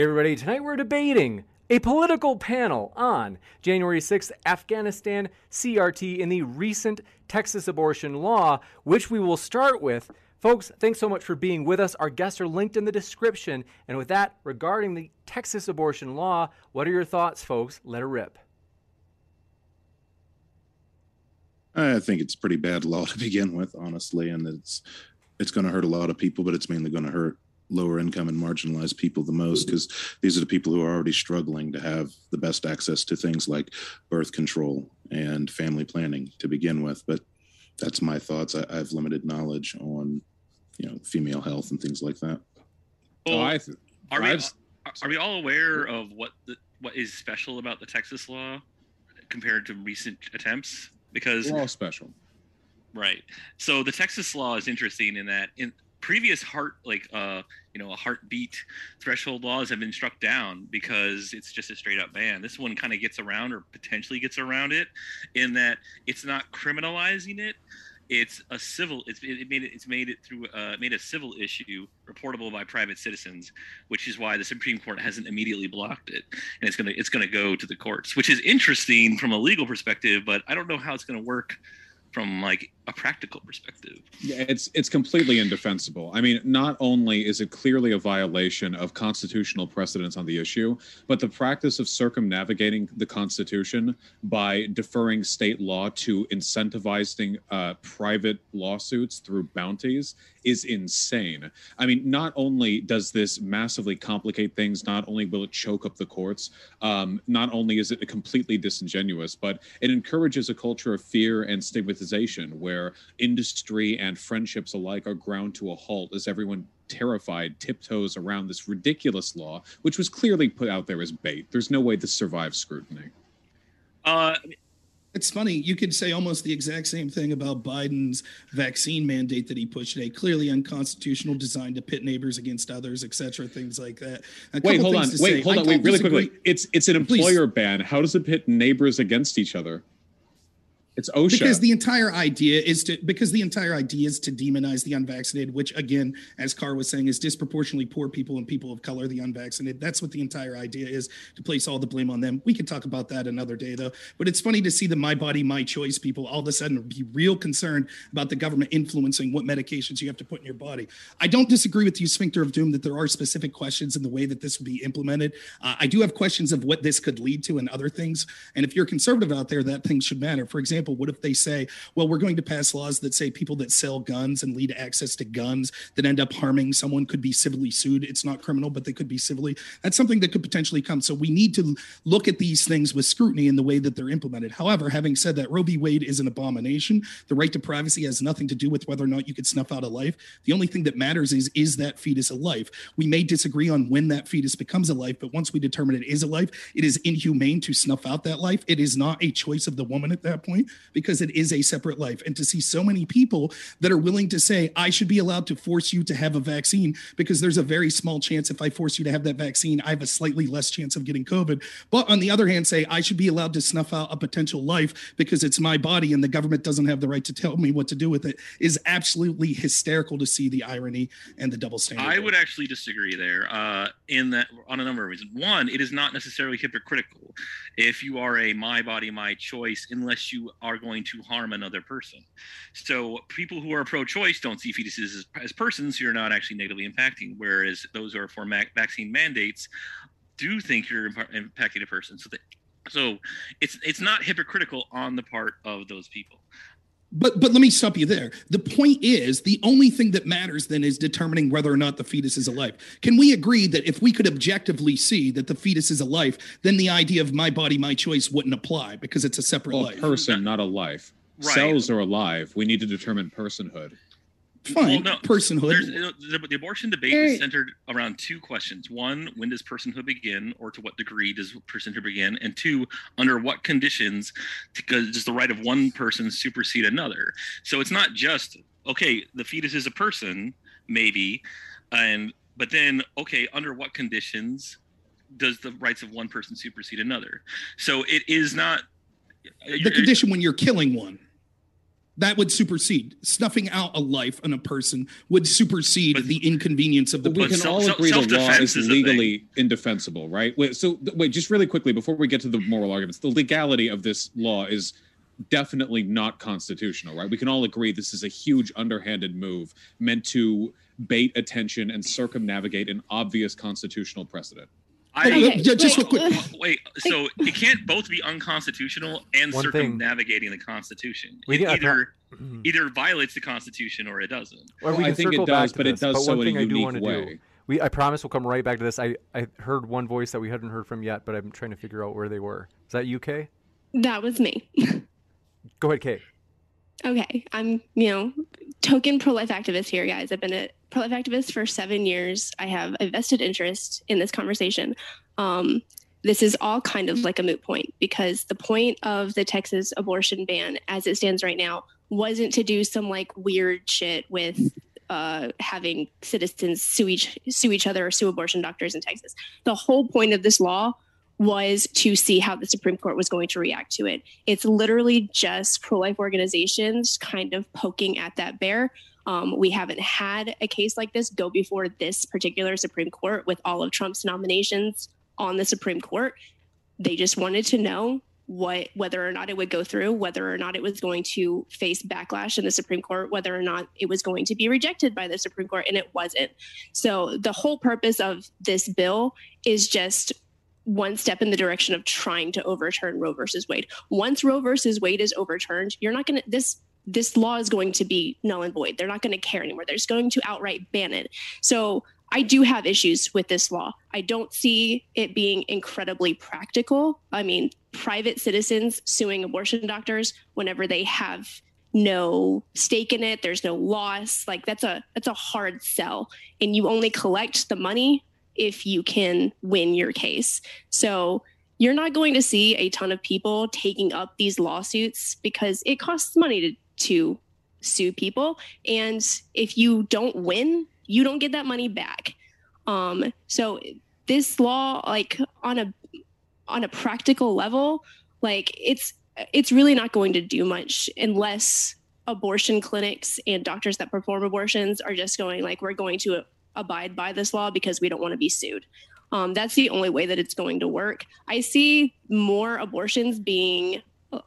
Everybody, tonight we're debating a political panel on January 6th Afghanistan CRT in the recent Texas abortion law, which we will start with. Folks, thanks so much for being with us. Our guests are linked in the description. And with that, regarding the Texas abortion law, what are your thoughts, folks? Let her rip. I think it's pretty bad law to begin with, honestly, and it's it's going to hurt a lot of people, but it's mainly going to hurt lower income and marginalized people the most because these are the people who are already struggling to have the best access to things like birth control and family planning to begin with. But that's my thoughts. I, I have limited knowledge on you know female health and things like that. Well, oh, I are, we, are we all aware of what the, what is special about the texas law compared to recent attempts? Because we're all special. Right. So the texas law is interesting in that in previous heart like uh you know a heartbeat threshold laws have been struck down because it's just a straight up ban. This one kind of gets around or potentially gets around it in that it's not criminalizing it. It's a civil it's it made it it's made it through uh made a civil issue reportable by private citizens which is why the supreme court hasn't immediately blocked it. And it's going to it's going to go to the courts which is interesting from a legal perspective but i don't know how it's going to work from like a practical perspective. Yeah, it's it's completely indefensible. I mean, not only is it clearly a violation of constitutional precedents on the issue, but the practice of circumnavigating the Constitution by deferring state law to incentivizing uh, private lawsuits through bounties is insane. I mean, not only does this massively complicate things, not only will it choke up the courts, um, not only is it completely disingenuous, but it encourages a culture of fear and stigmatization where where industry and friendships alike are ground to a halt as everyone terrified tiptoes around this ridiculous law, which was clearly put out there as bait. There's no way this survives scrutiny. Uh, it's funny. You could say almost the exact same thing about Biden's vaccine mandate that he pushed today. Clearly unconstitutional, designed to pit neighbors against others, etc. Things like that. Wait, hold on. Wait, say. hold on. Wait, really disagree. quickly. It's it's an employer Please. ban. How does it pit neighbors against each other? It's OSHA. Because the entire idea is to because the entire idea is to demonize the unvaccinated, which again, as Carr was saying, is disproportionately poor people and people of color, the unvaccinated. That's what the entire idea is to place all the blame on them. We can talk about that another day though. But it's funny to see the my body, my choice people all of a sudden be real concerned about the government influencing what medications you have to put in your body. I don't disagree with you, Sphincter of Doom, that there are specific questions in the way that this would be implemented. Uh, I do have questions of what this could lead to and other things. And if you're conservative out there, that thing should matter. For example, example, what if they say, well, we're going to pass laws that say people that sell guns and lead access to guns that end up harming someone could be civilly sued? It's not criminal, but they could be civilly. That's something that could potentially come. So we need to look at these things with scrutiny in the way that they're implemented. However, having said that, Roe v. Wade is an abomination. The right to privacy has nothing to do with whether or not you could snuff out a life. The only thing that matters is is that fetus a life? We may disagree on when that fetus becomes a life, but once we determine it is a life, it is inhumane to snuff out that life. It is not a choice of the woman at that point because it is a separate life. And to see so many people that are willing to say, I should be allowed to force you to have a vaccine because there's a very small chance if I force you to have that vaccine, I have a slightly less chance of getting COVID. But on the other hand, say, I should be allowed to snuff out a potential life because it's my body and the government doesn't have the right to tell me what to do with it is absolutely hysterical to see the irony and the double standard. I would actually disagree there. Uh, in that on a number of reasons. One, it is not necessarily hypocritical if you are a my body, my choice, unless you are going to harm another person. So people who are pro-choice don't see fetuses as, as persons who you're not actually negatively impacting, whereas those who are for ma- vaccine mandates do think you're imp- impacting a person. So so it's it's not hypocritical on the part of those people. But but let me stop you there. The point is the only thing that matters then is determining whether or not the fetus is alive. Can we agree that if we could objectively see that the fetus is alive, then the idea of my body, my choice wouldn't apply because it's a separate Well, life? a person, not a life. Right. Cells are alive. We need to determine personhood. Fine, Well, no, personhood. There's, you know, the, the abortion debate There- is centered around two questions. One, when does personhood begin, or to what degree does personhood begin? And two, under what conditions does the right of one person supersede another? So it's not just okay, the fetus is a person, maybe, and but then okay, under what conditions does the rights of one person supersede another? So it is not the condition when you're killing one. That would supersede snuffing out a life and a person would supersede But- the inconvenience of the But we can all agree the law is is legally indefensible, right? Wait, so wait, just really quickly before we get to the moral arguments, the legality of this law is definitely not constitutional, right? We can all agree this is a huge underhanded move meant to bait attention and circumnavigate an obvious constitutional precedent. I, Okay, ju- just real wait, quick. Wait, so it can't both be unconstitutional and One thing- circumnavigating the Constitution. We it get- I either either violates the Constitution or it doesn't. Or Well, we I think it does, back to but it does but so one in a thing I do unique want to do. way. We, I promise we'll come right back to this. I, I heard one voice that we hadn't heard from yet, but I'm trying to figure out where they were. Is that you, Kay? That was me. Go ahead, Kay. Okay, I'm, you know, token pro life activist here, guys. I've been a pro life activist for seven years. I have a vested interest in this conversation. Um, this is all kind of like a moot point because the point of the Texas abortion ban, as it stands right now, wasn't to do some like weird shit with uh, having citizens sue each sue each other or sue abortion doctors in Texas. The whole point of this law was to see how the Supreme Court was going to react to it. It's literally just pro life organizations kind of poking at that bear. Um, we haven't had a case like this go before this particular Supreme Court with all of Trump's nominations on the Supreme Court. They just wanted to know what whether or not it would go through, whether or not it was going to face backlash in the Supreme Court, whether or not it was going to be rejected by the Supreme Court, and it wasn't. So the whole purpose of this bill is just one step in the direction of trying to overturn Roe versus Wade. Once Roe versus Wade is overturned, you're not going to this this law is going to be null and void. They're not going to care anymore. They're just going to outright ban it. So I do have issues with this law. I don't see it being incredibly practical. I mean, private citizens suing abortion doctors whenever they have no stake in it, there's no loss. Like that's a that's a hard sell. And you only collect the money if you can win your case. So you're not going to see a ton of people taking up these lawsuits because it costs money to, to sue people. And if you don't win, you don't get that money back. Um, so this law, like on a on a practical level, like it's it's really not going to do much unless abortion clinics and doctors that perform abortions are just going like we're going to abide by this law because we don't want to be sued. Um, that's the only way that it's going to work. I see more abortions being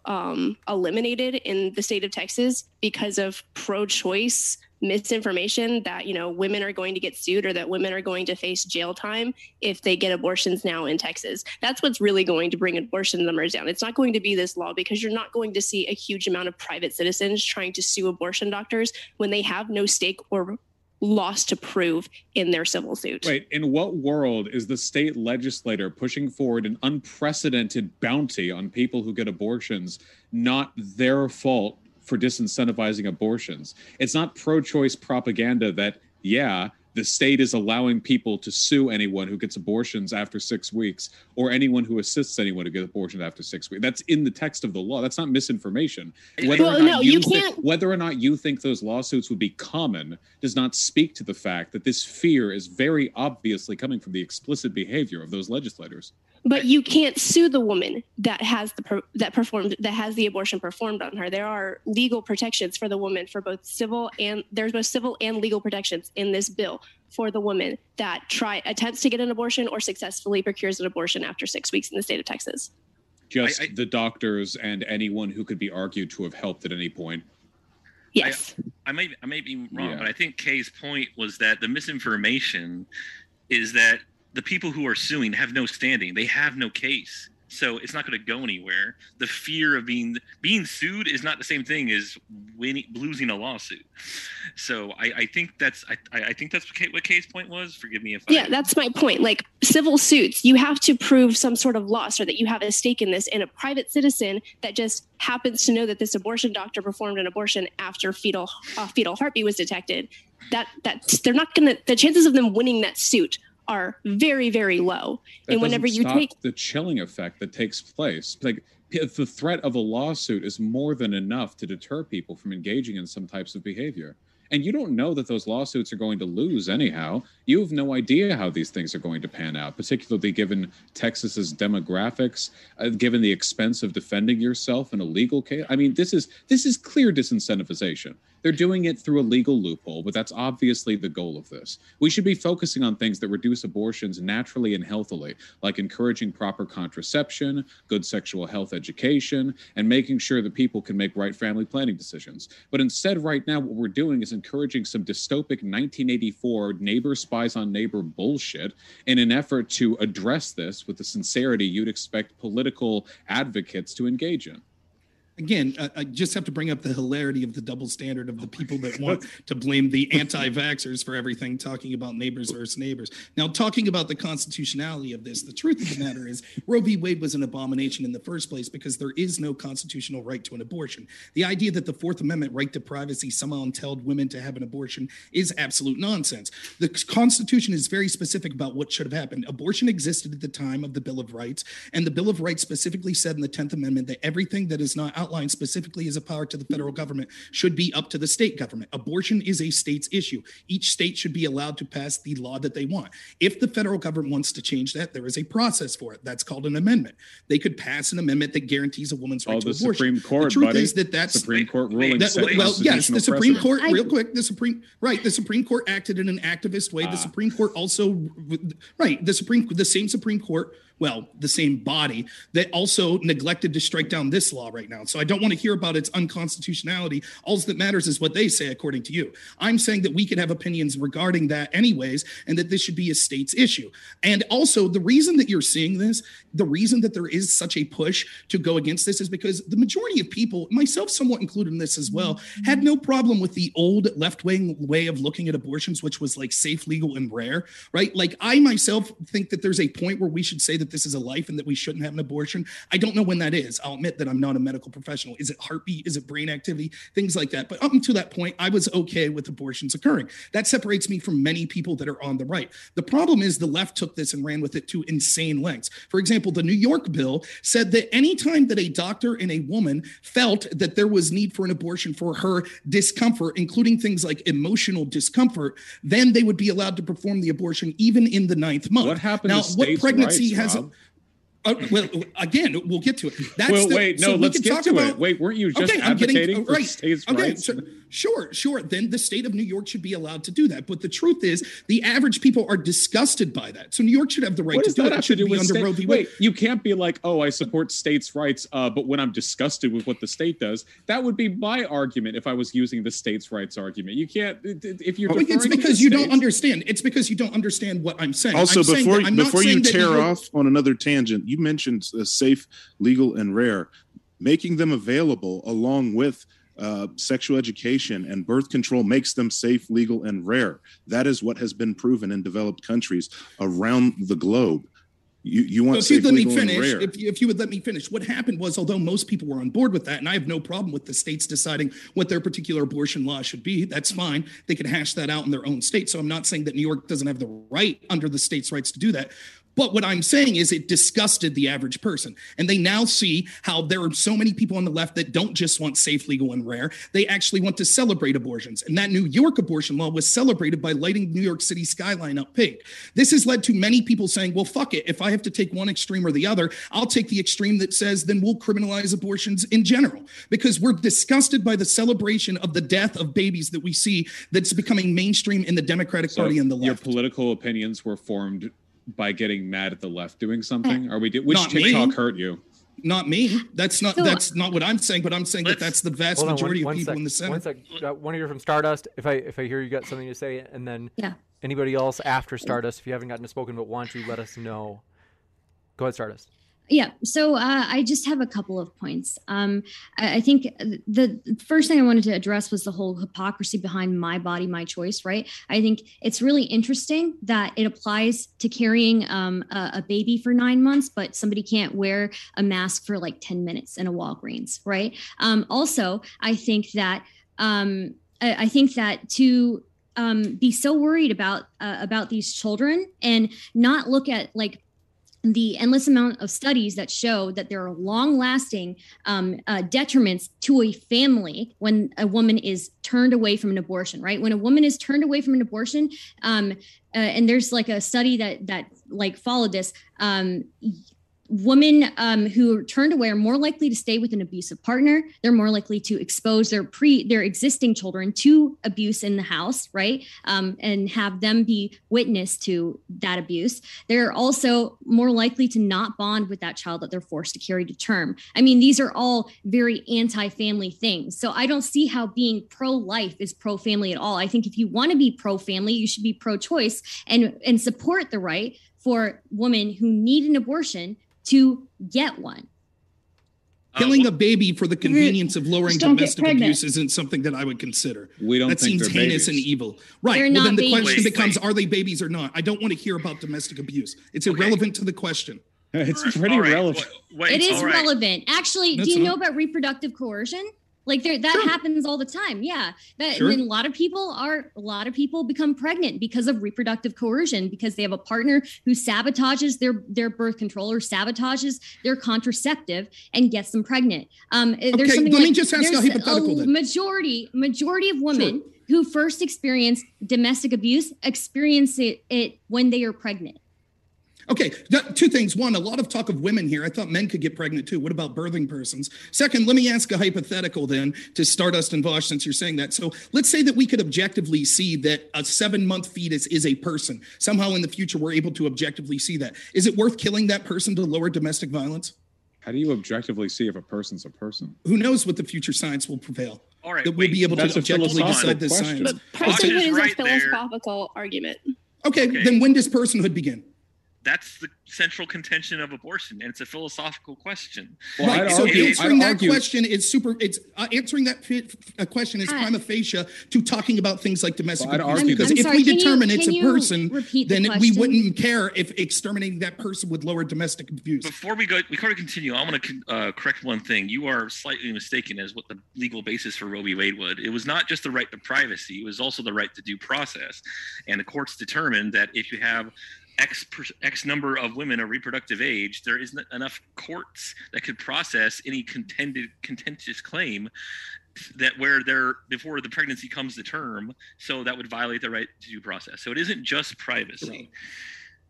um, eliminated in the state of Texas because of pro-choice misinformation that you know women are going to get sued or that women are going to face jail time if they get abortions now in Texas. That's what's really going to bring abortion numbers down. It's not going to be this law because you're not going to see a huge amount of private citizens trying to sue abortion doctors when they have no stake or loss to prove in their civil suit. Wait, in what world is the state legislator pushing forward an unprecedented bounty on people who get abortions not their fault for disincentivizing abortions? It's not pro choice propaganda that, yeah, the state is allowing people to sue anyone who gets abortions after six weeks or anyone who assists anyone to get abortions after six weeks. That's in the text of the law. That's not misinformation. Whether Well, or not no, you thi- can't- whether or not you think those lawsuits would be common does not speak to the fact that this fear is very obviously coming from the explicit behavior of those legislators. But you can't sue the woman that has the per, that performed that has the abortion performed on her. There are legal protections for the woman for both civil and there's both civil and legal protections in this bill for the woman that try attempts to get an abortion or successfully procures an abortion after six weeks in the state of Texas. Just I- I- the doctors and anyone who could be argued to have helped at any point. Yes. I may I may be wrong, Yeah. but I think Kay's point was that the misinformation is that the people who are suing have no standing. They have no case. So it's not going to go anywhere. The fear of being being sued is not the same thing as winning losing a lawsuit. So I, I think that's I, I I think that's what, Kay, what Kay's point was. Forgive me if I Yeah, that's my point. Like civil suits, you have to prove some sort of loss or that you have a stake in this. And a private citizen that just happens to know that this abortion doctor performed an abortion after fetal uh, fetal heartbeat was detected, that that they're not gonna. The chances of them winning that suit are very very low. That and whenever you take the chilling effect that takes place, like the threat of a lawsuit is more than enough to deter people from engaging in some types of behavior. And you don't know that those lawsuits are going to lose anyhow. You have no idea how these things are going to pan out, particularly given Texas's demographics, uh, given the expense of defending yourself in a legal case. I mean, this is this is clear disincentivization. They're doing it through a legal loophole, but that's obviously the goal of this. We should be focusing on things that reduce abortions naturally and healthily, like encouraging proper contraception, good sexual health education, and making sure that people can make right family planning decisions. But instead, right now, what we're doing is encouraging some dystopic 1984 neighbor spies on neighbor bullshit in an effort to address this with the sincerity you'd expect political advocates to engage in. Again, I, I just have to bring up the hilarity of the double standard of the people that want to blame the anti-vaxxers for everything, talking about neighbors versus neighbors. Now, talking about the constitutionality of this, the truth of the matter is Roe v. Wade was an abomination in the first place because there is no constitutional right to an abortion. The idea that the Fourth Amendment right to privacy somehow entailed women to have an abortion is absolute nonsense. The Constitution is very specific about what should have happened. Abortion existed at the time of the Bill of Rights, and the Bill of Rights specifically said in the 10th Amendment that everything that is not outlined specifically as a power to the federal government should be up to the state government. Abortion is a state's issue. Each state should be allowed to pass the law that they want. If the federal government wants to change that, there is a process for it. That's called an amendment. They could pass an amendment that guarantees a woman's right Oh, to the abortion. Supreme Court, the truth buddy. is that that's Supreme Court ruling that, set well, yes, the Supreme precedent. Court, real quick, the Supreme, right, the Supreme Court acted in an activist way. Ah. The Supreme Court also, right, the Supreme, the same Supreme Court, well, the same body that also neglected to strike down this law right now. So I don't want to hear about its unconstitutionality. All that matters is what they say, according to you. I'm saying that we could have opinions regarding that anyways, and that this should be a state's issue. And also, the reason that you're seeing this, the reason that there is such a push to go against this is because the majority of people, myself somewhat included in this as well, mm-hmm. had no problem with the old left wing way of looking at abortions, which was like safe, legal, and rare, right? Like I myself think that there's a point where we should say that this is a life and that we shouldn't have an abortion. I don't know when that is. I'll admit that I'm not a medical professional. Is it heartbeat? Is it brain activity? Things like that. But up until that point, I was okay with abortions occurring. That separates me from many people that are on the right. The problem is the left took this and ran with it to insane lengths. For example, the New York bill said that anytime that a doctor and a woman felt that there was need for an abortion for her discomfort, including things like emotional discomfort, then they would be allowed to perform the abortion even in the ninth month. What happened now, what pregnancy has? Rob? Uh, well, again, we'll get to it. That's well, the- wait, no, we let's get to about- it. Wait, weren't you just Okay, I'm getting- for right. states' Okay, rights? so- sure, sure. Then the state of New York should be allowed to do that. But the truth is, the average people are disgusted by that. So New York should have the right what to does do that it. It to shouldn't do be with under state? Roe v. Wade. Wait, you can't be like, oh, I support states' rights, uh, but when I'm disgusted with what the state does, that would be my argument if I was using the states' rights argument. You can't if you're. Well, it's deferring to because the you don't understand. It's because you don't understand what I'm saying. Also, I'm saying before that- I'm not before you tear off on another tangent, you mentioned uh, safe, legal, and rare. Making them available along with uh, sexual education and birth control makes them safe, legal, and rare. That is what has been proven in developed countries around the globe. You you want So if safe, you'd let me legal, finish, if you, if you would let me finish, what happened was, although most people were on board with that, and I have no problem with the states deciding what their particular abortion law should be, that's fine. They can hash that out in their own state. So I'm not saying that New York doesn't have the right under the state's rights to do that. But what I'm saying is it disgusted the average person. And they now see how there are so many people on the left that don't just want safe, legal, and rare. They actually want to celebrate abortions. And that New York abortion law was celebrated by lighting New York City skyline up pink. This has led to many people saying, well, fuck it. If I have to take one extreme or the other, I'll take the extreme that says then we'll criminalize abortions in general because we're disgusted by the celebration of the death of babies that we see that's becoming mainstream in the Democratic So Party and the left. your political opinions were formed by getting mad at the left doing something? Are we? Which Not me. TikTok hurt you? Not me. That's not So- that's not what I'm saying. But I'm saying that that's the vast Hold on, majority one, of people one in the Senate. One sec. Uh, want to hear from Stardust? If I if I hear you got something to say, and then Yeah. anybody else after Stardust, if you haven't gotten to spoken but want to, let us know. Go ahead, Stardust. Yeah. So uh, I just have a couple of points. Um, I, I think the first thing I wanted to address was the whole hypocrisy behind my body, my choice, right? I think it's really interesting that it applies to carrying um, a, a baby for nine months, but somebody can't wear a mask for like 10 minutes in a Walgreens, right? Um, also, I think that um, I, I think that to um, be so worried about uh, about these children and not look at like the endless amount of studies that show that there are long lasting um, uh, detriments to a family when a woman is turned away from an abortion right? When a woman is turned away from an abortion um, uh, and there's like a study that that like followed this um, women um, who are turned away are more likely to stay with an abusive partner. They're more likely to expose their pre their existing children to abuse in the house right? Um, and have them be witness to that abuse. They're also more likely to not bond with that child that they're forced to carry to term. I mean these are all very anti-family things. So i don't see how being pro-life is pro-family at all. I think if you want to be pro-family you should be pro-choice and and support the right for women who need an abortion to get one. Uh, Killing well, a baby for the convenience of lowering Just don't get domestic abuse isn't something that I would consider. We don't that think seems heinous babies. and evil. Right. They're well, not then the babies. question becomes are they babies or not? I don't want to hear about domestic abuse. It's Okay. irrelevant to the question. It's pretty right, relevant. wait, wait, it is all right. relevant. Actually, That's do you know about reproductive coercion? Like there, that Sure. happens all the time. Yeah, that Sure. and a lot of people are a lot of people become pregnant because of reproductive coercion because they have a partner who sabotages their their birth control or sabotages their contraceptive and gets them pregnant. Um, there's Okay, something let me just ask a there's hypothetical then. Majority majority of women who first experience domestic abuse experience it, it when they are pregnant. Okay, two things. One, a lot of talk of women here. I thought men could get pregnant too. What about birthing persons? Second, let me ask a hypothetical then to Stardust and Vaush, since you're saying that. So let's say that we could objectively see that a seven month fetus is a person. Somehow in the future, we're able to objectively see that. Is it worth killing that person to lower domestic violence? How do you objectively see if a person's a person? Who knows what the future science will prevail? All right, that we'll wait. be able to a objectively decide this question. science. Vaush Personhood is is right a there. philosophical argument. Okay, Okay. then when does personhood begin? That's the central contention of abortion, and it's a philosophical question. Well, right. I'd so argue- answering I'd that argue- question is super. It's uh, answering that fi- uh, question is prima facie to talking about things like domestic Well, I'd abuse. argue- because I'm if sorry, we can you- determine it's a person, repeat the then we wouldn't care if exterminating that person would lower domestic abuse. Before we go, we gotta continue. I want to uh, correct one thing. You are slightly mistaken as what the legal basis for Roe v. Wade would. It was not just the right to privacy; it was also the right to due process. And the courts determined that if you have X per, X number of women of reproductive age, there isn't enough courts that could process any contended contentious claim that where they're before the pregnancy comes to term. So that would violate the right to due process. So it isn't just privacy.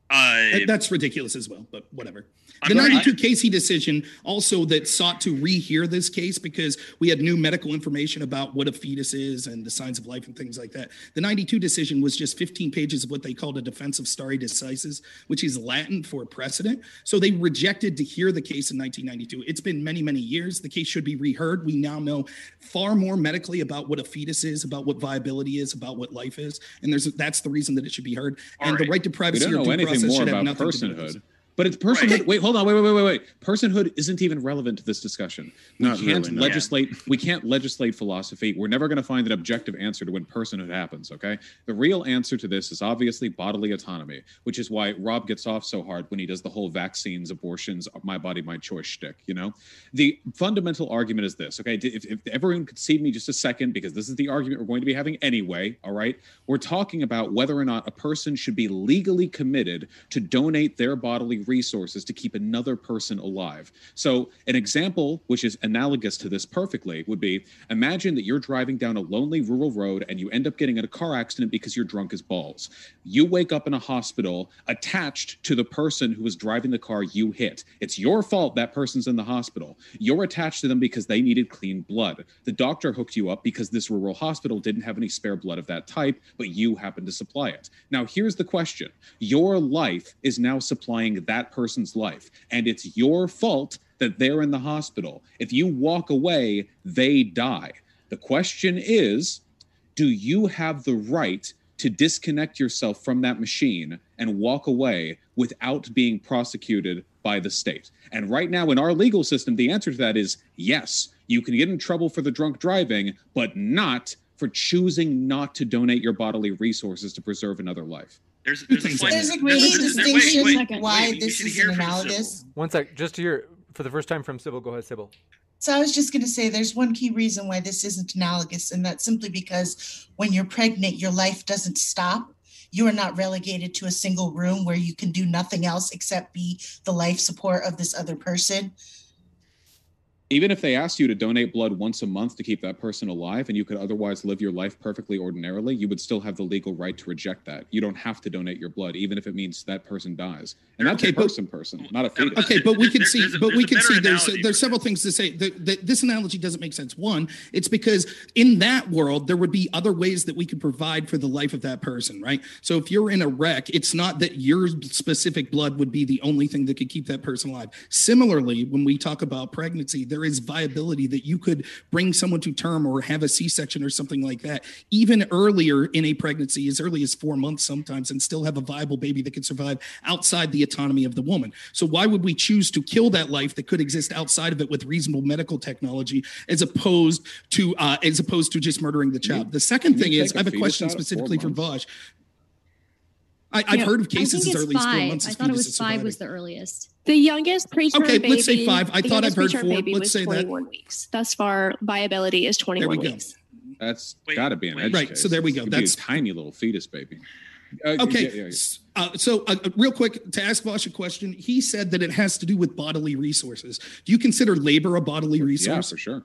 Uh, That's ridiculous as well, but whatever. The 92 Casey decision also that sought to rehear this case because we had new medical information about what a fetus is and the signs of life and things like that. The 92 decision was just 15 pages of what they called a defense of stare decisis, which is Latin for precedent. So they rejected to hear the case in 1992. It's been many, many years. The case should be reheard. We now know far more medically about what a fetus is, about what viability is, about what life is, and there's that's the reason that it should be heard. All and the right. right to privacy or due process should have nothing to do with personhood. this. But it's personhood. Wait, hold on. Wait, wait, wait, wait, wait. Personhood isn't even relevant to this discussion. We Not can't really, no. legislate. We can't legislate philosophy. We're never going to find an objective answer to when personhood happens. Okay. The real answer to this is obviously bodily autonomy, which is why Rob gets off so hard when he does the whole vaccines, abortions, my body, my choice shtick. You know, the fundamental argument is this. Okay, if, if everyone could see me just a second, because this is the argument we're going to be having anyway. All right, we're talking about whether or not a person should be legally committed to donate their bodily resources to keep another person alive. So, an example which is analogous to this perfectly would be imagine that you're driving down a lonely rural road and you end up getting in a car accident because you're drunk as balls. You wake up in a hospital attached to the person who was driving the car you hit. It's your fault that person's in the hospital. You're attached to them because they needed clean blood. The doctor hooked you up because this rural hospital didn't have any spare blood of that type, but you happened to supply it. Now, here's the question Your life is now supplying that person's life, and it's your fault that they're in the hospital. If you walk away, they die. The question is do you have the right to disconnect yourself from that machine and walk away without being prosecuted by the state? And right now, in our legal system, the answer to that is yes. You can get in trouble for the drunk driving, but not for choosing not to donate your bodily resources to preserve another life. There's, there's a slight, There's a there's- great there's- there's- wait, distinction wait, why wait, this is hear an from Sybil. analogous. One sec, just to hear for the first time from Sybil. Go ahead, Sybil. So I was just going to say there's one key reason why this isn't analogous, and that's simply because when you're pregnant, your life doesn't stop. You are not relegated to a single room where you can do nothing else except be the life support of this other person. Even if they asked you to donate blood once a month to keep that person alive and you could otherwise live your life perfectly ordinarily, you would still have the legal right to reject that. You don't have to donate your blood, even if it means that person dies. And that's Okay, a but- person person, not a fetus. Okay, but we can see, there's a- but we can see there's analogy there's several things to say. The, the, this analogy doesn't make sense. One, it's because in that world there would be other ways that we could provide for the life of that person, right? So if you're in a wreck, it's not that your specific blood would be the only thing that could keep that person alive. Similarly, when we talk about pregnancy, there is viability that you could bring someone to term or have a C-section or something like that, even earlier in a pregnancy, as early as four months sometimes, and still have a viable baby that can survive outside the autonomy of the woman. So why would we choose to kill that life that could exist outside of it with reasonable medical technology, as opposed to uh, as opposed to just murdering the child? The second thing is, I have a question out at four specifically for months? Vaj. I, I've Yeah, heard of cases think as it's early as four five. months. I of thought it was five was the earliest. The youngest preterm Okay, baby. let's say five. I thought I've heard four. Baby Let's was say that. 21 weeks. Thus far, viability is 21 we go. weeks. That's Wait, got to be an wait. edge Right, case. so there we go. It'd That's- a tiny little fetus baby. Uh, Okay. yeah, yeah, yeah. Uh, so, uh, uh, real quick, to ask Vaush a question, he said that it has to do with bodily resources. Do you consider labor a bodily resource? Yeah, resource? for sure.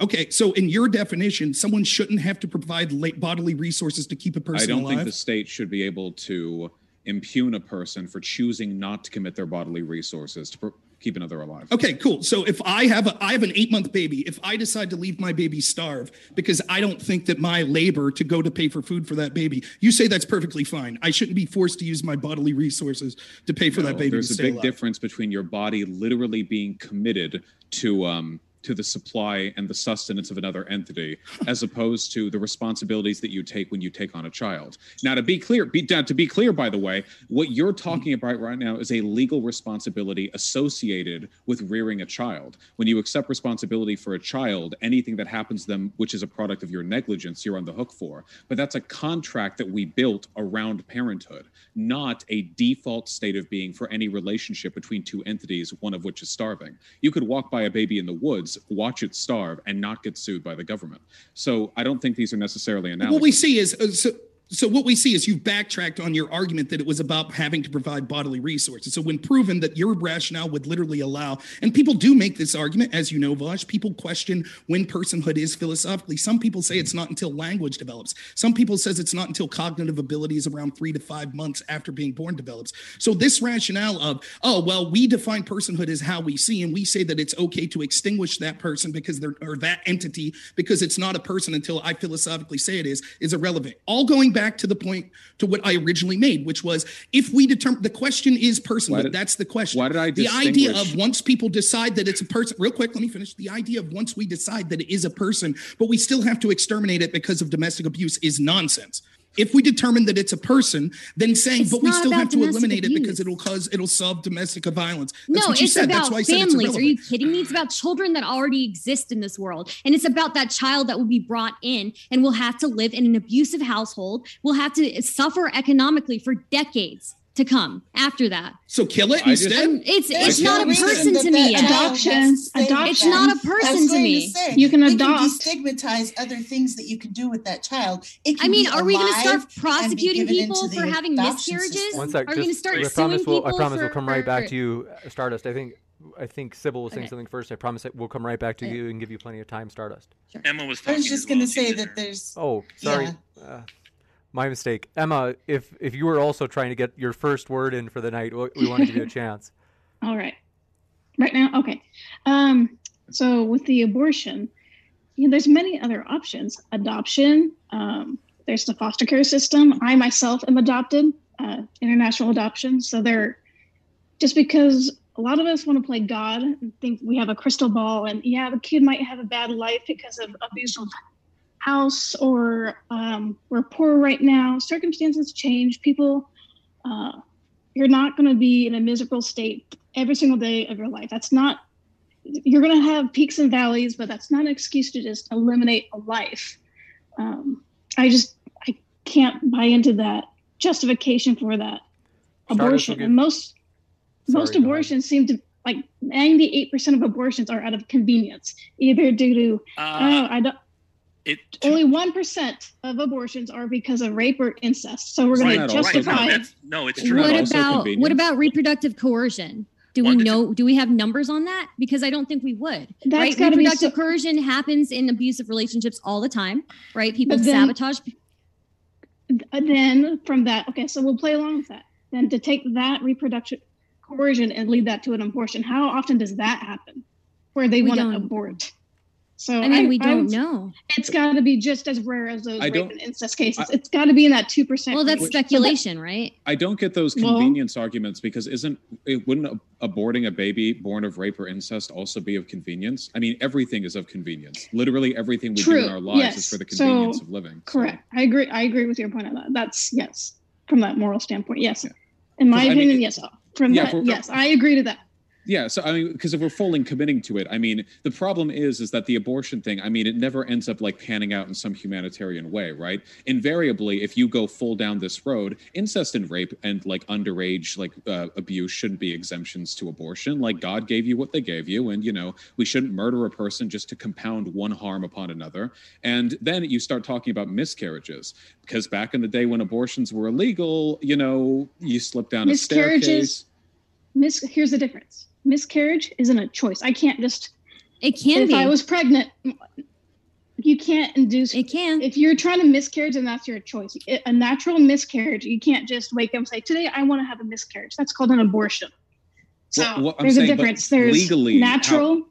Okay, so in your definition, someone shouldn't have to provide la- bodily resources to keep a person alive. I don't alive. think the state should be able to impugn a person for choosing not to commit their bodily resources to pr- keep another alive. Okay, cool. So if I have a I have an eight month baby, if I decide to leave my baby starve because I don't think that my labor to go to pay for food for that baby, you say that's perfectly fine. I shouldn't be forced to use my bodily resources to pay for that baby. There's a big alive. difference between your body literally being committed to um to the supply and the sustenance of another entity, as opposed to the responsibilities that you take when you take on a child. Now, to be clear, be, now, to be clear, by the way, what you're talking mm-hmm. about right now is a legal responsibility associated with rearing a child. When you accept responsibility for a child, anything that happens to them, which is a product of your negligence, you're on the hook for. But that's a contract that we built around parenthood, not a default state of being for any relationship between two entities, one of which is starving. You could walk by a baby in the woods, watch it starve, and not get sued by the government. So I don't think these are necessarily analogous. What we see is uh, so. So what we see is you've backtracked on your argument that it was about having to provide bodily resources. So when proven that your rationale would literally allow, and people do make this argument, as you know, Vaush, people question when personhood is philosophically. Some people say it's not until language develops. Some people says it's not until cognitive abilities around three to five months after being born develops. So this rationale of, oh well, we define personhood as how we see, and we say that it's okay to extinguish that person because they're or that entity because it's not a person until I philosophically say it is, is irrelevant. All going back to the point to what I originally made, which was if we determine the question is did- that's the question. why did I the idea of once people decide that it's a person, real quick, let me finish. The idea of once we decide that it is a person, but we still have to exterminate it because of domestic abuse is nonsense. If we determine that it's a person, then saying, It's but we still have to eliminate it because it'll cause it'll solve domestic violence. That's no, what you it's said. That's about why said it's families. Are you kidding me? It's about children that already exist in this world. And it's about that child that will be brought in and will have to live in an abusive household, will have to suffer economically for decades to come after that. So kill it I just- instead. Um, it's There's it's not a person to me that yet. child Adoption. has to stay with Adoption. It's not a person to me. say, You can adopt. Can destigmatize other things that you can do with that child. It can I mean, are we going to alive start and be prosecuting given people into for the having miscarriages? One sec. Are we going to start I suing promise we'll, I promise for, we'll come right back to you, uh, Stardust. I think I think Sybil was saying Okay. something first. I promise that we'll come right back to Okay. you and give you plenty of time, Stardust. Emma was I talking. was just as going to She say that there. there's Oh, sorry. Uh, my mistake. Emma, if if you were also trying to get your first word in for the night, we, we want to give you a chance. All right. Right now, okay. Um, so with the abortion, you know, there's many other options. Adoption. Um, there's the foster care system. I myself am adopted, uh, international adoption. So they're just because a lot of us want to play God and think we have a crystal ball, and yeah, the kid might have a bad life because of abusive house, or um, we're poor right now. Circumstances change. People. Uh, you're not going to be in a miserable state every single day of your life. That's not, you're going to have peaks and valleys, but that's not an excuse to just eliminate a life. Um, I just, I can't buy into that justification for that abortion. And most, Sorry, most abortions seem to, like 98% of abortions are out of convenience, either due to, Uh, oh, I don't, it, only 1% of abortions are because of rape or incest. So we're going Right, to right, justify. No, that's, no, it's true. What about what about reproductive coercion? Do we One to two- know? Do we have numbers on that? Because I don't think we would. That's right? gotta be Reproductive so- coercion happens in abusive relationships all the time. Right? People then- sabotage. Uh, then from that, okay, so we'll play along with that. Then to take that reproduction coercion and lead that to an abortion, how often does that happen? Where they want to abort. So I mean, we don't would- know. It's got to be just as rare as those I rape don't- and incest cases. it's got to be in that two percent. Well, that's speculation, right? I don't get those Well- convenience arguments because isn't it wouldn't aborting a baby born of rape or incest also be of convenience? I mean, everything is of convenience. Literally everything we do in our lives is for the So, convenience of living. So- correct. I agree. I agree with your point on that. That's yes, from that moral standpoint. Yes, in my 'Cause, I mean, opinion, it- yes. From Yeah, that, for- yes, I agree to that. Yeah, so I mean, because if we're fully committing to it, I mean, the problem is, is that the abortion thing. I mean, it never ends up like panning out in some humanitarian way, right? Invariably, if you go full down this road, incest and rape and like underage like uh, abuse shouldn't be exemptions to abortion. Like God gave you what they gave you, and you know we shouldn't murder a person just to compound one harm upon another. And then you start talking about miscarriages, because back in the day when abortions were illegal, you know, you slip down a staircase. Mis- here's the difference. Miscarriage isn't a choice. I can't just It can if be. If I was pregnant, you can't induce. it can. If you're trying to miscarriage, then that's your choice. It- A natural miscarriage, you can't just wake up and say, "Today I want to have a miscarriage." That's called an abortion. So Well, well, there's saying, a difference. There's legally, how- natural.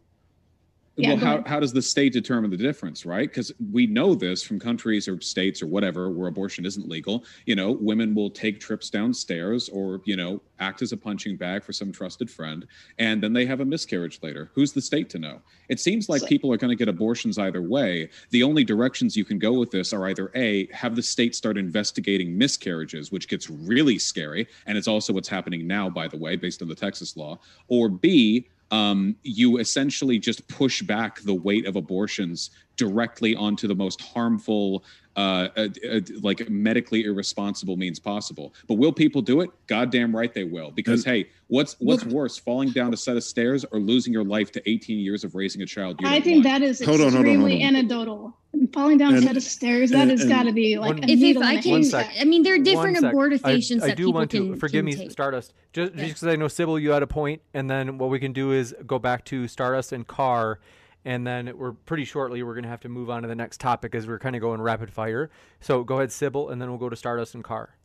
Yeah, well, how, how does the state determine the difference, right? Because we know this from countries or states or whatever where abortion isn't legal. You know, women will take trips downstairs or, you know, act as a punching bag for some trusted friend, and then they have a miscarriage later. Who's the state to know? It seems like So- people are going to get abortions either way. The only directions you can go with this are either A, have the state start investigating miscarriages, which gets really scary. And it's also what's happening now, by the way, based on the Texas law, or B, um, you essentially just push back the weight of abortions directly onto the most harmful, uh, uh, uh, like medically irresponsible means possible. But will people do it? Goddamn right they will. Because hey, what's what's worse, falling down a set of stairs or losing your life to 18 years of raising a child? You I think want? that is Hold on, hold on, hold extremely on. anecdotal. Falling down a set of stairs, that and- has got to be like One- a if, if I can, One sec. I mean, there are different One sec. abortifacients I, I that do people want can, to forgive can me, take. Stardust. Just Yeah. because I know Sybil, you had a point, and then what we can do is go back to Stardust and Carr, and then we're pretty shortly we're going to have to move on to the next topic as we're kind of going rapid fire. So go ahead, Sybil, and then we'll go to Stardust and Carr.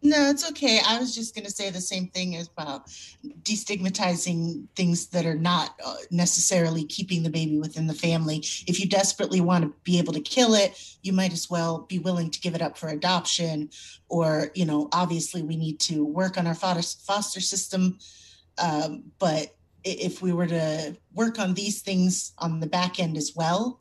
No, it's okay. I was just going to say the same thing as about destigmatizing things that are not uh, necessarily keeping the baby within the family. If you desperately want to be able to kill it, you might as well be willing to give it up for adoption. Or, you know, obviously we need to work on our foster, foster system. Um, but if we were to work on these things on the back end as well,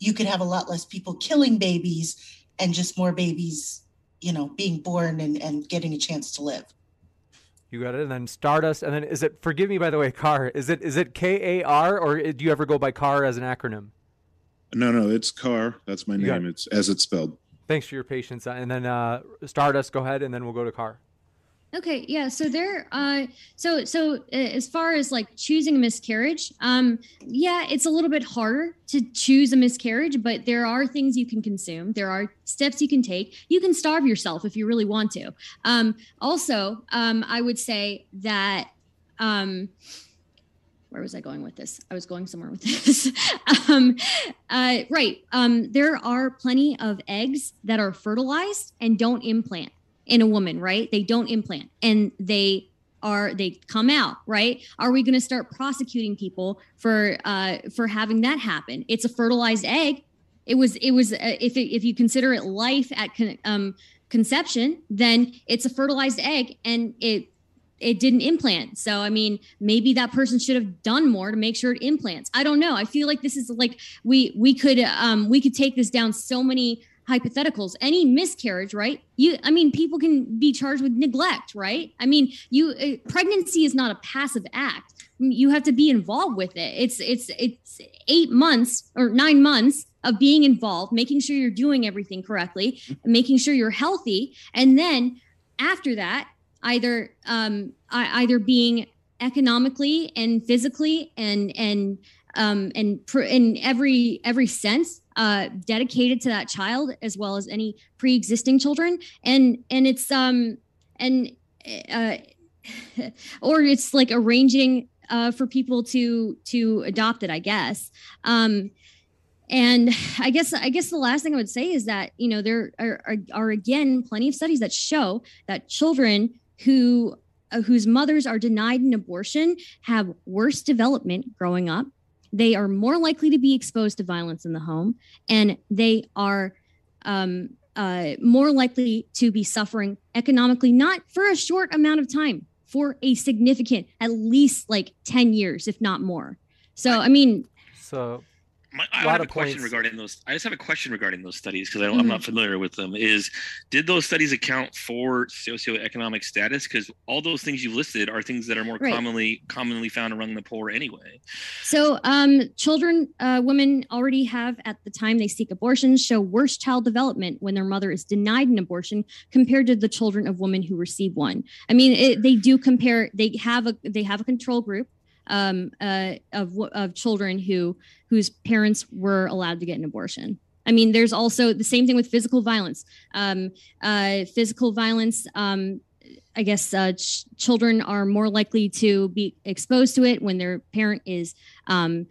you could have a lot less people killing babies and just more babies you know, being born and, and getting a chance to live. You got it. And then Stardust. And then is it, forgive me, by the way, CAR. Is it is it K A R or do you ever go by CAR as an acronym? No, no, it's Car. That's my name. It. It's as it's spelled. Thanks for your patience. And then uh, Stardust, go ahead, and then we'll go to CAR. Okay, yeah. So there, uh, so so as far as like choosing a miscarriage, um, yeah, it's a little bit harder to choose a miscarriage, but there are things you can consume. There are steps you can take. You can starve yourself if you really want to. Um, also, um, I would say that. Um, where was I going with this? I was going somewhere with this. um, uh, right. Um, there are plenty of eggs that are fertilized and don't implant in a woman, right? They don't implant and they are they come out, right? Are we going to start prosecuting people for uh, for having that happen? It's a fertilized egg. It was it was uh, if it, if you consider it life at con- um, conception, then it's a fertilized egg and it it didn't implant. So I mean, maybe that person should have done more to make sure it implants. I don't know. I feel like this is like we we could um we could take this down so many hypotheticals any miscarriage right? You i mean people can be charged with neglect right? I mean you uh, pregnancy is not a passive act. You have to be involved with it. It's it's it's 8 months or 9 months of being involved making sure you're doing everything correctly making sure you're healthy and then after that either um either being economically and physically and and um and pr- in every every sense uh, dedicated to that child as well as any pre-existing children. And and it's um and uh, or it's like arranging uh, for people to to adopt it i guess. Um and i guess i guess the last thing i would say is that you know there are, are, are again plenty of studies that show that children who uh, whose mothers are denied an abortion have worse development growing up they are more likely to be exposed to violence in the home and they are um, uh, more likely to be suffering economically, not for a short amount of time, for a significant, at least like 10 years, if not more. So, I mean, so my, I have a question points. regarding those. I just have a question regarding those studies because mm-hmm. I'm not familiar with them. Is did those studies account for socioeconomic status? Because all those things you've listed are things that are more right. commonly commonly found among the poor anyway. So, um, children, uh, women already have at the time they seek abortions show worse child development when their mother is denied an abortion compared to the children of women who receive one. I mean, it, they do compare. They have a they have a control group um, uh, of of children who whose parents were allowed to get an abortion. I mean, there's also the same thing with physical violence. Um, uh, physical violence. Um, I guess uh, ch- children are more likely to be exposed to it when their parent is um,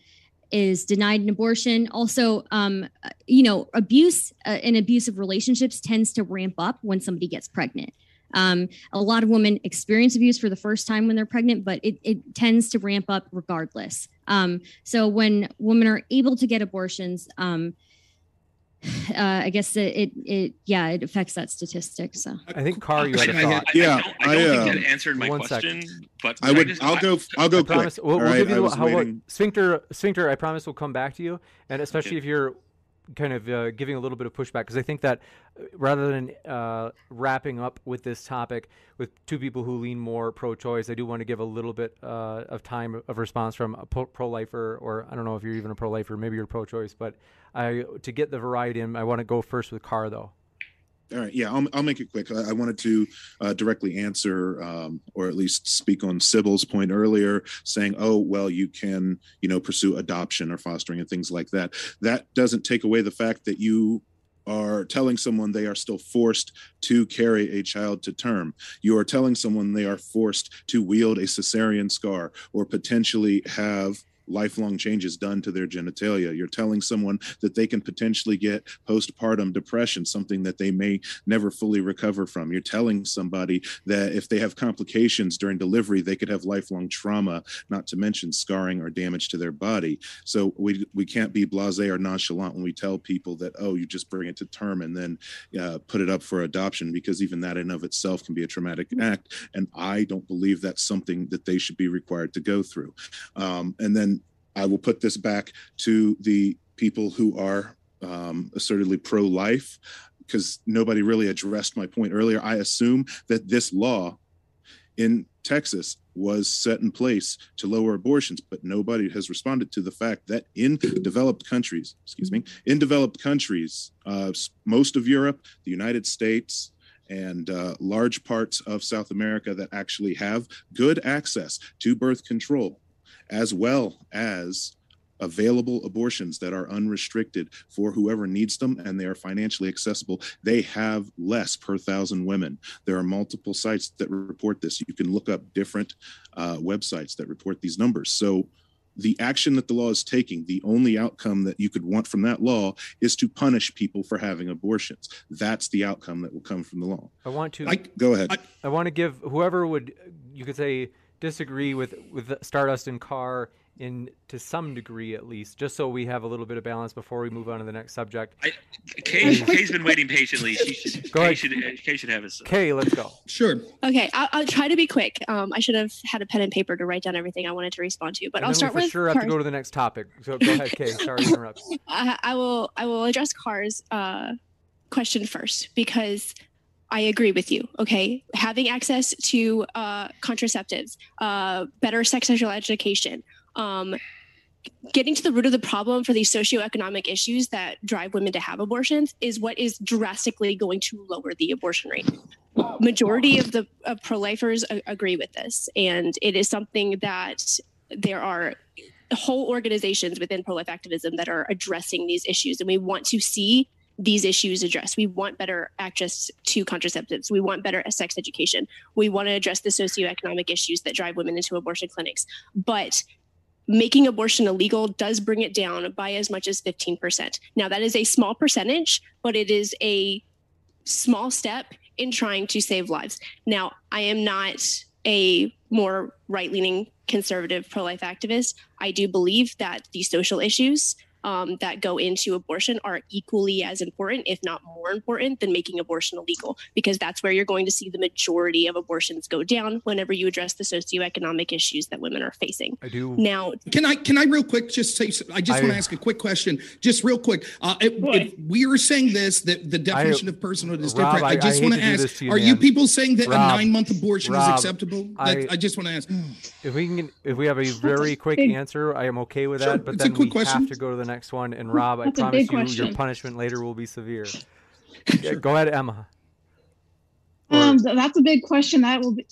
is denied an abortion. Also, um, you know, abuse uh, in abusive relationships tends to ramp up when somebody gets pregnant. Um, a lot of women experience abuse for the first time when they're pregnant, but it, it tends to ramp up regardless. Um, so when women are able to get abortions, um, uh, I guess it, it, it, yeah, it affects that statistic. So I think Car, you had a thought. I, yeah, I don't, I don't think that answered my question. Second. But I would. I will go. I'll go. Promise, we'll, we'll right, give you how, sphincter. Sphincter. I promise we'll come back to you, and especially okay. if you're kind of uh, giving a little bit of pushback because I think that uh, rather than uh, wrapping up with this topic with two people who lean more pro-choice, I do want to give a little bit uh, of time of response from a pro-lifer, or I don't know if you're even a pro-lifer, maybe you're pro-choice, but I to get the variety in, I want to go first with Car though. All right. Yeah, I'll, I'll make it quick. I, I wanted to uh, directly answer, um, or at least speak on Sybil's point earlier, saying, "Oh, well, you can, you know, pursue adoption or fostering and things like that." That doesn't take away the fact that you are telling someone they are still forced to carry a child to term. You are telling someone they are forced to wield a cesarean scar or potentially have lifelong changes done to their genitalia. You're telling someone that they can potentially get postpartum depression, something that they may never fully recover from. You're telling somebody that if they have complications during delivery, they could have lifelong trauma, not to mention scarring or damage to their body. So we we can't be blasé or nonchalant when we tell people that oh, you just bring it to term and then uh, put it up for adoption, because even that in of itself can be a traumatic act. And I don't believe that's something that they should be required to go through. Um, and then I will put this back to the people who are um, assertedly pro life. because nobody really addressed my point earlier. I assume that this law in Texas was set in place to lower abortions, but nobody has responded to the fact that in developed countries, excuse me, in developed countries, uh, most of Europe, the United States, and uh, large parts of South America that actually have good access to birth control, as well as available abortions that are unrestricted for whoever needs them and they are financially accessible they have less per thousand women there are multiple sites that report this you can look up different uh, websites that report these numbers so the action that the law is taking, the only outcome that you could want from that law is to punish people for having abortions. That's the outcome that will come from the law. I want to I, go ahead. I, I want to give whoever would you could say disagree with with Stardust and Carr in to some degree at least, just so we have a little bit of balance before we move on to the next subject. I, Kay, Kay's been waiting patiently. She should, Go Kay ahead. should, Kay should have his. Kay, let's go. Sure. Okay, I'll, I'll try to be quick. Um, I should have had a pen and paper to write down everything I wanted to respond to, but and I'll then start we for with sure have to go to the next topic. So go ahead, Kay. Sorry to interrupt. I, I will I will address Carr's uh, question first because I agree with you. Okay, having access to uh, contraceptives, uh, better sex sexual education, um, getting to the root of the problem for these socioeconomic issues that drive women to have abortions is what is drastically going to lower the abortion rate. Majority of the of pro-lifers a- agree with this, and it is something that there are whole organizations within pro-life activism that are addressing these issues, and we want to see these issues addressed. We want better access to contraceptives. We want better sex education. We want to address the socioeconomic issues that drive women into abortion clinics. But making abortion illegal does bring it down by as much as 15%. Now, that is a small percentage, but it is a small step in trying to save lives. Now, I am not a more right leaning conservative pro life activist. I do believe that the social issues um, that go into abortion are equally as important, if not more important, than making abortion illegal, because that's where you're going to see the majority of abortions go down whenever you address the socioeconomic issues that women are facing. I do. Now, Can I can I real quick just say I just I- want to ask a quick question, just real quick. Uh, if, if we are saying this that the definition of personhood is Rob, different, I, I- I just hate want to to ask: to you, Are you people saying that Rob, a nine month abortion Rob, is acceptable? I- That- I, just want to ask. If we can, if we have a very quick answer, I am okay with Sure, that. But it's a then quick we question. have to go to the next one. And Rob, I promise big you, your punishment later will be severe. Yeah, Go ahead, Emma. Um, th- that's a big question. That will be,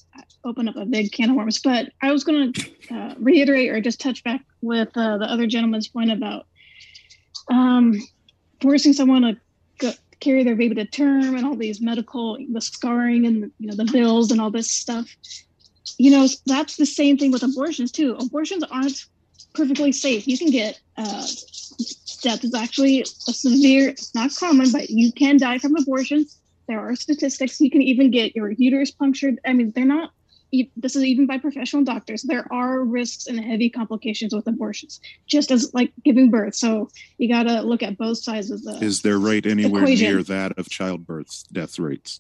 open up a big can of worms. But I was going to uh, reiterate or just touch back with uh, the other gentleman's point about um, forcing someone to go, carry their baby to term and all these medical, the scarring and you know the bills and all this stuff. You know, that's the same thing with abortions too. Abortions aren't perfectly safe. You can get uh, death is actually a severe. It's not common, but you can die from abortions there are statistics you can even get your uterus punctured i mean they're not this is even by professional doctors there are risks and heavy complications with abortions just as like giving birth so you got to look at both sides of the Is their rate anywhere Equation. near that of childbirth death rates?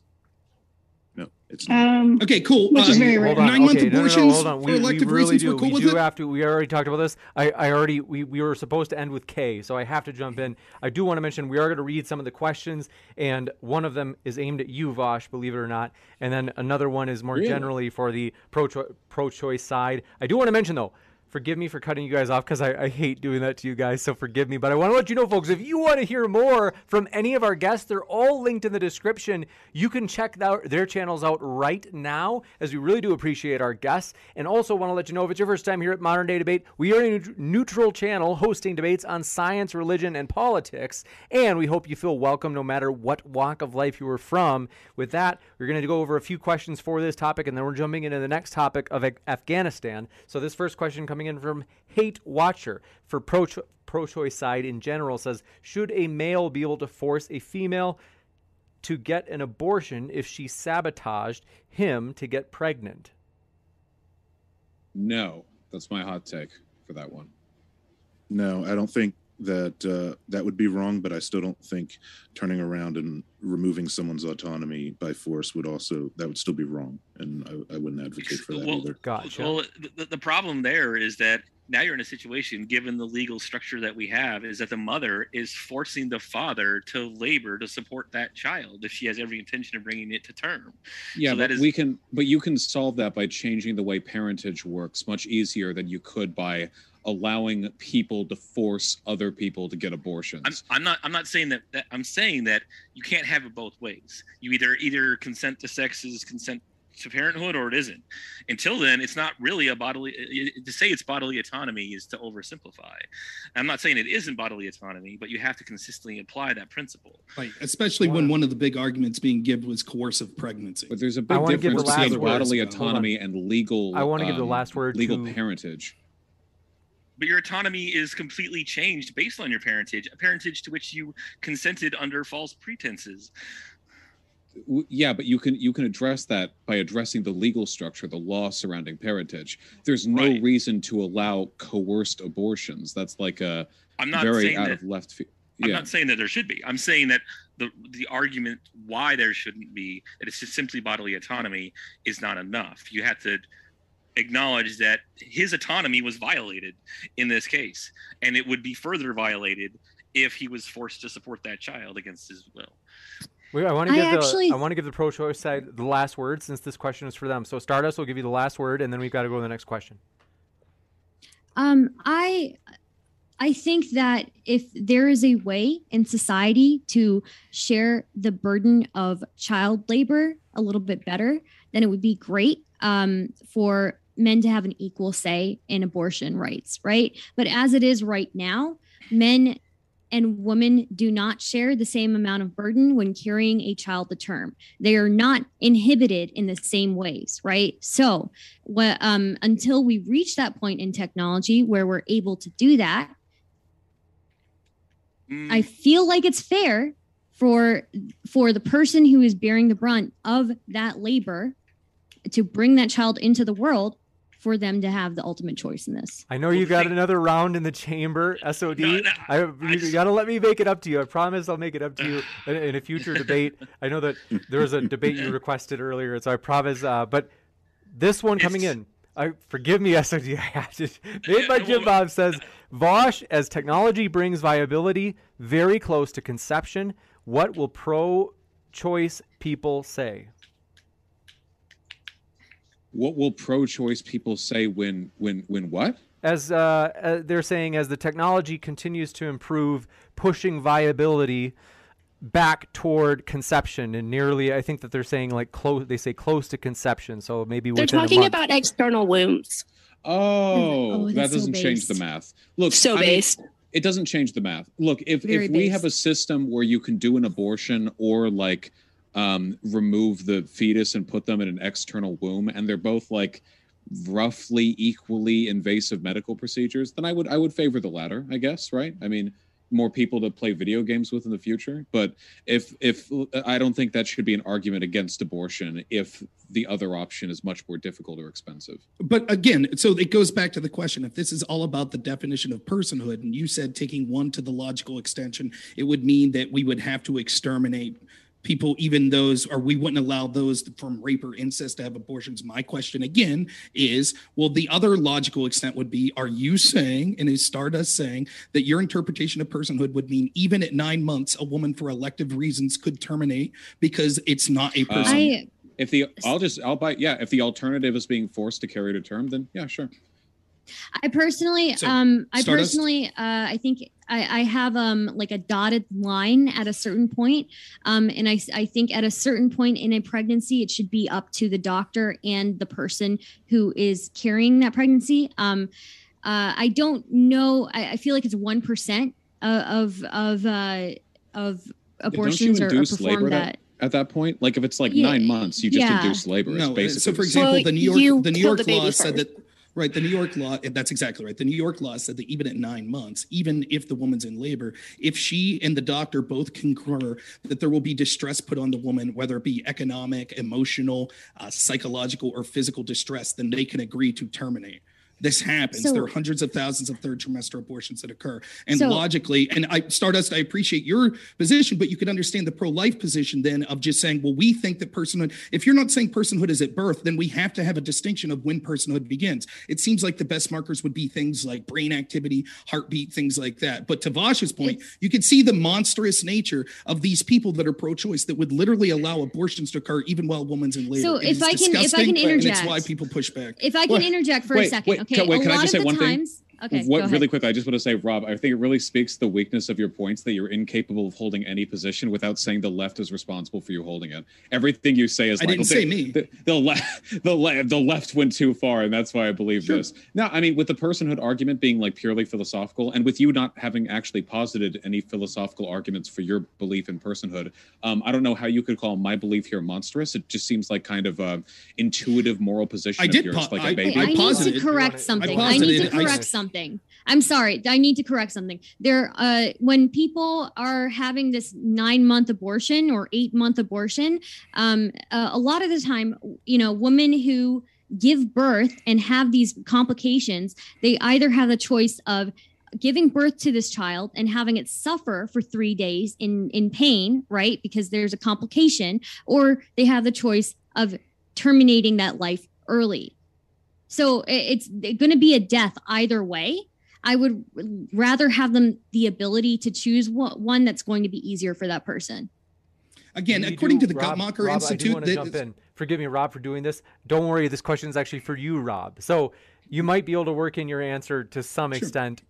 No, it's um Okay, cool. Which is Uh, very rare. Hold on. Nine month okay, no, no, no, abortions hold on. for We, we elective really reasons. do. We're cool we with do it. have to. We already talked about this. I, I already. We, we were supposed to end with K, so I have to jump in. I do want to mention we are going to read some of the questions, and one of them is aimed at you, Vaush, believe it or not, and then another one is more Really? generally for the pro pro choice side. I do want to mention though. Forgive me for cutting you guys off because I, I hate doing that to you guys, so forgive me. But I want to let you know, folks, if you want to hear more from any of our guests, they're all linked in the description. You can check out their channels out right now, as we really do appreciate our guests. And also want to let you know if it's your first time here at Modern Day Debate, we are a neutral channel hosting debates on science, religion, and politics. And we hope you feel welcome no matter what walk of life you are from. With that, we're going to go over a few questions for this topic, and then we're jumping into the next topic of Afghanistan. So this first question coming in from Hate Watcher for pro pro choice side in general says, should a male be able to force a female to get an abortion if she sabotaged him to get pregnant? No, that's my hot take for that one. No, I don't think that uh, that would be wrong, but I still don't think turning around and removing someone's autonomy by force would also that would still be wrong, and I, I wouldn't advocate for that Well, either. Gotcha. Well, the, the problem there is that now you're in a situation given the legal structure that we have is that the mother is forcing the father to labor to support that child if she has every intention of bringing it to term Yeah, So but that is- we can, but you can solve that by changing the way parentage works much easier than you could by allowing people to force other people to get abortions. I'm, I'm not i'm not saying that, that i'm saying that you can't have it both ways you either either consent to sex is consent to parenthood or it isn't until then it's not really a bodily to say it's bodily autonomy is to oversimplify i'm not saying it isn't bodily autonomy but you have to consistently apply that principle Right, especially when one of the big arguments being given was coercive pregnancy. But there's a big wanna give the difference between bodily autonomy and legal. I wanna give the um, last word Legal to- parentage. But your autonomy is completely changed based on your parentage a parentage to which you consented under false pretenses Yeah, but you can you can address that by addressing the legal structure, the law surrounding parentage. There's no Right. reason to allow coerced abortions. That's like a I'm not very saying out that- of left field. I'm not saying that there should be. I'm saying that the the argument why there shouldn't be that it's just simply bodily autonomy is not enough. You have to acknowledge that his autonomy was violated in this case, and it would be further violated if he was forced to support that child against his will. Wait, I want to I give actually- the I want to give the pro-choice side the last word since this question is for them. So Stardust will give you the last word, and then we've got to go to the next question. Um, I I think that if there is a way in society to share the burden of child labor a little bit better, then it would be great um, for men to have an equal say in abortion rights, right? But as it is right now, men and women do not share the same amount of burden when carrying a child to term. They are not inhibited in the same ways, right? So, what, um, until we reach that point in technology where we're able to do that, Mm, I feel like it's fair for for the person who is bearing the brunt of that labor to bring that child into the world for them to have the ultimate choice in this. I know you got another round in the chamber, SOD. No, no, I, I you just- got to let me make it up to you. I promise I'll make it up to you in, in a future debate. I know that there was a debate you requested earlier, so I promise. Uh, but this one coming in, I forgive me, SOD. I have to. Made by Jim Bob says Vaush, as technology brings viability very close to conception, what will pro-choice people say? What will pro-choice people say when when when what? as uh, uh, they're saying as the technology continues to improve pushing viability back toward conception and nearly i think that they're saying like close they say close to conception so maybe They're within a talking month. about external wombs. Oh, Oh, that doesn't change the math. Look, So I mean, it doesn't change the math. Look, if Very if we have a system where you can do an abortion or like um, remove the fetus and put them in an external womb, and they're both like roughly equally invasive medical procedures, then I would I would favor the latter. I guess, right? I mean, more people to play video games with in the future. But if if I don't think that should be an argument against abortion if the other option is much more difficult or expensive. But again, so it goes back to the question if this is all about the definition of personhood, and you said taking one to the logical extension, it would mean that we would have to exterminate people, even those, or we wouldn't allow those from rape or incest to have abortions. My question again is well, the other logical extent would be are you saying, and is Stardust saying, that your interpretation of personhood would mean even at nine months, a woman for elective reasons could terminate because it's not a person? Um, I If the I'll just I'll buy yeah. If the alternative is being forced to carry to term, then yeah, sure. I personally, So, um, I Stardust? personally, uh, I think I, I have um like a dotted line at a certain point, um, and I, I think at a certain point in a pregnancy, it should be up to the doctor and the person who is carrying that pregnancy. Um, uh, I don't know. I, I feel like it's one percent of of uh, of abortions are, are induce labor that- at. At that point, like if it's like Yeah, nine months, you just yeah. induce labor. No, basically so for example, Well, the New you York the New York the baby law said that right. The New York law that's exactly right. The New York law said that even at nine months, even if the woman's in labor, if she and the doctor both concur that there will be distress put on the woman, whether it be economic, emotional, uh, psychological, or physical distress, then they can agree to terminate. This happens. So- there are hundreds of thousands of third trimester abortions that occur. And So- logically, and I Stardust, I appreciate your position, but you could understand the pro-life position then of just saying, well, we think that personhood, if you're not saying personhood is at birth, then we have to have a distinction of when personhood begins. It seems like the best markers would be things like brain activity, heartbeat, things like that. But to Vaush's point, you can see the monstrous nature of these people that are pro-choice that would literally allow abortions to occur even while a woman's in labor. So It if I can- if I can and it's why people push back. If I can Wait, interject for a second, wait, okay. Can- wait, a can I just say one thing? Times, Okay, what go really ahead. quick, I just want to say, Rob, I think it really speaks to the weakness of your points that you're incapable of holding any position without saying the left is responsible for you holding it. Everything you say is I like, didn't well, say me. The, the left, the left, the left went too far, and that's why I believe this. No, I mean, with the personhood argument being like purely philosophical, and with you not having actually posited any philosophical arguments for your belief in personhood, um, I don't know how you could call my belief here monstrous. It just seems like kind of a intuitive moral position I of did yours, po- like I- a baby. Okay, I need to correct something. I, need posited- to I- correct something. I'm sorry. I need to correct something. There, uh, when people are having this nine month abortion or eight month abortion, um, uh, a lot of the time, you know, women who give birth and have these complications, they either have the choice of giving birth to this child and having it suffer for three days in in pain right because there's a complication or they have the choice of terminating that life early so it's going to be a death either way i would rather have them the ability to choose one one that's going to be easier for that person Again, according do- to the Rob- Guttmacher Rob, Institute, I do want to jump is- in. Forgive me, Rob, for doing this. Don't worry, this question is actually for you, Rob. So you might be able to work in your answer to some Sure. extent,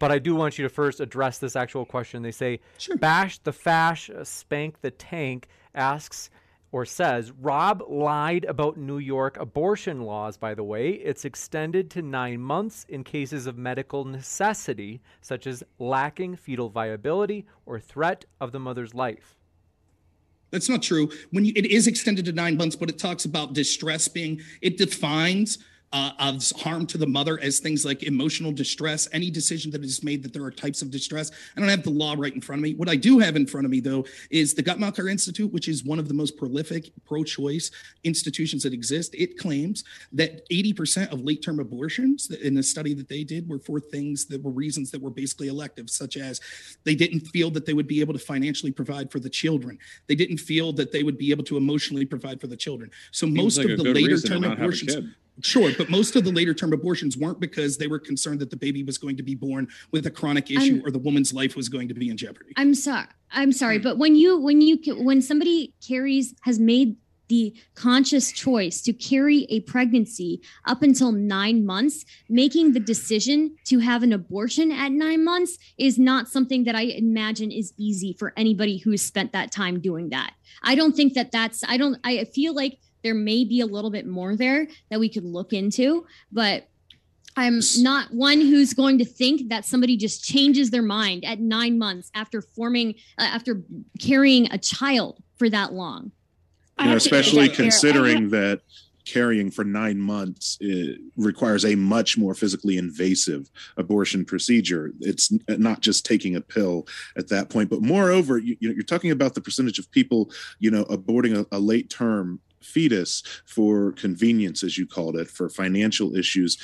but I do want you to first address this actual question. They say, Sure. "Bash the fash, spank the tank." Asks or says, Rob lied about New York abortion laws, by the way. It's extended to nine months in cases of medical necessity, such as lacking fetal viability or threat of the mother's life. That's not true. When you, it is extended to nine months, but it talks about distress being, it defines uh, of harm to the mother as things like emotional distress, any decision that is made that there are types of distress. I don't have the law right in front of me. What I do have in front of me, though, is the Guttmacher Institute, which is one of the most prolific pro choice institutions that exist. It claims that 80% of late term abortions in a study that they did were for things that were reasons that were basically elective, such as they didn't feel that they would be able to financially provide for the children. They didn't feel that they would be able to emotionally provide for the children. So Seems most like of the later term abortions. Sure, but most of the later term abortions weren't because they were concerned that the baby was going to be born with a chronic issue I'm- or the woman's life was going to be in jeopardy. I'm sorry. I'm sorry, hmm. but when you when you when somebody carries has made the conscious choice to carry a pregnancy up until 9 months, making the decision to have an abortion at 9 months is not something that I imagine is easy for anybody who's spent that time doing that. I don't think that that's I don't I feel like there may be a little bit more there that we could look into, but I'm not one who's going to think that somebody just changes their mind at nine months after forming, uh, after carrying a child for that long. You know, especially interject considering have- that carrying for nine months uh, requires a much more physically invasive abortion procedure. It's not just taking a pill at that point, but moreover, you, you know, you're talking about the percentage of people, you know, aborting a, a late term fetus for convenience, as you called it, for financial issues.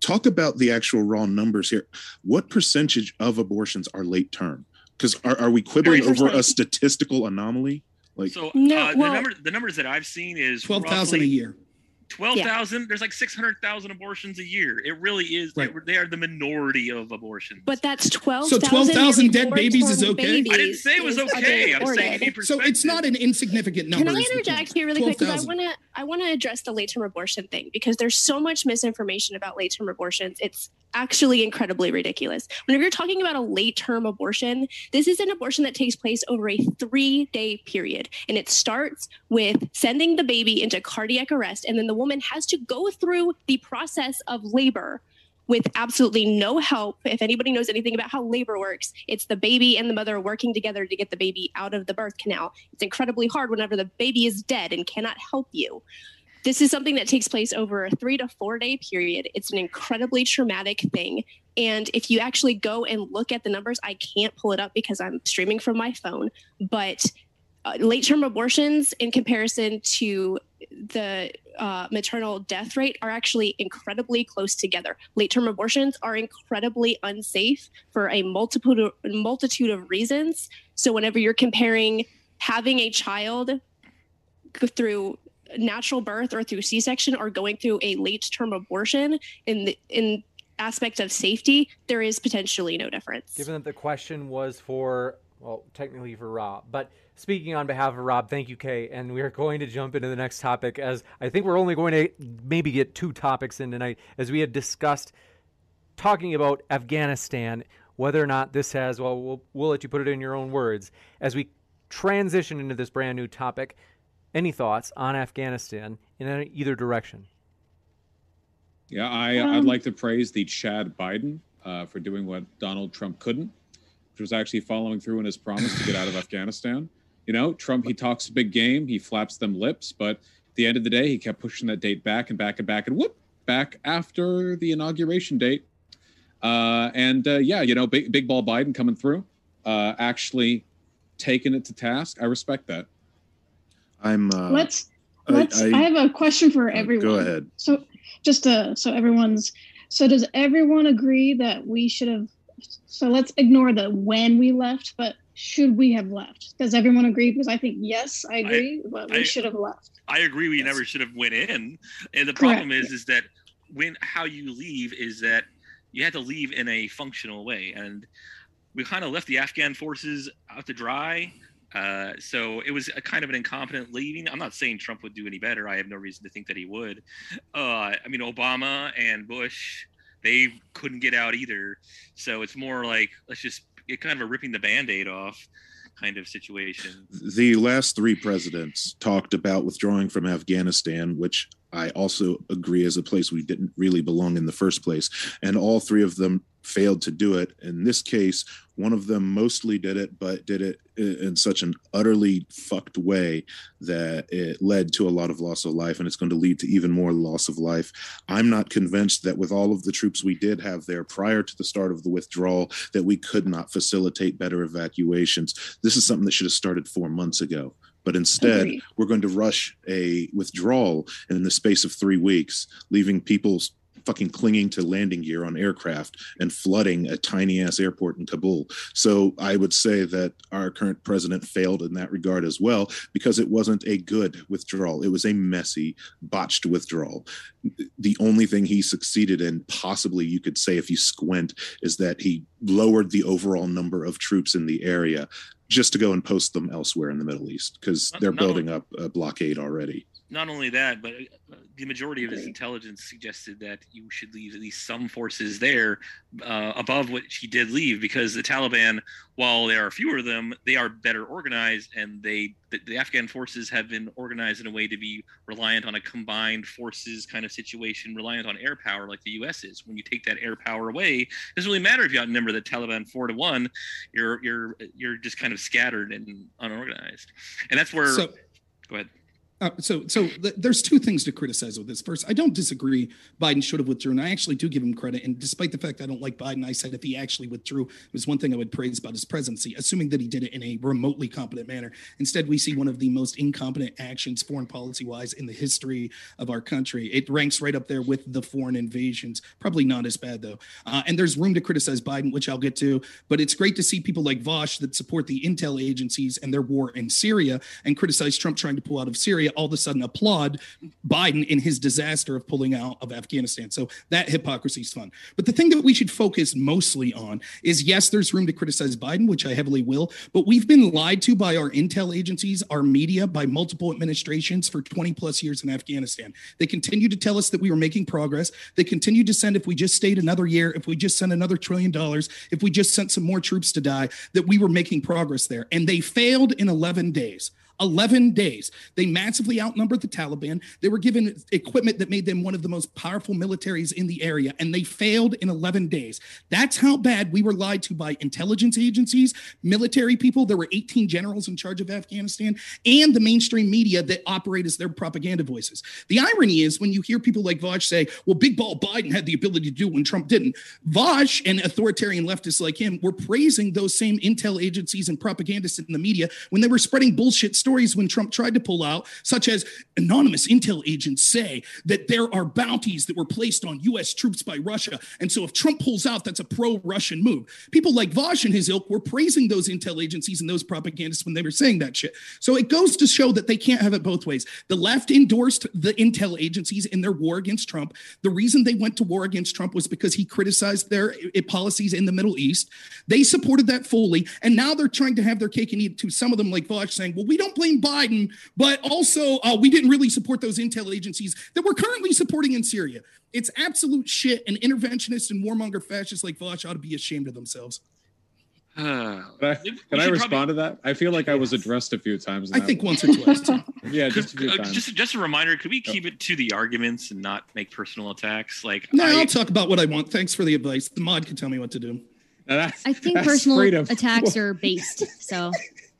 Talk about the actual raw numbers here. What percentage of abortions are late term? Because are, are we quibbling over 30%. a statistical anomaly? Like, So No, uh, well- the number the numbers that I've seen is 12,000 a year. Twelve thousand. There's like six hundred thousand abortions a year. It really is. Right. They are the minority of abortions. But that's 12 So 12,000 dead babies is term okay? I didn't say it was okay. I'm saying aborted. in So it's not an insignificant number. Can I is interject here really quick? Because I want to I want to address the late term abortion thing because there's so much misinformation about late term abortions. It's actually incredibly ridiculous. Whenever you're talking about a late term abortion, this is an abortion that takes place over a three day period, and it starts with sending the baby into cardiac arrest, and then the woman has to go through the process of labor with absolutely no help. If anybody knows anything about how labor works, it's the baby and the mother working together to get the baby out of the birth canal. It's incredibly hard whenever the baby is dead and cannot help you. This is something that takes place over a three to four day period. It's an incredibly traumatic thing. And if you actually go and look at the numbers, I can't pull it up because I'm streaming from my phone, but uh, late term abortions in comparison to the uh, maternal death rate are actually incredibly close together. Late term abortions are incredibly unsafe for a multitude multitude of reasons. So whenever you're comparing having a child through natural birth or through C-section or going through a late term abortion in the, in aspect of safety, there is potentially no difference. Given that the question was for well, technically for Rob, but speaking on behalf of Rob, thank you, Kay. And we are going to jump into the next topic as I think we're only going to maybe get two topics in tonight, as we had discussed talking about Afghanistan, whether or not this has, well, we'll, we'll let you put it in your own words. As we transition into this brand new topic, any thoughts on Afghanistan in either direction? Yeah, I, um, I'd like to praise the Chad Biden uh, for doing what Donald Trump couldn't, which was actually following through on his promise to get out of Afghanistan. You know, Trump, he talks a big game, he flaps them lips, but at the end of the day, he kept pushing that date back and back and back and whoop, back after the inauguration date. Uh, and uh, yeah, you know, big, big ball Biden coming through, uh, actually taking it to task. I respect that. I'm. Uh, let's. Let's. I, I, I, have a question for everyone. Go ahead. So, just to, so everyone's. So, does everyone agree that we should have? So let's ignore the when we left, but should we have left? Does everyone agree? Because I think yes, I agree, I, but we I, should have left. I agree. We yes. never should have went in, and the problem Correct. is, is that when how you leave is that you had to leave in a functional way, and we kind of left the Afghan forces out to dry. Uh, so it was a kind of an incompetent leaving. I'm not saying Trump would do any better. I have no reason to think that he would. Uh, I mean, Obama and Bush, they couldn't get out either. So it's more like let's just kind of a ripping the band-aid off kind of situation. The last three presidents talked about withdrawing from Afghanistan, which I also agree is a place we didn't really belong in the first place. And all three of them failed to do it. In this case, one of them mostly did it, but did it in such an utterly fucked way that it led to a lot of loss of life, and it's going to lead to even more loss of life. I'm not convinced that with all of the troops we did have there prior to the start of the withdrawal, that we could not facilitate better evacuations. This is something that should have started four months ago. But instead, we're going to rush a withdrawal in the space of three weeks, leaving people's fucking clinging to landing gear on aircraft and flooding a tiny ass airport in Kabul. So I would say that our current president failed in that regard as well because it wasn't a good withdrawal. It was a messy, botched withdrawal. The only thing he succeeded in, possibly you could say if you squint, is that he lowered the overall number of troops in the area just to go and post them elsewhere in the Middle East because they're building up a blockade already not only that, but uh, the majority of his intelligence suggested that you should leave at least some forces there uh, above what he did leave, because the Taliban, while there are fewer of them, they are better organized, and they the, the Afghan forces have been organized in a way to be reliant on a combined forces kind of situation, reliant on air power like the U.S. is. When you take that air power away, it doesn't really matter if you outnumber the Taliban four to one. You're you're you're just kind of scattered and unorganized, and that's where. So, go ahead. Uh, so, so th- there's two things to criticize with this. First, I don't disagree. Biden should have withdrawn. I actually do give him credit. And despite the fact I don't like Biden, I said if he actually withdrew, it was one thing I would praise about his presidency, assuming that he did it in a remotely competent manner. Instead, we see one of the most incompetent actions, foreign policy wise, in the history of our country. It ranks right up there with the foreign invasions. Probably not as bad though. Uh, and there's room to criticize Biden, which I'll get to. But it's great to see people like Vaush that support the intel agencies and their war in Syria and criticize Trump trying to pull out of Syria all of a sudden applaud Biden in his disaster of pulling out of Afghanistan. So that hypocrisy is fun. But the thing that we should focus mostly on is yes, there's room to criticize Biden, which I heavily will, but we've been lied to by our intel agencies, our media, by multiple administrations for 20 plus years in Afghanistan. They continue to tell us that we were making progress. They continue to send, if we just stayed another year, if we just sent another trillion dollars, if we just sent some more troops to die, that we were making progress there. And they failed in 11 days. 11 days. They massively outnumbered the Taliban. They were given equipment that made them one of the most powerful militaries in the area, and they failed in 11 days. That's how bad we were lied to by intelligence agencies, military people. There were 18 generals in charge of Afghanistan, and the mainstream media that operate as their propaganda voices. The irony is when you hear people like Vaush say, well, Big Ball Biden had the ability to do when Trump didn't. Vaush and authoritarian leftists like him were praising those same intel agencies and propagandists in the media when they were spreading bullshit stories when Trump tried to pull out, such as anonymous intel agents say that there are bounties that were placed on U.S. troops by Russia. And so if Trump pulls out, that's a pro Russian move. People like Vaush and his ilk were praising those intel agencies and those propagandists when they were saying that shit. So it goes to show that they can't have it both ways. The left endorsed the intel agencies in their war against Trump. The reason they went to war against Trump was because he criticized their uh, policies in the Middle East. They supported that fully. And now they're trying to have their cake and eat it too. Some of them, like Vaush, saying, well, we don't blame Biden, but also uh, we didn't really support those intel agencies that we're currently supporting in Syria. It's absolute shit. And interventionists and warmonger fascists like Vaush ought to be ashamed of themselves. can I, can I respond probably, to that? I feel like I was addressed a few times. I think once or twice. yeah, just a few uh, times. Just, just a reminder: could we keep it to the arguments and not make personal attacks? Like, no, I, will talk about what I want. Thanks for the advice. The mod can tell me what to do. I think personal freedom. attacks are based. So.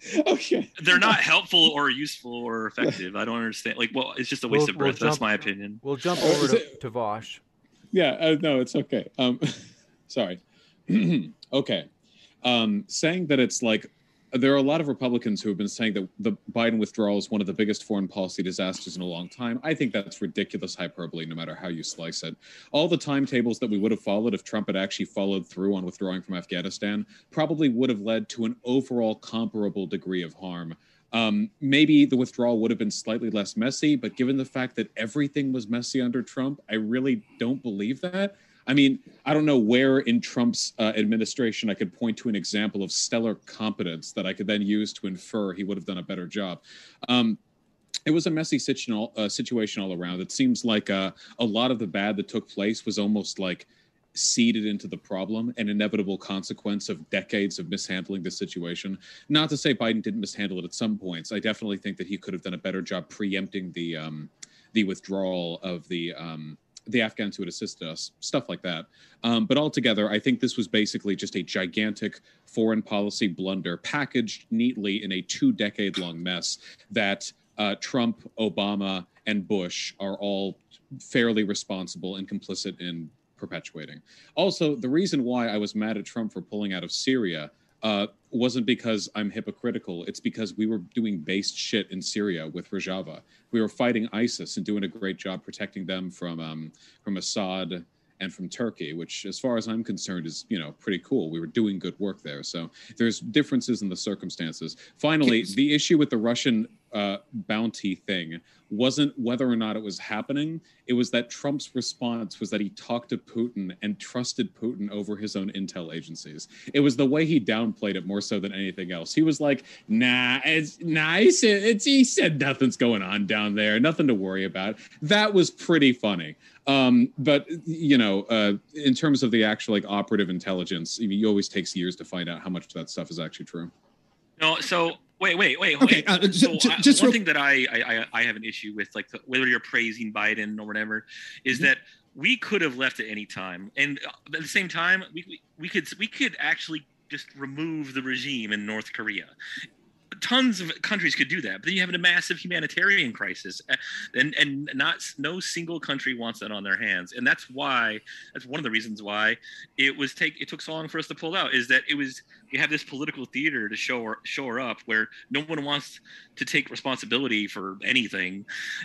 okay. They're not helpful or useful or effective. I don't understand. Like, well, it's just a waste we'll, of breath. We'll That's my opinion. We'll jump over to, to Vaush. Yeah. Uh, no, it's okay. Um, sorry. okay um, saying that it's like there are a lot of Republicans who have been saying that the Biden withdrawal is one of the biggest foreign policy disasters in a long time. I think that's ridiculous hyperbole, no matter how you slice it. All the timetables that we would have followed if Trump had actually followed through on withdrawing from Afghanistan probably would have led to an overall comparable degree of harm. Um, maybe the withdrawal would have been slightly less messy, but given the fact that everything was messy under Trump, I really don't believe that. I mean, I don't know where in Trump's uh, administration I could point to an example of stellar competence that I could then use to infer he would have done a better job. Um, it was a messy situation, uh, situation all around. It seems like uh, a lot of the bad that took place was almost like seeded into the problem, an inevitable consequence of decades of mishandling the situation. Not to say Biden didn't mishandle it at some points. I definitely think that he could have done a better job preempting the um, the withdrawal of the um, the Afghans who would assist us, stuff like that. Um, but altogether, I think this was basically just a gigantic foreign policy blunder packaged neatly in a two decade long mess that uh, Trump, Obama, and Bush are all fairly responsible and complicit in perpetuating. Also, the reason why I was mad at Trump for pulling out of Syria uh, wasn't because I'm hypocritical. It's because we were doing based shit in Syria with Rojava. We were fighting ISIS and doing a great job protecting them from um, from Assad and from Turkey, which, as far as I'm concerned, is you know pretty cool. We were doing good work there. So there's differences in the circumstances. Finally, the issue with the Russian uh, bounty thing wasn't whether or not it was happening. It was that Trump's response was that he talked to Putin and trusted Putin over his own intel agencies. It was the way he downplayed it more so than anything else. He was like, "Nah, it's nice. It's he said nothing's going on down there. Nothing to worry about." That was pretty funny. Um, but you know, uh, in terms of the actual like operative intelligence, I mean, it always takes years to find out how much of that stuff is actually true. No, so wait, wait, wait. Okay, wait. Uh, so j- I, just one real- thing that I, I I have an issue with, like the, whether you're praising Biden or whatever, is that we could have left at any time, and uh, at the same time, we, we we could we could actually just remove the regime in North Korea tons of countries could do that, but then you have a massive humanitarian crisis, and and not no single country wants that on their hands, and that's why that's one of the reasons why it was take it took so long for us to pull out is that it was you have this political theater to show show her up where no one wants to take responsibility for anything,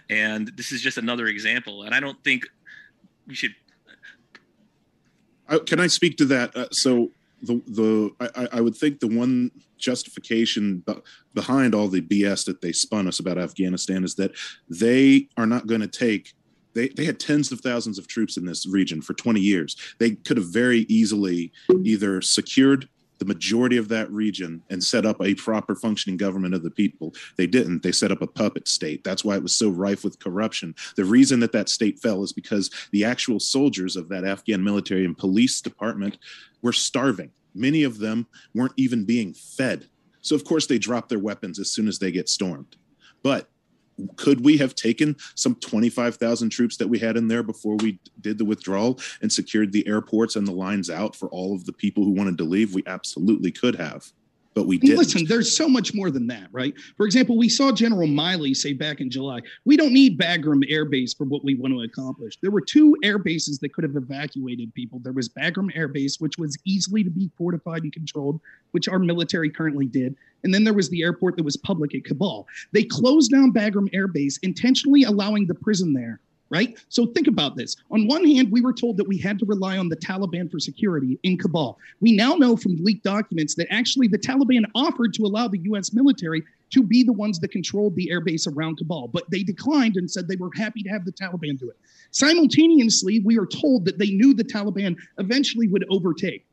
and this is just another example, and I don't think we should. Uh, can I speak to that? Uh, so the the I, I would think the one justification behind all the BS that they spun us about Afghanistan is that they are not going to take. They, they had tens of thousands of troops in this region for 20 years. They could have very easily either secured the majority of that region and set up a proper functioning government of the people. They didn't. They set up a puppet state. That's why it was so rife with corruption. The reason that that state fell is because the actual soldiers of that Afghan military and police department were starving. Many of them weren't even being fed. So, of course, they drop their weapons as soon as they get stormed. But could we have taken some 25,000 troops that we had in there before we did the withdrawal and secured the airports and the lines out for all of the people who wanted to leave? We absolutely could have but we did. Listen, there's so much more than that, right? For example, we saw General Milley say back in July, we don't need Bagram Air Base for what we want to accomplish. There were two air bases that could have evacuated people. There was Bagram Air Base, which was easily to be fortified and controlled, which our military currently did. And then there was the airport that was public at Kabul. They closed down Bagram Air Base, intentionally allowing the prison there right? So think about this. On one hand, we were told that we had to rely on the Taliban for security in Kabul. We now know from leaked documents that actually the Taliban offered to allow the US military to be the ones that controlled the airbase around Kabul, but they declined and said they were happy to have the Taliban do it. Simultaneously, we are told that they knew the Taliban eventually would overtake.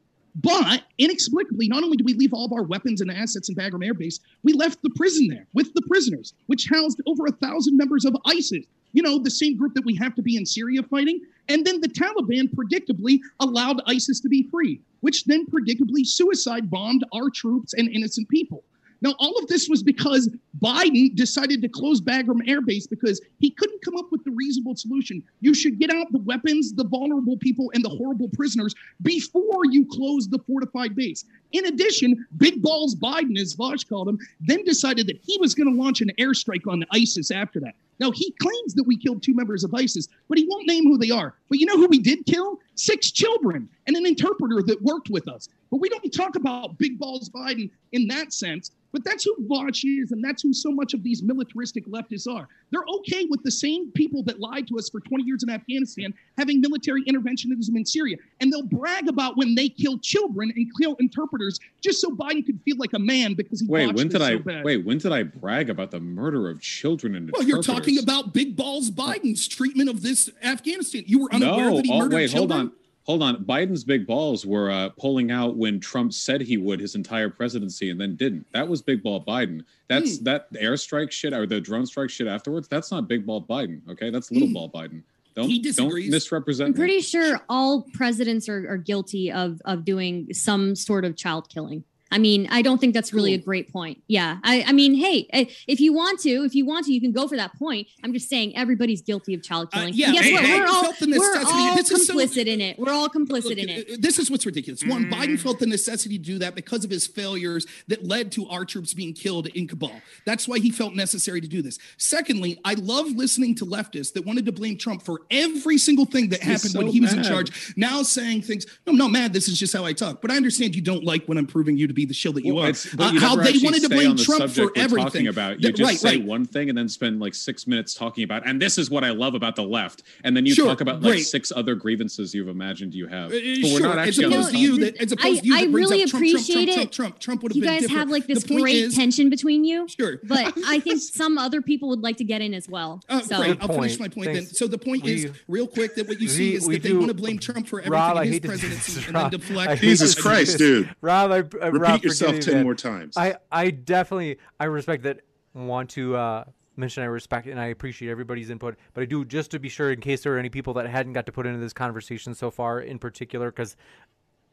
But inexplicably, not only did we leave all of our weapons and assets in Bagram Air Base, we left the prison there with the prisoners, which housed over a thousand members of ISIS, you know, the same group that we have to be in Syria fighting. And then the Taliban predictably allowed ISIS to be free, which then predictably suicide bombed our troops and innocent people. Now, all of this was because Biden decided to close Bagram Air Base because he couldn't come up with the reasonable solution. You should get out the weapons, the vulnerable people, and the horrible prisoners before you close the fortified base. In addition, Big Balls Biden, as Vaush called him, then decided that he was going to launch an airstrike on ISIS after that. Now, he claims that we killed two members of ISIS, but he won't name who they are. But you know who we did kill? Six children and an interpreter that worked with us. But we don't talk about Big Balls Biden in that sense. But that's who Vaush is, and that's who so much of these militaristic leftists are. They're okay with the same people that lied to us for 20 years in Afghanistan having military interventionism in Syria. And they'll brag about when they kill children and kill interpreters just so Biden could feel like a man because he wait. When did I so wait? When did I brag about the murder of children and well, you're talking about Big Balls Biden's treatment of this Afghanistan. You were unaware no, that he oh, murdered wait, children. hold on. Hold on. Biden's big balls were uh, pulling out when Trump said he would his entire presidency and then didn't. That was big ball Biden. That's Hmm. that airstrike shit or the drone strike shit afterwards. That's not big ball Biden. Okay, that's little Hmm. ball Biden. Don't He don't misrepresent. I'm me. pretty sure all presidents are, are guilty of of doing some sort of child killing. I mean, I don't think that's really a great point. Yeah, I, I mean, hey, eh, if you want to, if you want to, you can go for that point. I'm just saying everybody's guilty of child Uh, killing. yeah, And guess hey, what? hey, We're all felt the we're all this is so- complicit in it. We're all complicit Look, in it. uh, This is what's ridiculous. One, Mm. Biden felt the necessity to do that because of his failures that led to our troops being killed in Kabul. That's why he felt necessary to do this. Secondly, I love listening to leftists that wanted to blame Trump for every single thing that happened so when he was in charge. Now saying things, no, I'm not mad. This is just how I talk. But I understand you don't like when I'm proving you to be the shill that you Well, are. it's- but Uh, how they wanted to blame Trump for everything. About you That- just right, say right. one thing and then spend like six minutes talking about, and this is what I love about the left, and then you Sure, talk about like great. six other grievances you've imagined you have. Uh, But we're sure, not actually on opposed to you that as opposed I- to you I that really appreciate Trump, it. Trump, Trump, Trump would have You guys different. have like this great is- tension between you, Sure. but I think some other people would like to get in as well. Uh, so. I'll finish my point then. So the point is, real quick, that what you see is that they want to blame Trump for everything in his hate to do presidency and then deflect. Jesus Christ, dude. Rob, I, uh, Repeat Rob, yourself 10 man. more times. I, I definitely I respect that. Want to uh, mention I respect and I appreciate everybody's input, but I do just to be sure in case there are any people that hadn't got to put into this conversation so far, in particular, because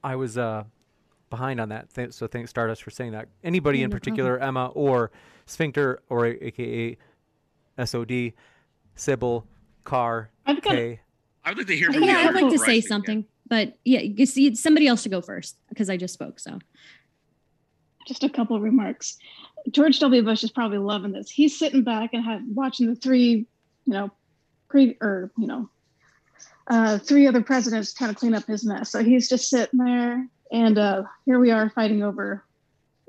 I was uh, behind on that. Th- so thanks Stardust for saying that. Anybody Yeah, in no particular, Emma or Sphincter or a- AKA SOD, Sybil, Carr, I've got K. I would like to hear I from think I'd like to say writing, yeah. something, but yeah, you see, somebody else should go first because I just spoke. So just a couple of remarks. George W. Bush is probably loving this. He's sitting back and had, watching the three, you know, pre or you know, uh, three other presidents trying to clean up his mess. So he's just sitting there, and uh, here we are fighting over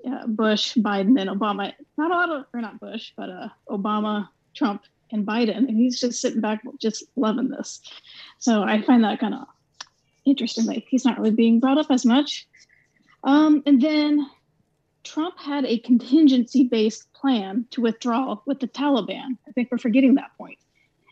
uh, Bush, Biden, and Obama. Not a lot of, or not Bush, but uh, Obama, Trump, and Biden, and he's just sitting back, just loving this. So I find that kind of interesting that he's not really being brought up as much. Um, and then Trump had a contingency based plan to withdraw with the Taliban. I think we're forgetting that point.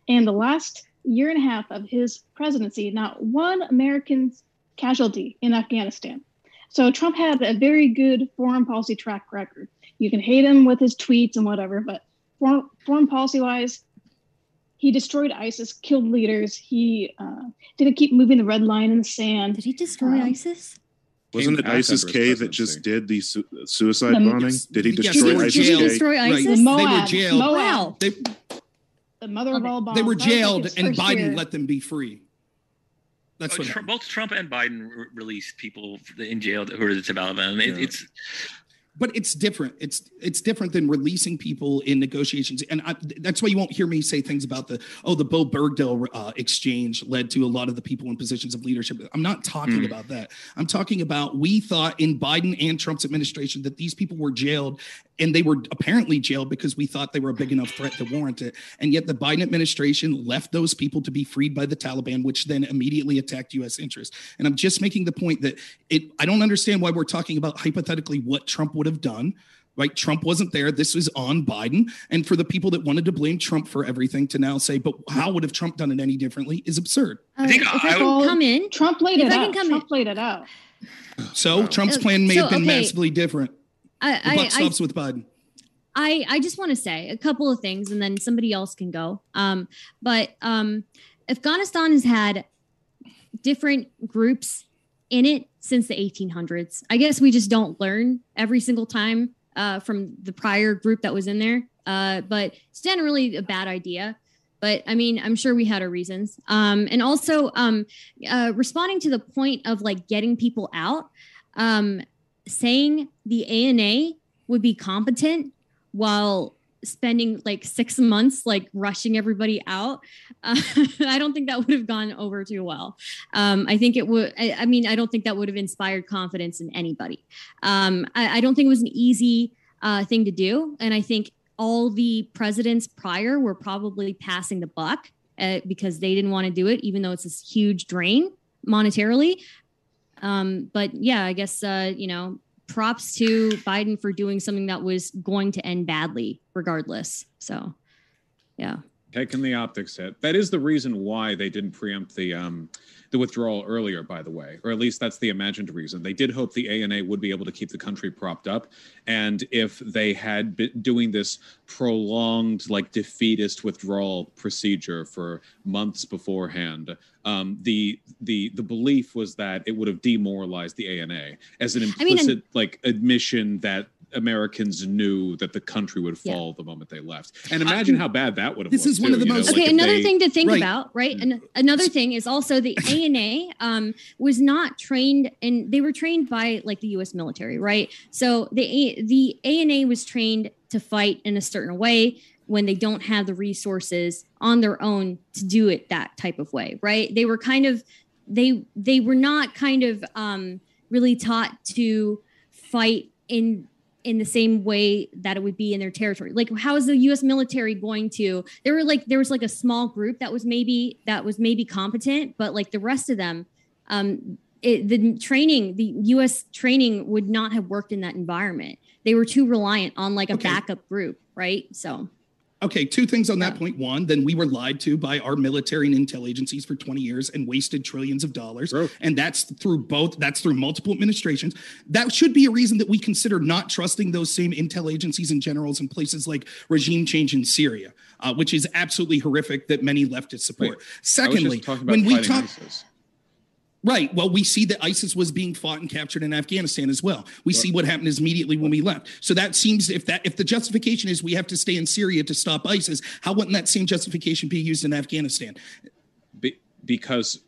And the last year and a half of his presidency, not one American casualty in Afghanistan. So Trump had a very good foreign policy track record. You can hate him with his tweets and whatever, but foreign, foreign policy wise, he destroyed ISIS, killed leaders. He uh, didn't keep moving the red line in the sand. did he destroy Um, ISIS? Wasn't it ISIS K that just did the su- uh, suicide The- bombing? Did he destroy they were ISIS Did he jailed. K? Right. ISIS? They were jailed. Moab, They, the mother of all bombs. they were That was like jailed, and Biden year. let them be free. That's Oh, what Trump, both Trump and Biden re- released people in jail who are the Taliban. It, Yeah. It's but it's different. It's it's different than releasing people in negotiations, and I, that's why you won't hear me say things about the oh the Bowe Bergdahl uh, exchange led to a lot of the people in positions of leadership. I'm not talking mm. about that. I'm talking about we thought in Biden and Trump's administration that these people were jailed, and they were apparently jailed because we thought they were a big enough threat to warrant it, and yet the Biden administration left those people to be freed by the Taliban, which then immediately attacked U.S. interests. And I'm just making the point that it. I don't understand why we're talking about hypothetically what Trump would have done right? Trump wasn't there. This was on Biden. And for the people that wanted to blame Trump for everything to now say, but how would have Trump done it any differently is absurd. Uh, I think if I, I can come in, Trump laid it out. Trump in. laid it out. So Trump's plan may so, have been okay. massively different. I, buck stops I, with Biden. I, I just want to say a couple of things and then somebody else can go. Um, but um, Afghanistan has had different groups in it since the 1800s. I guess we just don't learn every single time uh, from the prior group that was in there. Uh, but it's generally a bad idea. But I mean, I'm sure we had our reasons. Um, and also, um, uh, responding to the point of like getting people out, um, saying the ANA would be competent while spending like six months like rushing everybody out uh, i don't think that would have gone over too well. Um, i think it would I, I, mean i don't think that would have inspired confidence in anybody. Um, I, I, don't think it was an easy uh, thing to do and i think all the presidents prior were probably passing the buck uh, because they didn't want to do it even though it's this huge drain monetarily um, but yeah i guess uh, you know props to Biden for doing something that was going to end badly, regardless. So, yeah. Taking the optics hit. That is the reason why they didn't preempt the um, the withdrawal earlier, by the way, or at least that's the imagined reason. They did hope the ANA would be able to keep the country propped up, and if they had been doing this prolonged, like defeatist withdrawal procedure for months beforehand, um, the the the belief was that it would have demoralized the ANA as an implicit I mean, like admission that Americans knew that the country would fall yeah. the moment they left. And imagine how bad that would have. This is one too, of the most. Know, okay, like another they, thing to think right. about, right? And another thing is also the ANA um, was not trained, and they were trained by like the U.S. military, right? So the the ANA was trained to fight in a certain way when they don't have the resources on their own to do it that type of way, right? They were kind of they they were not kind of um, really taught to fight in in the same way that it would be in their territory. Like how is the US military going to there were like there was like a small group that was maybe that was maybe competent, but like the rest of them um it, the training, the US training would not have worked in that environment. They were too reliant on like a okay. backup group, right? So Okay, two things on that yeah. point. One, then we were lied to by our military and intel agencies for 20 years and wasted trillions of dollars. And that's through both, that's through multiple administrations. That should be a reason that we consider not trusting those same intel agencies and generals in places like regime change in Syria, uh, which is absolutely horrific that many leftists support. Wait, Secondly, when we talk. ISIS. Right. Well, we see that ISIS was being fought and captured in Afghanistan as well. We see what happened immediately when we left. So that seems if that if the justification is we have to stay in Syria to stop ISIS, how wouldn't that same justification be used in Afghanistan? Be, because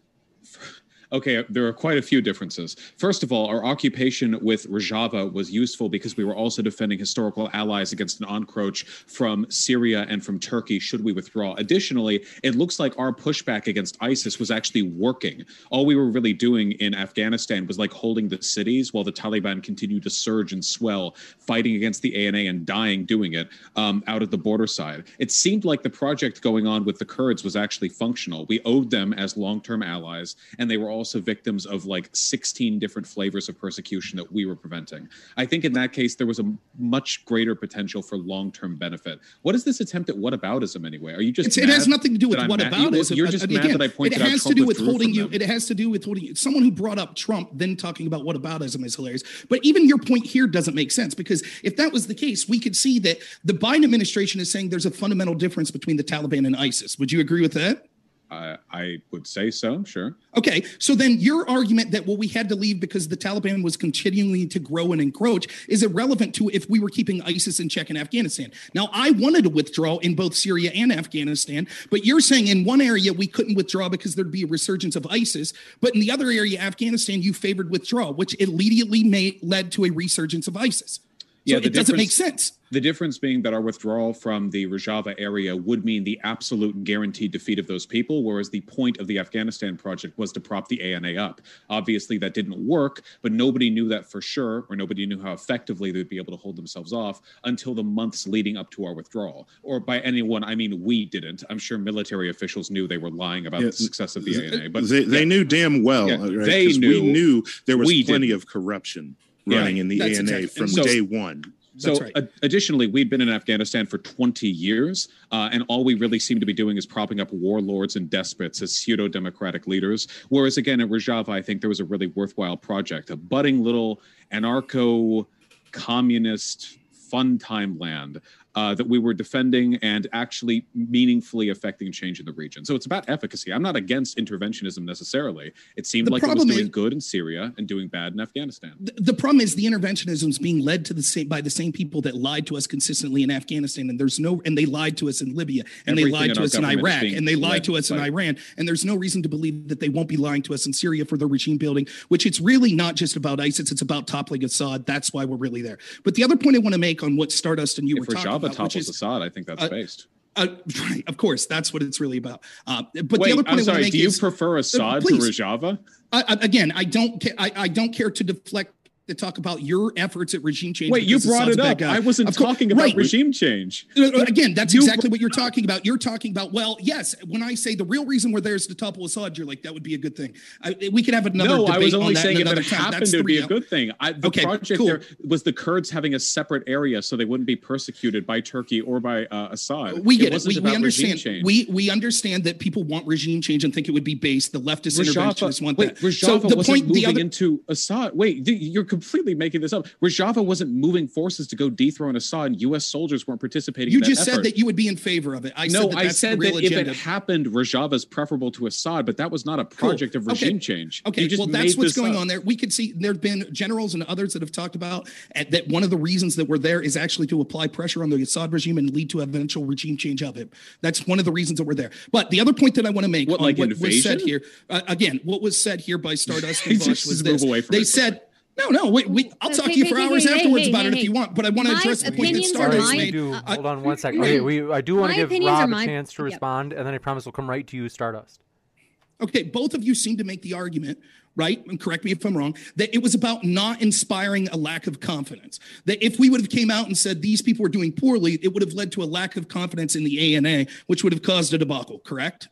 Okay, there are quite a few differences. First of all, our occupation with Rojava was useful because we were also defending historical allies against an encroach from Syria and from Turkey should we withdraw. Additionally, it looks like our pushback against ISIS was actually working. All we were really doing in Afghanistan was like holding the cities while the Taliban continued to surge and swell, fighting against the ANA and dying doing it um, out at the border side. It seemed like the project going on with the Kurds was actually functional. We owed them as long term allies, and they were also victims of like 16 different flavors of persecution that we were preventing. I think in that case, there was a much greater potential for long term benefit. What is this attempt at whataboutism anyway? Are you just it has nothing to do with whataboutism? You, are just mad that I pointed out. it has to do with holding you. It has to do with holding you. Someone who brought up Trump then talking about whataboutism is hilarious. But even your point here doesn't make sense because if that was the case, we could see that the Biden administration is saying there's a fundamental difference between the Taliban and ISIS. Would you agree with that? I, I would say so, sure. Okay, so then your argument that well we had to leave because the Taliban was continuing to grow and encroach is irrelevant to if we were keeping ISIS in check in Afghanistan. Now I wanted to withdraw in both Syria and Afghanistan, but you're saying in one area we couldn't withdraw because there'd be a resurgence of ISIS, but in the other area, Afghanistan, you favored withdrawal, which immediately led to a resurgence of ISIS. So the it doesn't make sense. The difference being that our withdrawal from the Rojava area would mean the absolute guaranteed defeat of those people, whereas the point of the Afghanistan project was to prop the ANA up. Obviously, that didn't work, but nobody knew that for sure, or nobody knew how effectively they'd be able to hold themselves off until the months leading up to our withdrawal. Or by anyone, I mean we didn't. I'm sure military officials knew they were lying about Yeah, the success of the ANA, but they, they yeah. knew damn well. Yeah, right? they knew. We knew there was plenty didn't. of corruption Yeah, running in the ANA exactly- from so- day one. So, right. ad- additionally, we'd been in Afghanistan for 20 years, uh, and all we really seem to be doing is propping up warlords and despots as pseudo democratic leaders. Whereas, again, at Rojava, I think there was a really worthwhile project, a budding little anarcho communist fun time land uh, that we were defending and actually meaningfully affecting change in the region. So it's about efficacy. I'm not against interventionism necessarily. It seemed The like it was doing is- good in Syria and doing bad in Afghanistan. The, the problem is the interventionism is being led to the same by the same people that lied to us consistently in Afghanistan, and there's no and they lied to us in Libya, and Everything they lied to us in Iraq, and they lied to us in Iran, and there's no reason to believe that they won't be lying to us in Syria for their regime building. Which it's really not just about ISIS; it's about toppling Assad. That's why we're really there. But the other point I want to make on what Stardust and you If were talking Rojava about, which topples is Assad, I think that's uh, based. uh, right, of course, that's what it's really about. Uh, but Wait, the other point I'm sorry. Do you is, prefer Assad to please. Rojava? Again, I don't, ca- I, I don't care to deflect to talk about your efforts at regime change. Wait, you brought it up. I wasn't Of course- talking about right. regime change. Uh, Again, that's You exactly what you're talking about. You're talking about, well, yes, when I say the real reason we're there is to topple Assad, you're like, that would be a good thing. I, we could have another no, I was only saying if it happened, That's it would be a good thing. I, the Okay, project cool. there was the Kurds having a separate area so they wouldn't be persecuted by Turkey or by uh, Assad. We get it. wasn't We, we understand. We we understand that people want regime change and think it would be based. The leftist interventionists want wait, that. So the wasn't point, moving the other, into Assad. Wait, you're completely making this up. Rojava wasn't moving forces to go dethrone Assad. and U.S. soldiers weren't participating. you in that just said that you would be in favor of it. I no, said that I said that agenda. if it happened, Rojava is preferable to Assad, but that was not a Cool. project of Okay. regime change. Okay, You just well, that's what's going up. on there. We could see there have been generals and others that have talked about uh, that one of the reasons that we're there is actually to apply pressure on the Assad regime and lead to eventual regime change of it. That's one of the reasons that we're there. But the other point that I want to make What, on like what was said invasion? here, uh, again, what was said here by Stardust and Bush was this. they it for a said. No, no, wait, wait. I'll Hey, talk to you for hey, hours hey, afterwards hey, about hey, it if you want, but I want to address the point that opinions are Stardust mine. made. do. Uh, Hold on one second. my- Okay, we I do want to give opinions are Rob a chance to yep. respond, and then I promise we'll come right to you, Stardust. Okay, both of you seem to make the argument, right? And correct me if I'm wrong, that it was about not inspiring a lack of confidence. That if we would have came out and said these people were doing poorly, it would have led to a lack of confidence in the ANA, which would have caused a debacle, correct?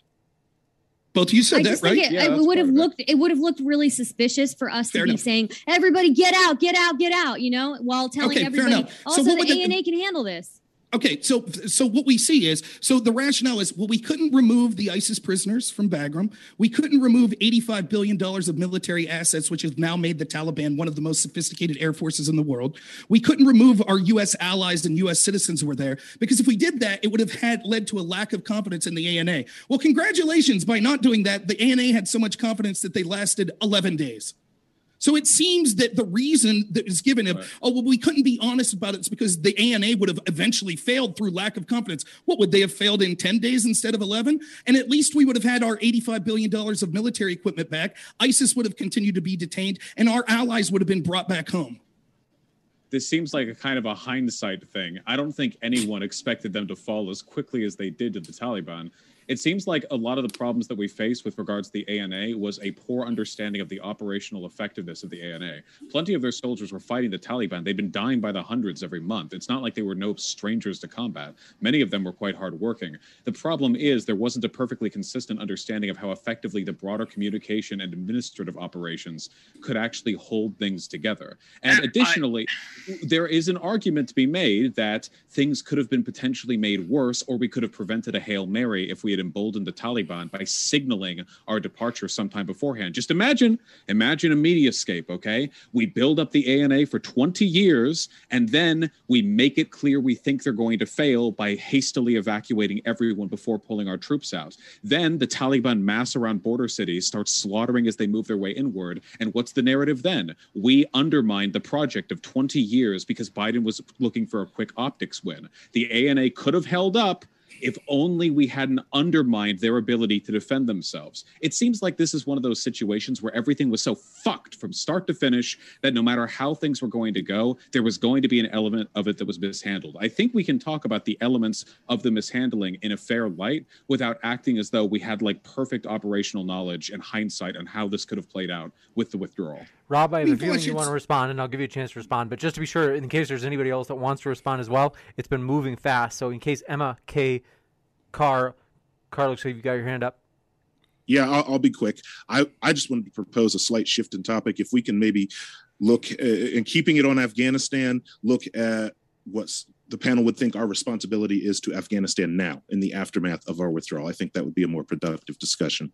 Both of you said I that, right? it, Yeah, it would have part of it. looked it would have looked really suspicious for us Fair to be saying everybody get out, get out, get out, you know, while telling Okay, everybody enough. So also what the would the- ANA can handle this. Okay, so so what we see is so the rationale is well we couldn't remove the ISIS prisoners from Bagram. We couldn't remove 85 billion dollars of military assets which has now made the Taliban one of the most sophisticated air forces in the world. We couldn't remove our US allies and US citizens who were there because if we did that it would have had led to a lack of confidence in the ANA. Well, congratulations by not doing that the ANA had so much confidence that they lasted 11 days. So it seems that the reason that is given of, oh, well, we couldn't be honest about it, it's because the ANA would have eventually failed through lack of confidence. What would they have failed in 10 days instead of 11? And at least we would have had our $85 billion of military equipment back. ISIS would have continued to be detained, and our allies would have been brought back home. this seems like a kind of a hindsight thing. I don't think anyone expected them to fall as quickly as they did to the Taliban. It seems like a lot of the problems that we face with regards to the ANA was a poor understanding of the operational effectiveness of the ANA. Plenty of their soldiers were fighting the Taliban. They'd been dying by the hundreds every month. It's not like they were no strangers to combat. Many of them were quite hardworking. The problem is there wasn't a perfectly consistent understanding of how effectively the broader communication and administrative operations could actually hold things together. And I- additionally, there is an argument to be made that things could have been potentially made worse, or we could have prevented a Hail Mary if we had emboldened the Taliban by signaling our departure sometime beforehand. Just imagine, imagine a media mediascape, okay? We build up the ANA for 20 years, and then we make it clear we think they're going to fail by hastily evacuating everyone before pulling our troops out. Then the Taliban mass around border cities, start slaughtering as they move their way inward. And what's the narrative then? We undermined the project of 20 years because Biden was looking for a quick optics win. The ANA could have held up if only we hadn't undermined their ability to defend themselves. It seems like this is one of those situations where everything was so fucked from start to finish that no matter how things were going to go, there was going to be an element of it that was mishandled. I think we can talk about the elements of the mishandling in a fair light without acting as though we had like perfect operational knowledge and hindsight on how this could have played out with the withdrawal. Rob, I have I a mean, feeling Bush, you want to respond, and I'll give you a chance to respond. But just to be sure, in case there's anybody else that wants to respond as well, it's been moving fast. So in case Emma K. Carr, Carr looks like you got your hand up. Yeah, I'll, I'll be quick. I, I just wanted to propose a slight shift in topic. If we can maybe look, uh, in keeping it on Afghanistan, look at what's the panel would think our responsibility is to Afghanistan now in the aftermath of our withdrawal. I think that would be a more productive discussion.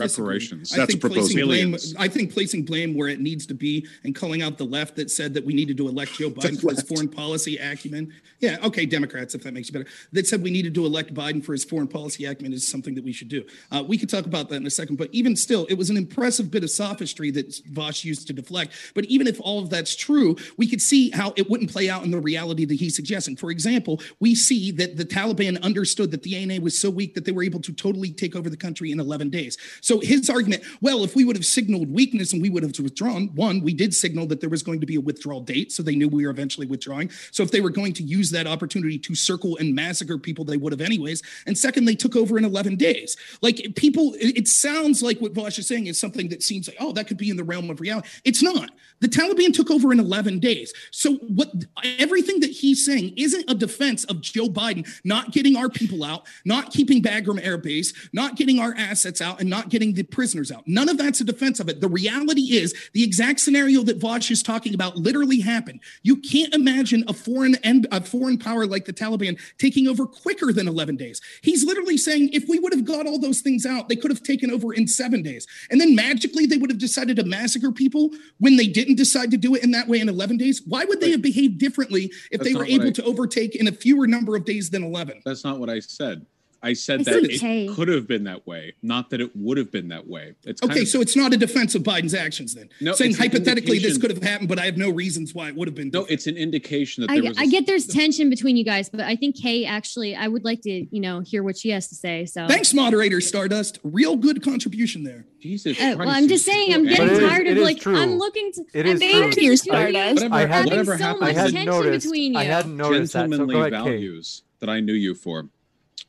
Reparations. That's a proposal. blame. I think placing blame where it needs to be and calling out the left that said that we needed to elect Joe Biden for his foreign policy acumen. Yeah, okay, Democrats, if that makes you better. That said we needed to elect Biden for his foreign policy acumen is something that we should do. Uh, we could talk about that in a second, but even still, it was an impressive bit of sophistry that Vaush used to deflect. But even if all of that's true, we could see how it wouldn't play out in the reality that he's suggesting. For example, we see that the Taliban understood that the ANA was so weak that they were able to totally take over the country in 11 days. So his argument, well, if we would have signaled weakness and we would have withdrawn, one, we did signal that there was going to be a withdrawal date, so they knew we were eventually withdrawing. So if they were going to use that opportunity to circle and massacre people, they would have anyways. And second, they took over in 11 days. Like people, it, it sounds like what Vaush is saying is something that seems like, oh, that could be in the realm of reality. It's not. The Taliban took over in 11 days. So what everything that he's saying isn't a defense of Joe Biden not getting our people out, not keeping Bagram Air Base, not getting our assets out, and not getting the prisoners out. None of that's a defense of it. The reality is the exact scenario that Vaush is talking about literally happened. You can't imagine a foreign and a foreign power like the Taliban taking over quicker than 11 days. He's literally saying if we would have got all those things out, they could have taken over in seven days. And then magically they would have decided to massacre people when they didn't decide to do it in that way in 11 days. Why would they have behaved differently if That's they were able I- to overtake in a fewer number of days than 11? That's not what I said. I said I that think it could have been that way, not that it would have been that way. It's kind Okay, of- so it's not a defense of Biden's actions then. No, Saying hypothetically this could have happened, but I have no reasons why it would have been. no, it's an indication that I, there was. I a- get there's tension between you guys, but I think Kay actually, I would like to, you know, hear what she has to say. So Thanks, moderator Stardust. Real good contribution there. Jesus. Uh, well, I'm just saying, I'm getting it is- tired it of like true. I'm looking to. It I'm is thank true. you, Stardust. Whatever, I had- whatever Having so much I to hadn't tension noticed. between I you. hadn't noticed that. So gentlemanly go ahead, Kay. values that I knew you for.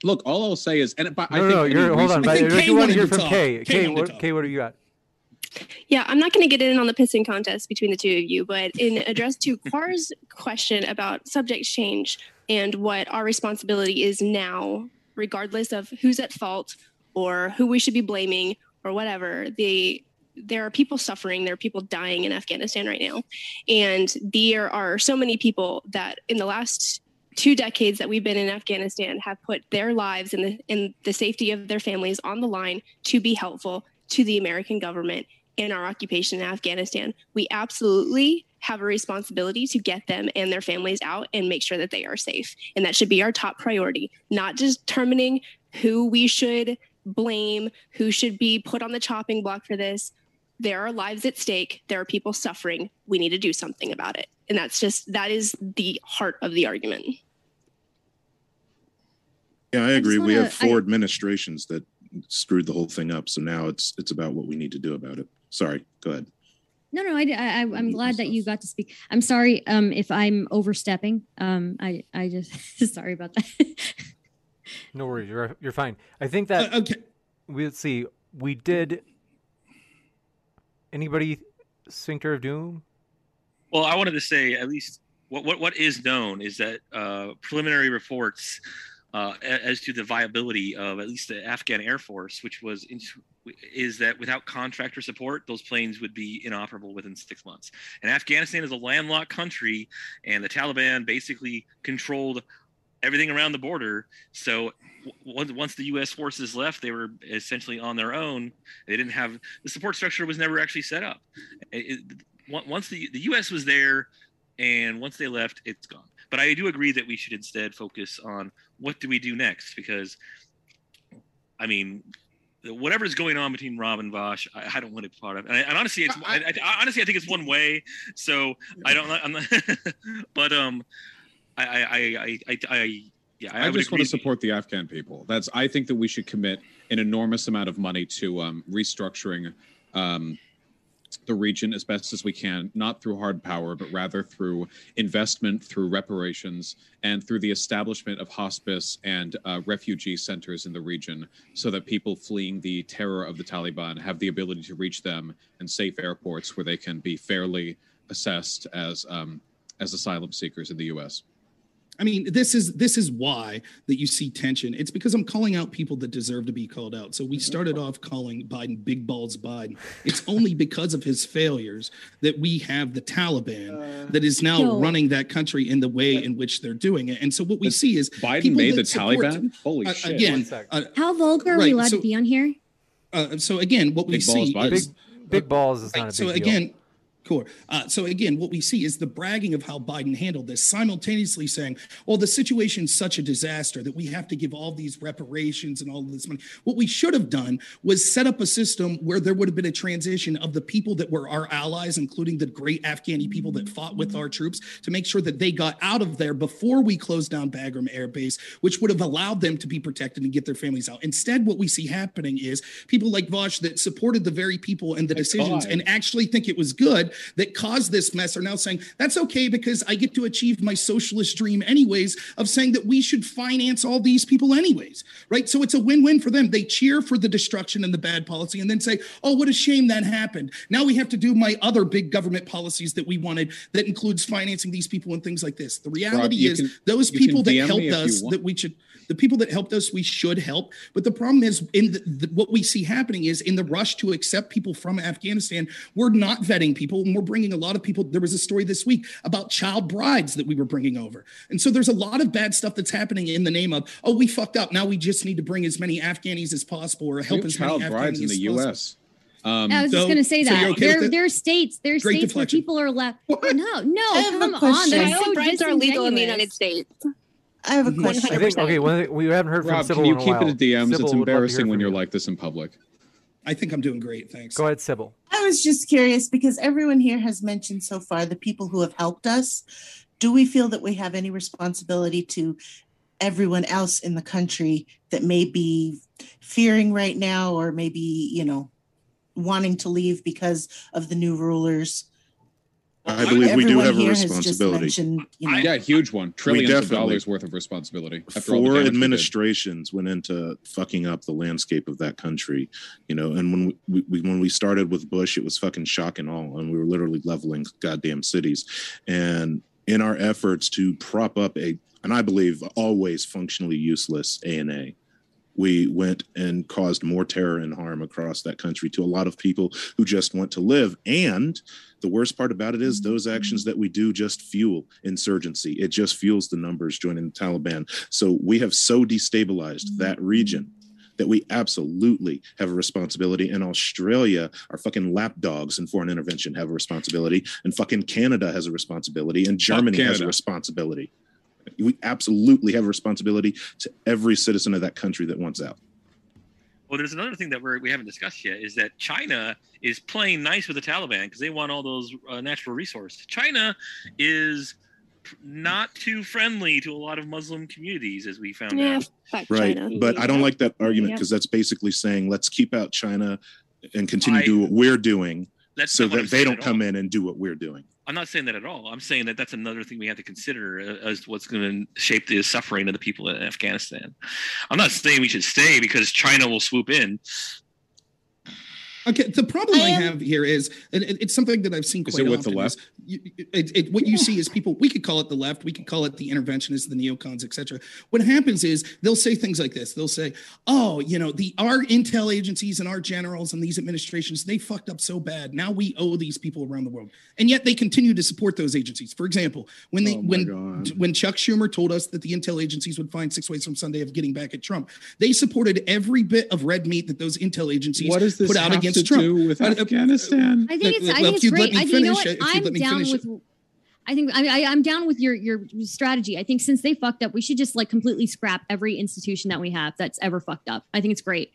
Look, all I'll say is, and but I No, think no, you're hold on. I But think I Kay do want to wanted hear from talk. Kay. Kay Kay, what, talk. Kay, what do you got? Yeah, I'm not going to get in on the pissing contest between the two of you, but in address to Carr's question about subject change and what our responsibility is now, regardless of who's at fault or who we should be blaming or whatever, the there are people suffering, there are people dying in Afghanistan right now. And there are so many people that in the last two decades that we've been in Afghanistan have put their lives and the, and the safety of their families on the line to be helpful to the American government in our occupation in Afghanistan. We absolutely have a responsibility to get them and their families out and make sure that they are safe. And that should be our top priority, not just determining who we should blame, who should be put on the chopping block for this. There are lives at stake. There are people suffering. We need to do something about it. And that's just, that is the heart of the argument. Yeah, I agree. we wanna- have four I- administrations that screwed the whole thing up. So now it's it's about what we need to do about it. Sorry, go ahead. No, no, I, I, I'm glad that you got to speak. I'm sorry um, if I'm overstepping. Um, I, I just sorry about that. No worries. You're you're fine. I think that Uh, okay. we let's see. We did. Anybody Sphincter of Doom? Well, I wanted to say at least what what, what is known is that uh, preliminary reports uh, as to the viability of at least the Afghan Air Force, which was in, is that without contractor support, those planes would be inoperable within six months. And Afghanistan is a landlocked country, and the Taliban basically controlled everything around the border. So once the U.S. forces left, they were essentially on their own. They didn't have the support structure was never actually set up. It- it- once the the U.S. was there, and once they left, it's gone. But I do agree that we should instead focus on what do we do next because, I mean. Whatever's going on between Rob and Vaush, I, I don't want to be part of. And, I, and honestly, it's I, I, honestly I think it's one way. So I don't. I'm not, but um, I I I I I, Yeah, I, I, just want to support the Afghan people. That's I think that we should commit an enormous amount of money to um, restructuring um, the region as best as we can, not through hard power, but rather through investment, through reparations, and through the establishment of hospice and uh, refugee centers in the region, so that people fleeing the terror of the Taliban have the ability to reach them and safe airports where they can be fairly assessed as um, as asylum seekers in the U.S. I mean, this is this is why that you see tension. It's because I'm calling out people that deserve to be called out. So we started off calling Biden big balls Biden. It's only because of his failures that we have the Taliban that is now Yo. running that country in the way in which they're doing it. And so what we see is Biden people made the that support- Taliban. Holy uh, shit! again. Uh, How vulgar are we allowed so- to be on here? uh, so again, what we Big balls see Biden. is Big big balls is not a big so deal. again, cool. Uh, so again, what we see is the bragging of how Biden handled this, simultaneously saying, "Well, the situation's such a disaster that we have to give all these reparations and all of this money." What we should have done was set up a system where there would have been a transition of the people that were our allies, including the great Afghani people that fought with our troops, to make sure that they got out of there before we closed down Bagram Air Base, which would have allowed them to be protected and get their families out. Instead, what we see happening is people like Vaush that supported the very people and the decisions God. and actually think it was good that caused this mess are now saying that's okay because I get to achieve my socialist dream anyways of saying that we should finance all these people anyways, right? So it's a win-win for them. They cheer for the destruction and the bad policy and then say, "Oh, what a shame that happened." Now we have to do my other big government policies that we wanted that includes financing these people and things like this. The reality you is can- those people that helped us that we should the people that helped us we should help but the problem is in the, the, what we see happening is in the rush to accept people from afghanistan we're not vetting people and we're bringing a lot of people there was a story this week about child brides that we were bringing over and so there's a lot of bad stuff that's happening in the name of oh we fucked up now we just need to bring as many afghanis as possible or We help have as many child brides in the as possible. U.S. Um, I was so- just going to say so that okay there, there are states, there are Great states deflection. where people are left. No, no, I have a come on. question. That's Child so brides are legal in the United. States. I have a question. I think okay. Well, we haven't heard from Rob, Sybil can you in a keep while. it at DMs? Sybil it's would love to embarrassing when you're you. like this in public. i think i'm doing great thanks Go ahead, Sybil. I was just curious because everyone here has mentioned so far the people who have helped us. Do we feel that we have any responsibility to everyone else in the country that may be fearing right now or maybe, you know, wanting to leave because of the new rulers? I believe we do have a here has just responsibility. you know, Yeah, huge one. Trillions of definitely- dollars worth of responsibility. After all the Four damage we administrations went into fucking up the landscape of that country, you know. And when we, we when we started with Bush, it was fucking shock and all, and we were literally leveling goddamn cities. And in our efforts to prop up a, and I believe always functionally useless A and A, we went and caused more terror and harm across that country to a lot of people who just want to live. And the worst part about it is mm-hmm. those actions that we do just fuel insurgency. It just fuels the numbers joining the Taliban. So we have so destabilized mm-hmm. that region that we absolutely have a responsibility. And Australia, our fucking lapdogs in foreign intervention, have a responsibility. And fucking Canada has a responsibility. And Germany has a responsibility. We absolutely have a responsibility to every citizen of that country that wants out. Well, there's another thing that we're, we haven't discussed yet is that China is playing nice with the Taliban because they want all those uh, natural resources. China is not too friendly to a lot of Muslim communities, as we found Yeah, out. Right. China. But I don't like that argument Yep. because that's basically saying let's keep out China and continue I- to do what we're doing so not what I'm that they don't at all. come in and do what we're doing. I'm not saying that at all. I'm saying that that's another thing we have to consider uh, as what's going to shape the suffering of the people in Afghanistan. I'm not saying we should stay because China will swoop in. Okay, the problem I I, have here is, and it- it's something that I've seen Is quite it with the often. left? you, it, it, what you see is people. We could call it the left. We could call it the interventionists, the neocons, etc. What happens is they'll say things like this. They'll say, "Oh, you know, the our intel agencies and our generals and these administrations they fucked up so bad. Now we owe these people around the world." And yet they continue to support those agencies. For example, when they Oh when God. when Chuck Schumer told us that the intel agencies would find six ways from Sunday of getting back at Trump, they supported every bit of red meat that those intel agencies What this put out have against to Trump. do with uh, Afghanistan? I think it's. I think it's great. I, you know what? it- if you'd I'm down with. I think I, I, I'm down with your your strategy. I think since they fucked up, we should just like completely scrap every institution that we have that's ever fucked up. I think it's great.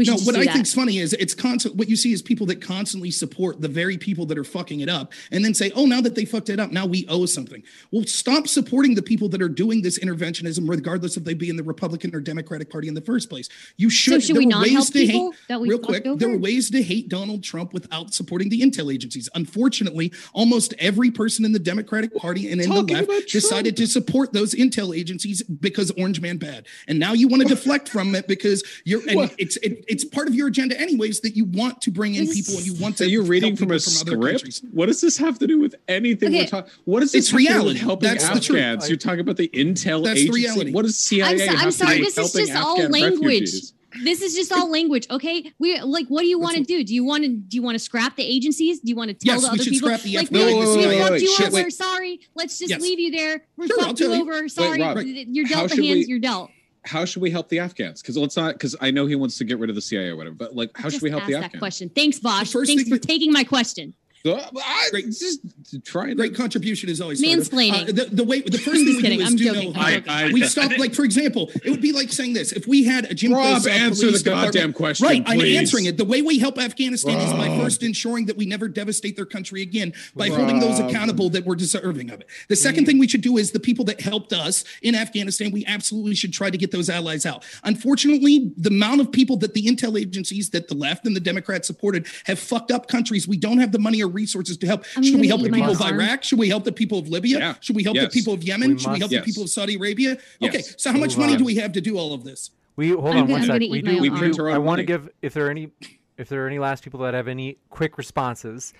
We should no, what I that. think's funny is it's constant. What you see is people that constantly support the very people that are fucking it up, and then say, "Oh, now that they fucked it up, now we owe something." Well, stop supporting the people that are doing this interventionism, regardless if they be in the Republican or Democratic Party in the first place. You should. So should there we not ways help to people hate. that we real quick, over? there were ways to hate Donald Trump without supporting the intel agencies. Unfortunately, almost every person in the Democratic Party and in the left decided to support those intel agencies because Orange Man bad, and now you want to deflect from it because you're. And What? it's it, it's part of your agenda, anyways, that you want to bring in people and you want So to. you're reading from a from script? countries. What does this have to do with anything we're talking? What does this It's have to do with reality. helping That's the truth. Afghans? You're talking about the intel That's the agency. reality. What does CIA I'm, so, have I'm to sorry. do This is helping just all Afghan language. refugees? This is just all language. Okay, we like. What do you want to do? Do you want to do you want to scrap the agencies? Do you want to tell Yes, the other people scrap the like FBI, we, the we fucked Wait, you shit, over? wait. Sorry, let's just Yes. leave you there. We Sure, I'll fucked you you. over. Sorry, Rob, you're dealt the hands we- you're dealt. How should we help the Afghans? Because let's not. Because I know he wants to get rid of the CIA or whatever. But like, how should we help the Afghans? question. Thanks, Vaush. Thanks for that- taking my question. Uh, I- Great. Just trying. Great contribution is always sort Mansplaining. Uh, the, the way the first thing we kidding. do is I'm do joking. no I'm harm. joking. I- we stop like for example, it would be like saying this: if we had a Jim Rob, Croce, uh, answer police the goddamn question, Right, I'm answering it. The way we help Afghanistan is by first ensuring that we never devastate their country again by holding those accountable that were deserving of it. The second thing we should do is the people that helped us in Afghanistan, we absolutely should try to get those allies out. Unfortunately, the amount of people that the intel agencies that the left and the Democrats supported have fucked up countries. We don't have the money or resources to help. I'm should we help the people of arm. Iraq? Should we help the people of Libya? Yeah. Should we help Yes. the people of Yemen? We should we help must. the people of Saudi Arabia? Okay, so how much Move money on. do we have to do all of this? We hold I'm on gonna- one I'm sec. gonna We do. We do. print our I want to give if there are any if there are any last people that have any quick responses.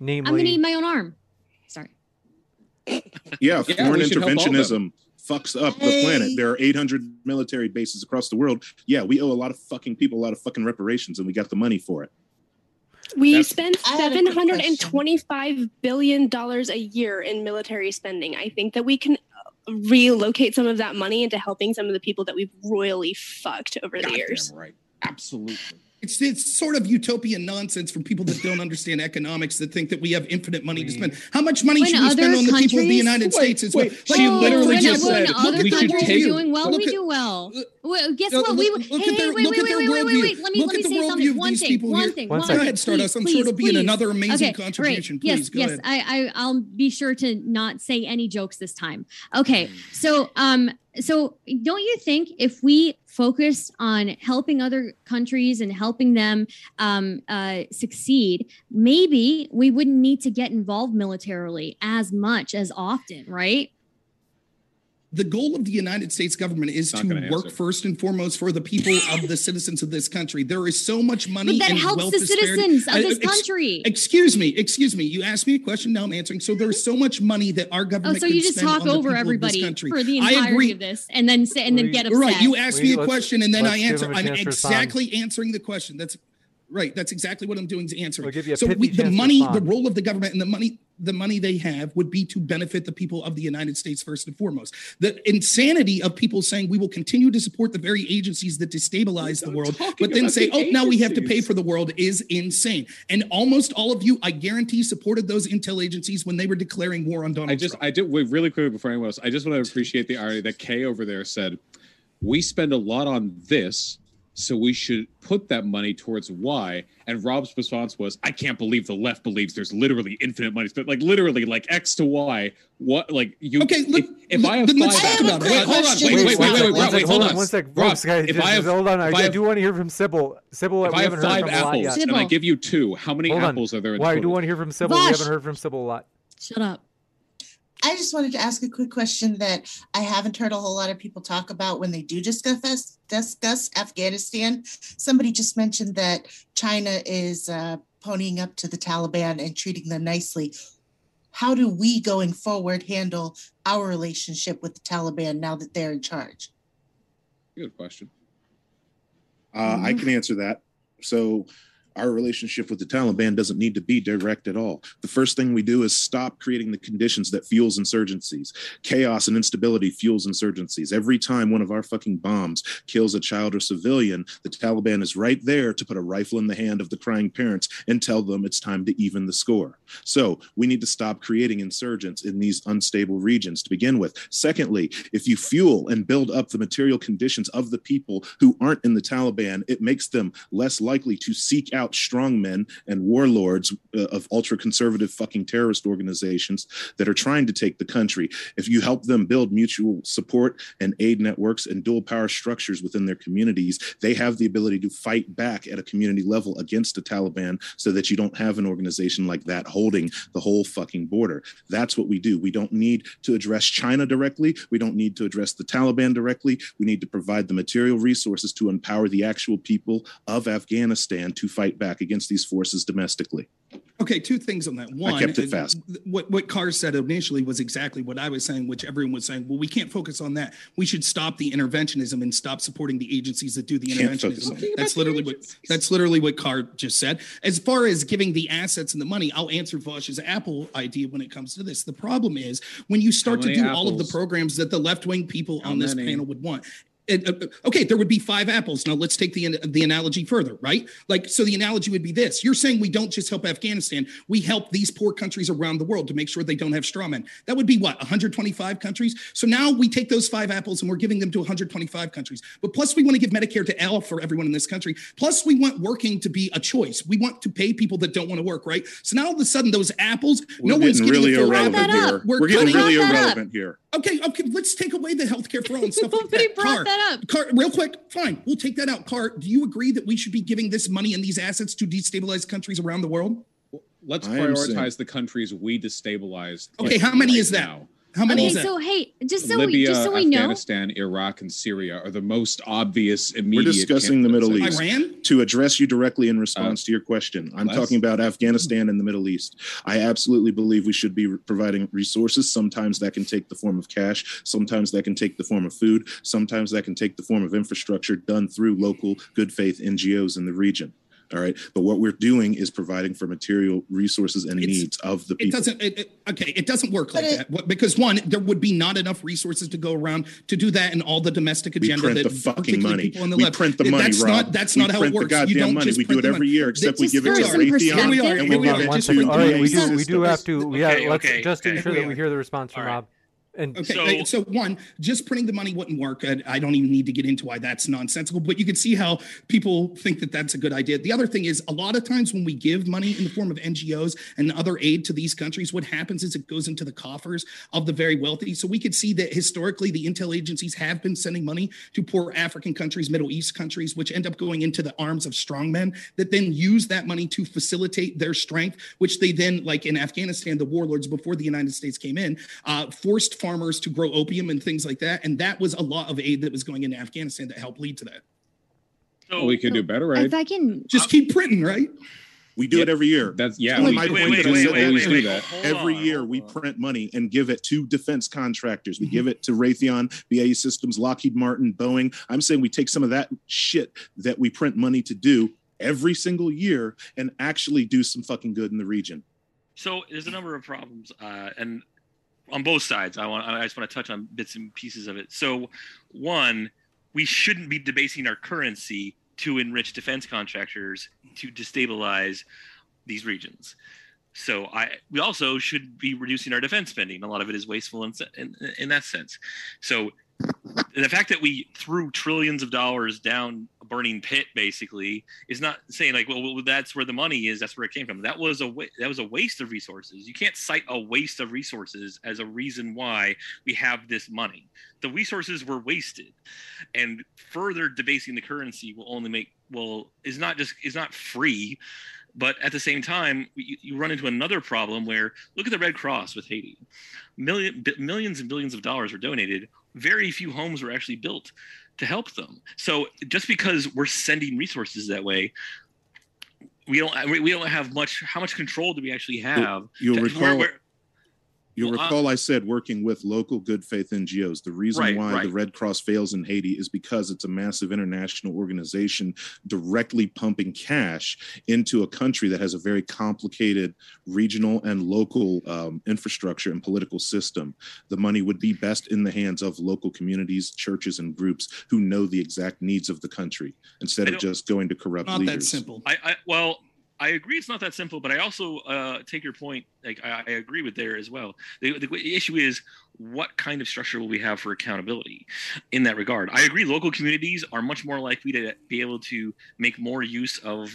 Namely, I'm gonna eat my own arm. Sorry. Yeah, Yeah, foreign we should help all of them. interventionism fucks up the planet. There are 800 military bases across the world. Yeah, we owe a lot of fucking people a lot of fucking reparations, and we got the money for it. We That's- spend I had a seven quick hundred and twenty-five billion dollars a year in military spending. I think that we can uh, relocate some of that money into helping some of the people that we've royally fucked over the Goddamn years. right. Absolutely. It's it's sort of utopian nonsense from people that don't understand economics that think that we have infinite money to spend. How much money When should we spend on the people of the United Wait, States as wait, well? she literally when, just when said other we should countries take- are doing well, look we at- do well. well guess uh, what? We look- hey, at their- wait, look wait, at their wait, wait, wait, worldview. wait. Let me Look let me at the say something. of One these thing. people One here. thing. One one second. Go ahead, thing. Stardust. I'm sure it'll be please. another amazing Okay, contribution. Great. Please yes, go yes. ahead. I, I I'll be sure to not say any jokes this time. Okay. So um so don't you think if we focus on helping other countries and helping them um, uh, succeed, maybe we wouldn't need to get involved militarily as much as often, right? The goal of the United States government is Not to work answer. first and foremost for the people of the citizens of this country. There is so much money But that and helps wealth the disparity. citizens of Uh, this ex- country. Excuse me, excuse me. You asked me a question. Now I'm answering. So there's so much money that our government. Oh, government. so could you just talk over people this everybody country. for the I entirety agree. of this, and then say, and then get upset. Right. You asked We- me a question and then I answer. him a I'm chance to respond. exactly answering the question. That's right. That's exactly what I'm doing is answering. We'll give you a so pithy we, the chance to money, the role of the government and the money, the money they have would be to benefit the people of the United States first and foremost. The insanity of people saying we will continue to support the very agencies that destabilize the world, but then say, the oh, now we have to pay for the world is insane. And almost all of you, I guarantee, supported those intel agencies when they were declaring war on Donald I just, Trump. I did wait really quickly before anyone else. I just want to appreciate the irony that Kay over there said, "We spend a lot on this, so we should put that money towards Y." And Rob's response was, "I can't believe the left believes there's literally infinite money spent, like literally like X to Y. What like you? Okay, look- if, if I have let's five, talk about it. wait, hold on, Question. wait, wait, wait, wait, wait, one wait, hold hold on, on, one sec. Rob, Folks, guys, if just, I have, hold on. I, if I do want to hear from Sybil. Sybil, if we I have haven't heard five from a lot apples and I give you two, how many Hold on. apples are there in Why I do total? want to hear from Sybil. We haven't heard from Sybil a lot. Shut up. I just wanted to ask a quick question that I haven't heard a whole lot of people talk about when they do discuss discuss Afghanistan. Somebody just mentioned that China is uh, ponying up to the Taliban and treating them nicely. How do we going forward handle our relationship with the Taliban now that they're in charge? Good question. Uh, I can answer that. So, our relationship with the Taliban doesn't need to be direct at all. The first thing we do is stop creating the conditions that fuels insurgencies. Chaos and instability fuels insurgencies. Every time one of our fucking bombs kills a child or civilian, the Taliban is right there to put a rifle in the hand of the crying parents and tell them it's time to even the score. So we need to stop creating insurgents in these unstable regions to begin with. Secondly, if you fuel and build up the material conditions of the people who aren't in the Taliban, it makes them less likely to seek out strongmen and warlords uh, of ultra conservative fucking terrorist organizations that are trying to take the country. If you help them build mutual support and aid networks and dual power structures within their communities, they have the ability to fight back at a community level against the Taliban so that you don't have an organization like that holding the whole fucking border. That's what we do. We don't need to address China directly. We don't need to address the Taliban directly. We need to provide the material resources to empower the actual people of Afghanistan to fight back against these forces domestically. Okay, two things on that. One, I kept it fast. What what Carr said initially was exactly what I was saying, which everyone was saying. Well, we can't focus on that. We should stop the interventionism and stop supporting the agencies that do the Can't interventionism. that. That's literally what that's literally what Carr just said. As far as giving the assets and the money, I'll answer Vaush's Apple idea when it comes to this. The problem is when you start to many do all of the programs that the left wing people How on this many? panel would want. And, uh, okay, there would be five apples. Now let's take the the analogy further, right? Like, so the analogy would be this: You're saying we don't just help Afghanistan, we help these poor countries around the world to make sure they don't have straw men. That would be what 125 countries. So now we take those five apples and we're giving them to 125 countries. But plus, we want to give Medicare to L for everyone in this country. Plus, we want working to be a choice. We want to pay people that don't want to work, right? So now all of a sudden, those apples, no We're one's getting getting really irrelevant here. We're, We're getting really Brought up. irrelevant here. Okay, okay, let's take away the healthcare for all and stuff like Nobody that. brought Carr, that up. Carr, real quick, fine, we'll take that out. Carr, do you agree that we should be giving this money and these assets to destabilize countries around the world? Let's I am saying- prioritize the countries we destabilized. Okay, how many right is that? now. How many Okay, is that? so hey, just so we Libya, just so we know, Afghanistan, Iraq, and Syria are the most obvious immediate. We're discussing the Middle. East. Iran? To address you directly in Uh, response to your question, I'm Les? talking about Afghanistan and the Middle East. I absolutely believe we should be providing resources. Sometimes that can take the form of cash, sometimes that can take the form of food, sometimes that can take the form of infrastructure done through local good faith NGOs in the region. All right. But what we're doing is providing for material resources and It's- needs of the people. It doesn't. It, it- okay, it doesn't work like it- that. Because one, there would be not enough resources to go around to do that, and all the domestic agenda. We print that the fucking money. people on the We left. print the That- money, That's Rob. not. That's We not how it print the works. you don't money. just We do print it the every money. year, except we Just give it for to some Raytheon. Here we are. and Here we we give are. it Just to All right, we do we do have to we Okay, let's okay, Justin okay. ensure that we we hear the response from Rob. And Okay, So- so, one, just printing the money wouldn't work. I, I don't even need to get into why that's nonsensical, but you can see how people think that that's a good idea. The other thing is, a lot of times when we give money in the form of NGOs and other aid to these countries, what happens is it goes into the coffers of the very wealthy. So we could see that historically, the intel agencies have been sending money to poor African countries, Middle East countries, which end up going into the arms of strongmen that then use that money to facilitate their strength, which they then, like in Afghanistan, the warlords before the United States came in, uh, forced farmers to grow opium and things like that. And that was a lot of aid that was going into Afghanistan that helped lead to that. So Well, we could do better, right? if I can, Just keep printing, right? We do it every year. That's yeah. Wait, my do- point we is do that wait, do wait, that. Every on, year we print money and give it to defense contractors. We give it to Raytheon, BAE Systems, Lockheed Martin, Boeing. I'm saying we take some of that shit that we print money to do every single year and actually do some fucking good in the region. So there's a number of problems, uh, and on both sides, I want I just want to touch on bits and pieces of it. So, one, we shouldn't be debasing our currency to enrich defense contractors to destabilize these regions. So I we also should be reducing our defense spending. A lot of it is wasteful in in, in that sense. So the fact that we threw trillions of dollars down a burning pit basically is not saying like well, well that's where the money is that's where it came from. That was a wa- that was a waste of resources. You can't cite a waste of resources as a reason why we have this money. The resources were wasted. And further debasing the currency will only make well is not just is not free but at the same time you, you run into another problem where look at the red cross with haiti. Million bi- millions and billions of dollars were donated very few homes were actually built to help them. So just because we're sending resources that way we don't we don't have much how much control do we actually have You'll to- recall where- where- You'll Well, recall I said working with local good faith NGOs. The reason Right, why the. Red Cross fails in Haiti is because it's a massive international organization directly pumping cash into a country that has a very complicated regional and local um, infrastructure and political system. The money would be best in the hands of local communities, churches, and groups who know the exact needs of the country instead of just going to corrupt Not leaders. that simple. I, I well, I agree it's not that simple, but I also uh, take your point. Like I, I agree with there as well. The, the issue is what kind of structure will we have for accountability in that regard. I agree. Local communities are much more likely to be able to make more use of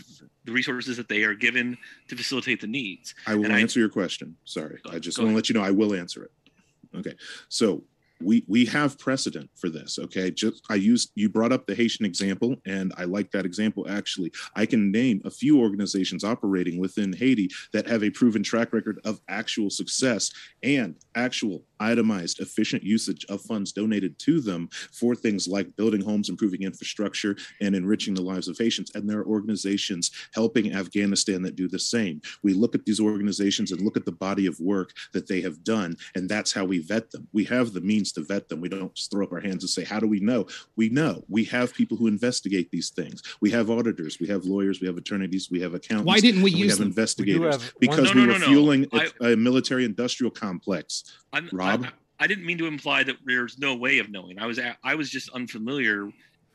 the resources that they are given to facilitate the needs. I will And I- answer your question. Sorry. I just want to let you know I will answer it. Okay. So we we have precedent for this. Okay. Just I used you brought up the Haitian example, and I like that example actually. I can name a few organizations operating within Haiti that have a proven track record of actual success and actual itemized efficient usage of funds donated to them for things like building homes, improving infrastructure, and enriching the lives of Haitians. And there are organizations helping Afghanistan that do the same. We look at these organizations and look at the body of work that they have done, and that's how we vet them. We have the means to vet them. We don't just throw up our hands and say, How do we know? We know. We have people who investigate these things. We have auditors, we have lawyers, we have attorneys, we have accountants. Why didn't we and use have them? investigators? have one- because No, we were no, no. fueling I- a, a military industrial complex. I'm, I, didn't mean to imply that there's no way of knowing. I was I was just unfamiliar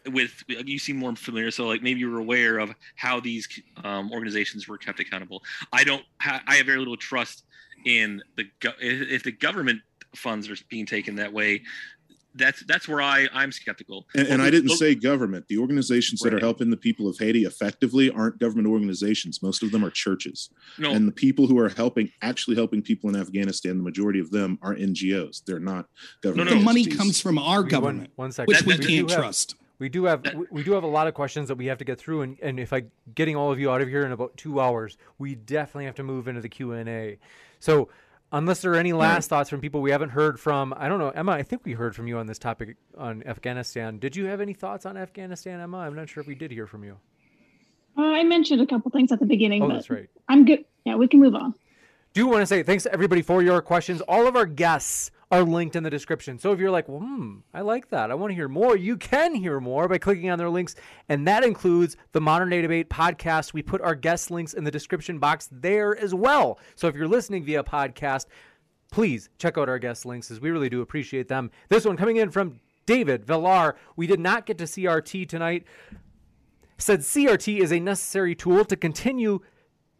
with. You seem more familiar, so like maybe you were aware of how these um, organizations were kept accountable. I don't. I have very little trust in the if the government funds are being taken that way. That's that's where I I'm skeptical. And, and I didn't lo- say government. The organizations that are helping the people of Haiti effectively aren't government organizations. Most of them are churches. no. And the people who are helping, actually helping people in Afghanistan, the majority of them are NGOs. They're not government. No. the money comes from our We- government, One, one second. which That- we that- can't do have- trust. We do have That- we, we do have a lot of questions that we have to get through, and, and if I getting all of you out of here in about two hours, we definitely have to move into the Q and A. So, unless there are any last thoughts from people we haven't heard from, I don't know, Emma. I think we heard from you on this topic on Afghanistan. Did you have any thoughts on Afghanistan, Emma? I'm not sure if we did hear from you. Uh, I mentioned a couple things at the beginning, Oh, but that's right. I'm good. Yeah, we can move on. do want to say thanks to everybody for your questions. All of our guests are linked in the description. So if you're like, hmm, I like that. I want to hear more. You can hear more by clicking on their links. And that includes the Modern Day Debate podcast. We put our guest links in the description box there as well. So if you're listening via podcast, please check out our guest links as we really do appreciate them. This one coming in from David Villar. We did not get to CRT tonight. Said CRT is a necessary tool to continue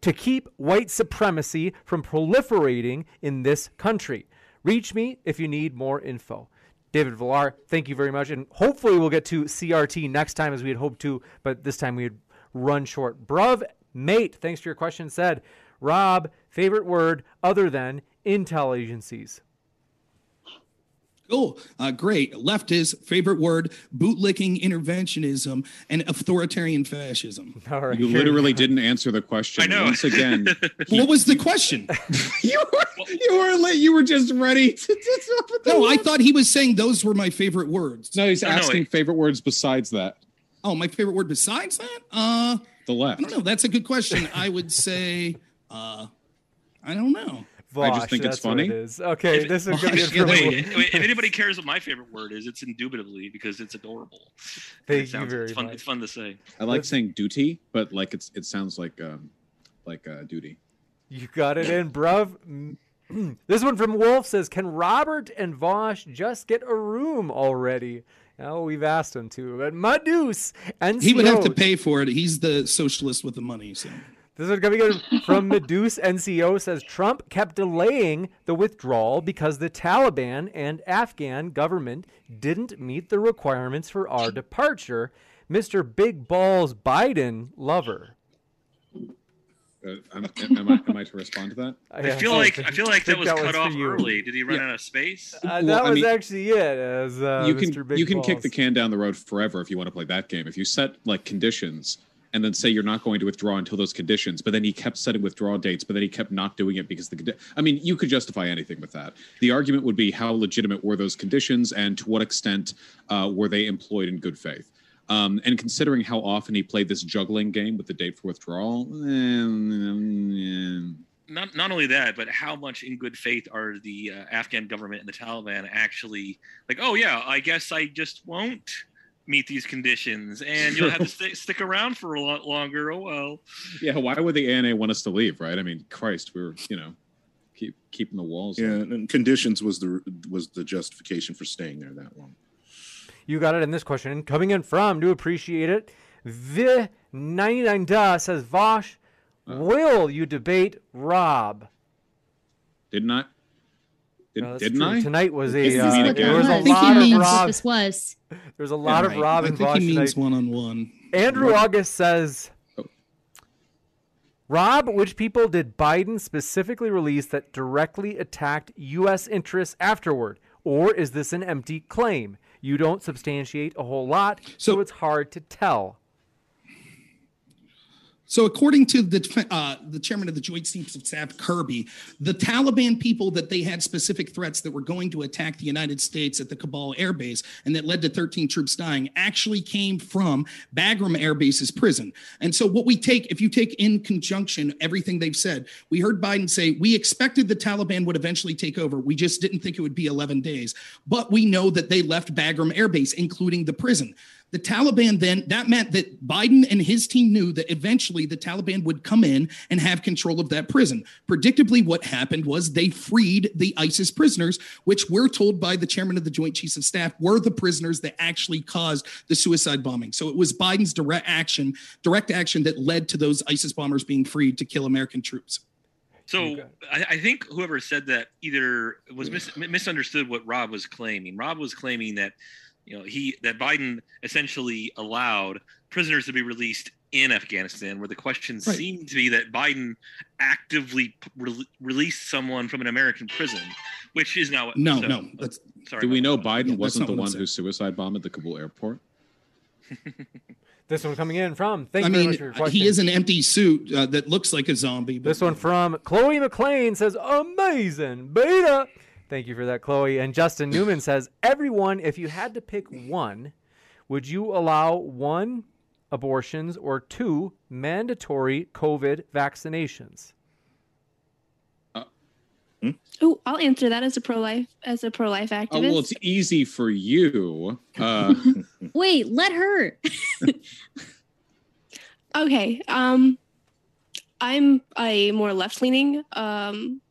to keep white supremacy from proliferating in this country. Reach me if you need more info. David Villar, thank you very much. And hopefully we'll get to CRT next time as we had hoped to, but this time we had run short. Bruv, mate, thanks for your question. Said, Rob, favorite word other than intel agencies. Cool. Uh, great. Leftist, favorite word, bootlicking interventionism and authoritarian fascism. All right. You literally go. didn't answer the question. I know. Once again, What was the question? you were you were late. You were just ready to. to No, I thought he was saying those were my favorite words. No, he's No, no, asking wait. favorite words besides that. Oh, my favorite word besides that? Uh, The left. I don't know. That's a good question. I would say, uh, I don't know. I just Vaush, think it's that's what it funny. is. Okay, If- this is going to be Vaush, a yeah, for there me. you Wait, if anybody cares what my favorite word is, it's indubitably because it's adorable. Thank It you very it's fun, much. It's fun to say. I like Let's- saying duty, but like it's it sounds like um like uh, duty. You got it in, bruv. This one from Wolf says, "Can Robert and Vaush just get a room already?" Oh, we've asked him to, but Madus and He would have to pay for it. He's the socialist with the money. So This is coming in from Meduse NCO says Trump kept delaying the withdrawal because the Taliban and Afghan government didn't meet the requirements for our departure. Mr. Big Balls Biden lover. Uh, am, am, I, am I to respond to that? I feel like I feel like that think was cut for off you. early. Did he run Yeah. out of space? Uh, Well, that I was mean- actually it. As uh, you Mr. can Big you can kick the can down the road forever if you want to play that game. If you set like conditions and then say you're not going to withdraw until those conditions, but then he kept setting withdrawal dates, but then he kept not doing it because the I mean, you could justify anything with that. The argument would be how legitimate were those conditions and to what extent uh, were they employed in good faith. Um, and considering how often he played this juggling game with the date for withdrawal, eh, not not only that, but how much in good faith are the uh, Afghan government and the Taliban actually like? Oh yeah, I guess I just won't meet these conditions, and you'll have to st- stick around for a lot longer. Oh well. Yeah, why would the ANA want us to leave? Right? I mean, Christ, we were you know keep keeping the walls. Yeah, up. and conditions was the was the justification for staying there that long. You got it in this question. And coming in from, do appreciate it. The 99 duh says, Vaush, will you debate Rob? Didn't I? Did, No, didn't true. I? Tonight was a uh, what there was was. a I think he lot of means- What Rob. this was. There's a lot of Right. Rob I and think Vaush he means tonight. one on one. Andrew August says, Oh. Rob, which people did Biden specifically release that directly attacked U.S. interests afterward? Or is this an empty claim? You don't substantiate a whole lot, so, So- it's hard to tell. So, according to the uh, the chairman of the Joint Chiefs of Staff, Kirby, the Taliban people that they had specific threats that were going to attack the United States at the Kabul Air Base and that led to 13 troops dying actually came from Bagram Air Base's prison. And so, what we take, if you take in conjunction everything they've said, we heard Biden say, We expected the Taliban would eventually take over. We just didn't think it would be 11 days. But we know that they left Bagram Air Base, including the prison. The Taliban then, that meant that Biden and his team knew that eventually the Taliban would come in and have control of that prison. Predictably, what happened was they freed the ISIS prisoners, which we're told by the chairman of the Joint Chiefs of Staff were the prisoners that actually caused the suicide bombing. So it was Biden's direct action, direct action that led to those ISIS bombers being freed to kill American troops. So I, I think whoever said that either was mis- misunderstood what Rob was claiming. Rob was claiming that you know he that Biden essentially allowed prisoners to be released in Afghanistan, where the question Right. seemed to be that Biden actively re- released someone from an American prison, which is now. No, so- no, that's sorry. Do we know. Biden that's wasn't the one who suicide bombed the Kabul airport? This one coming in from, thank I you very mean, much for your question. he is an empty suit uh, that looks like a zombie. but- This one from Chloe McLean says, amazing beta. Thank you for that, Chloe. And Justin Newman says, everyone, if you had to pick one, would you allow one abortions or two mandatory COVID vaccinations? Oh, I'll answer that as a pro life as a pro life activist. Oh well, it's easy for you. Uh, Wait, let her. Okay. Um, I'm a more left leaning um,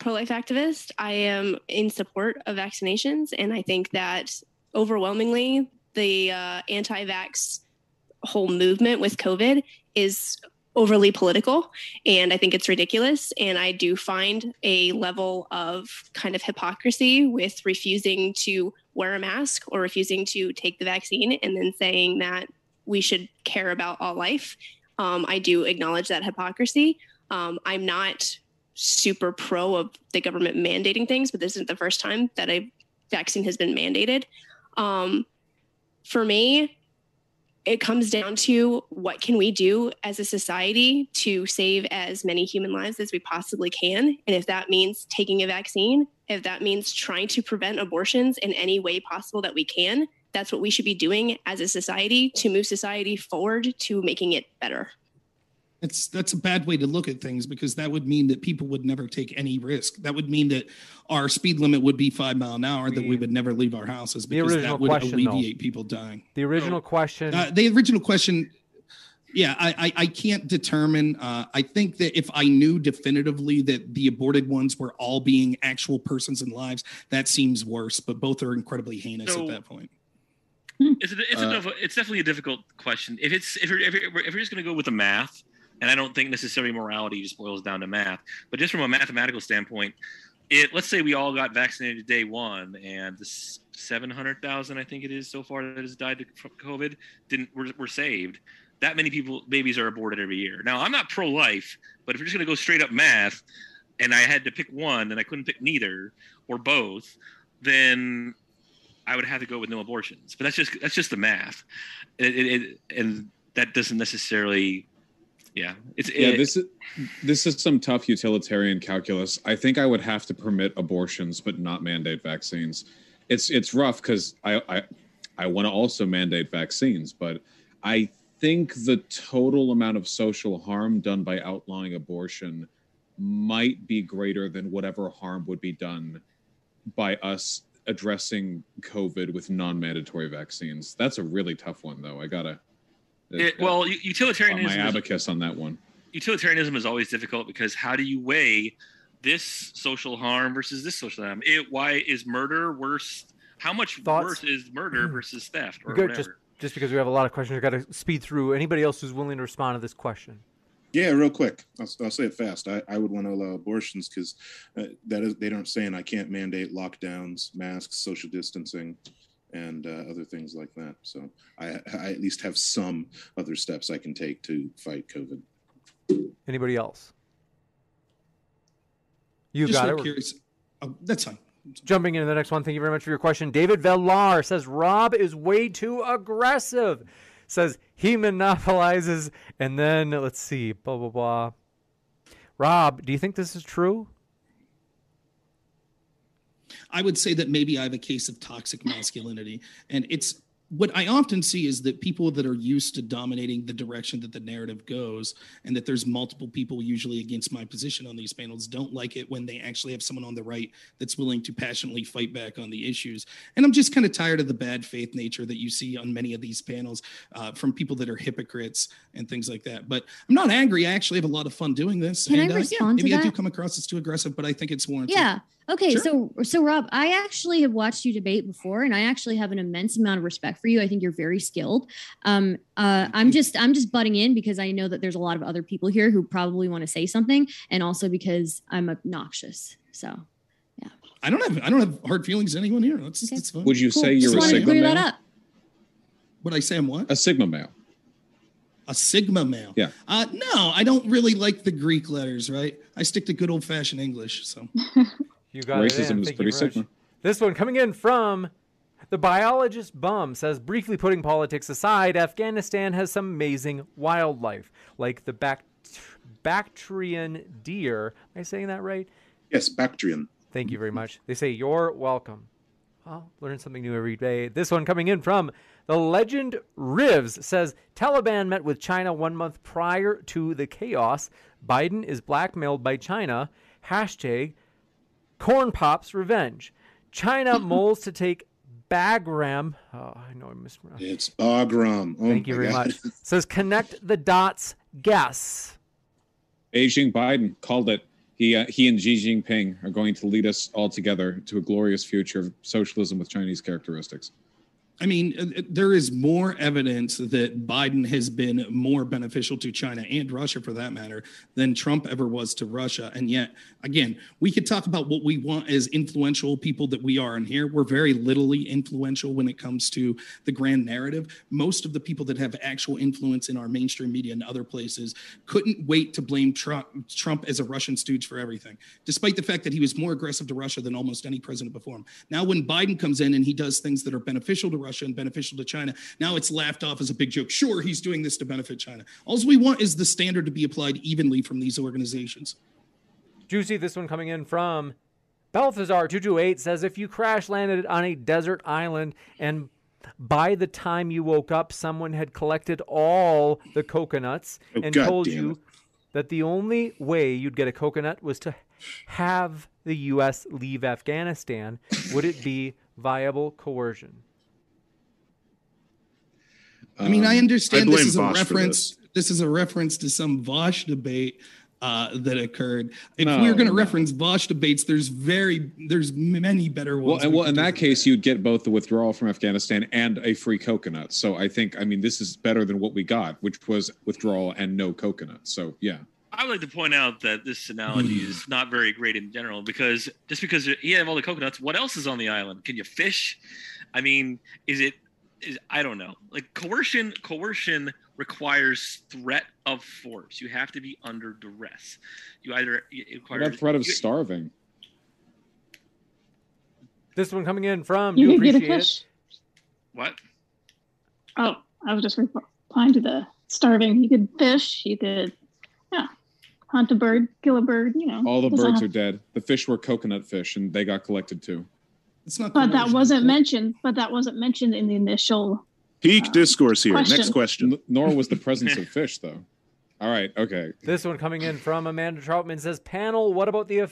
pro life activist. I am in support of vaccinations, and I think that overwhelmingly the uh, anti vax whole movement with COVID is overly political, and I think it's ridiculous. And I do find a level of kind of hypocrisy with refusing to wear a mask or refusing to take the vaccine and then saying that we should care about all life. Um, I do acknowledge that hypocrisy. Um, I'm not super pro of the government mandating things, but this isn't the first time that a vaccine has been mandated. Um, for me, it comes down to what can we do as a society to save as many human lives as we possibly can and if that means taking a vaccine if that means trying to prevent abortions in any way possible that we can that's what we should be doing as a society to move society forward to making it better That's that's a bad way to look at things because that would mean that people would never take any risk. That would mean that our speed limit would be five mile an hour. That we would never leave our houses because original that would question, though. alleviate people dying. The original question. Uh, the original question, yeah, I I, I can't determine. Uh, I think that if I knew definitively that the aborted ones were all being actual persons and lives, that seems worse. But both are incredibly heinous So- at that point. It's a, it's, Uh, diff- it's definitely a difficult question. If it's if you're if you're, if you're just going to go with the math, and I don't think necessarily morality just boils down to math, but just from a mathematical standpoint, it let's say we all got vaccinated day one, and the seven hundred thousand I think it is so far that has died from COVID didn't were, were saved. That many people babies are aborted every year. Now I'm not pro life, but if you're just going to go straight up math, and I had to pick one, and I couldn't pick neither or both, then I would have to go with no abortions. But that's just that's just the math, it, it, it, and that doesn't necessarily, yeah. It's yeah, it- this is this is some tough utilitarian calculus. I think I would have to permit abortions, but not mandate vaccines. It's it's rough because I I, I want to also mandate vaccines, but I think the total amount of social harm done by outlawing abortion might be greater than whatever harm would be done by us addressing COVID with non-mandatory vaccines. That's a really tough one, though. I gotta. It, well, u- my utilitarianism. is- abacus on that one. utilitarianism is always difficult because how do you weigh this social harm versus this social harm? It, why is murder worse? How much Thoughts? worse is murder versus theft or Good, whatever? just just because we have a lot of questions, we got to speed through. Anybody else who's willing to respond to this question? Yeah, real quick. I'll, I'll say it fast. I, I would want to allow abortions because uh, that is they don't saying I can't mandate lockdowns, masks, social distancing, and uh, other things like that. So I, I at least have some other steps I can take to fight COVID. Anybody else? You Just got it. Curious. Oh, that's fine. Jumping into the next one. Thank you very much for your question. David Villar says Rob is way too aggressive. Says he monopolizes, and then let's see, blah blah blah. Rob, do you think this is true? I would say that maybe I have a case of toxic masculinity. And it's what I often see is that people that are used to dominating the direction that the narrative goes, and that there's multiple people usually against my position on these panels, don't like it when they actually have someone on the right that's willing to passionately fight back on the issues. And I'm just kind of tired of the bad faith nature that you see on many of these panels uh, from people that are hypocrites and things like that. But I'm not angry. I actually have a lot of fun doing this. Can I and, uh, yeah, respond maybe I do come across as too aggressive, but I think it's warranted. Yeah. Okay. Sure. So, so Rob, I actually have watched you debate before, and I actually have an immense amount of respect for you. I think you're very skilled. Um, uh, I'm just, I'm just butting in because I know that there's a lot of other people here who probably want to say something, and also because I'm obnoxious. So, yeah. I don't have I don't have hard feelings to anyone here. That's, Okay. that's fine. Would you cool. say you're just a wanted to sigma clear male? that up. Would I say I'm what? A sigma male. A sigma male. Yeah. Uh, no, I don't really like the Greek letters. Right. I stick to good old fashioned English. So You got. Racism is Thank pretty sigma. This one coming in from the biologist bum says briefly putting politics aside, Afghanistan has some amazing wildlife, like the Bact- Bactrian deer. Am I saying that right? Yes, Bactrian. Thank you very much. They say you're welcome. Well, learn something new every day. This one coming in from the legend Rivs says Taliban met with China one month prior to the chaos. Biden is blackmailed by China. Hashtag corn pops revenge. China moles to take Bagram. Oh, I know I mispronounced. It's Bagram. Oh Thank you very God. much. Says connect the dots. Guess. Beijing Biden called it. He, uh, he and Xi Jinping are going to lead us all together to a glorious future of socialism with Chinese characteristics. I mean, uh, uh, there is more evidence that Biden has been more beneficial to China and Russia, for that matter, than Trump ever was to Russia. And yet, again, we could talk about what we want as influential people that we are. And here, we're very littly influential when it comes to the grand narrative. Most of the people that have actual influence in our mainstream media and other places couldn't wait to blame Trump, Trump as a Russian stooge for everything, despite the fact that he was more aggressive to Russia than almost any president before him. Now, when Biden comes in and he does things that are beneficial to Russia and beneficial to China, now it's laughed off as a big joke. Sure, he's doing this to benefit China. All we want is the standard to be applied evenly from these organizations. Juicy, this one coming in from Balthazar228 says if you crash landed on a desert island and by the time you woke up, someone had collected all the coconuts Oh, and God told you it. that the only way you'd get a coconut was to have the U.S. leave Afghanistan, would it be viable coercion? I mean, I Um, understand I this is a Vaush for reference. This. is a reference to some Vaush debate uh, that occurred. If No, we are going to no. reference Vaush debates, there's very there's many better Well, ones. and well, in that for case, you'd get both the withdrawal from Afghanistan and a free coconut. So I think, I mean, this is better than what we got, which was withdrawal and no coconut. So yeah. I would like to point out that this analogy is not very great in general because just because you have all the coconuts, what else is on the island? Can you fish? I mean, is it? Is I don't know. Like coercion, coercion requires threat of force. You have to be under duress. You either it What requires threat of you- starving? This one coming in from You do could get a appreciate fish. What? Oh, I was just replying to the starving. You could fish. You could, yeah, hunt a bird, kill a bird. You know, All the birds have- are dead. The fish were coconut fish, and they got collected too. It's not. But that wasn't mentioned. But that wasn't mentioned in the initial. Peak uh, discourse here. question. Next question. Nor was the presence of fish, though. All right. Okay. This one coming in from Amanda Troutman says, "Panel, what about the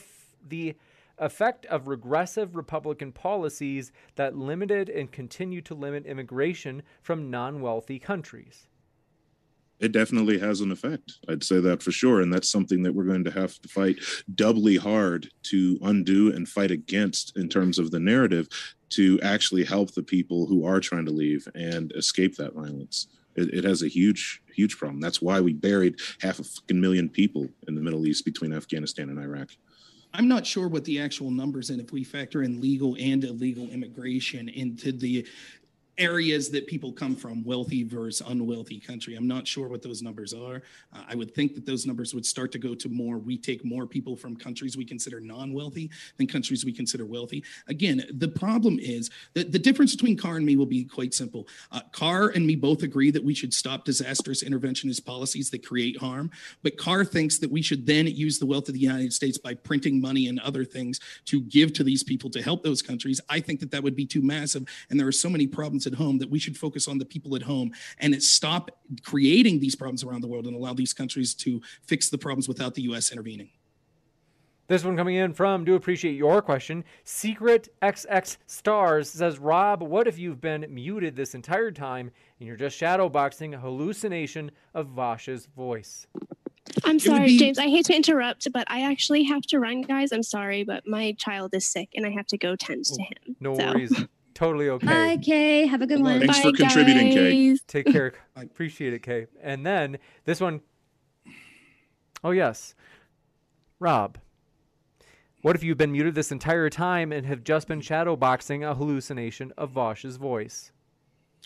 the effect of regressive Republican policies that limited and continue to limit immigration from non-wealthy countries?" It definitely has an effect. I'd say that for sure. And that's something that we're going to have to fight doubly hard to undo and fight against in terms of the narrative to actually help the people who are trying to leave and escape that violence. It, it has a huge, huge problem. That's why we buried half a fucking million people in the Middle East between Afghanistan and Iraq. I'm not sure what the actual numbers and if we factor in legal and illegal immigration into the areas that people come from, wealthy versus unwealthy country. I'm not sure what those numbers are. Uh, I would think that those numbers would start to go to more. We take more people from countries we consider non wealthy than countries we consider wealthy. Again, the problem is that the difference between Carr and me will be quite simple. Uh, Carr and me both agree that we should stop disastrous interventionist policies that create harm, but Carr thinks that we should then use the wealth of the United States by printing money and other things to give to these people to help those countries. I think that that would be too massive, and there are so many problems at home that we should focus on the people at home and it stop creating these problems around the world and allow these countries to fix the problems without the U.S. intervening. This one coming in from do appreciate your question. Secret XX Stars says, Rob, what if you've been muted this entire time and you're just shadowboxing a hallucination of Vaush's voice? I'm sorry, be... James. I hate to interrupt, but I actually have to run, guys. I'm sorry, but my child is sick and I have to go tend to oh, him. No so. worries. totally okay. Bye, Kay. Have a good one. Thanks Bye, for contributing, guys. Kay. Take care. I appreciate it, Kay. And then this one. Oh, yes. Rob, what if you've been muted this entire time and have just been shadowboxing a hallucination of Vaush's voice?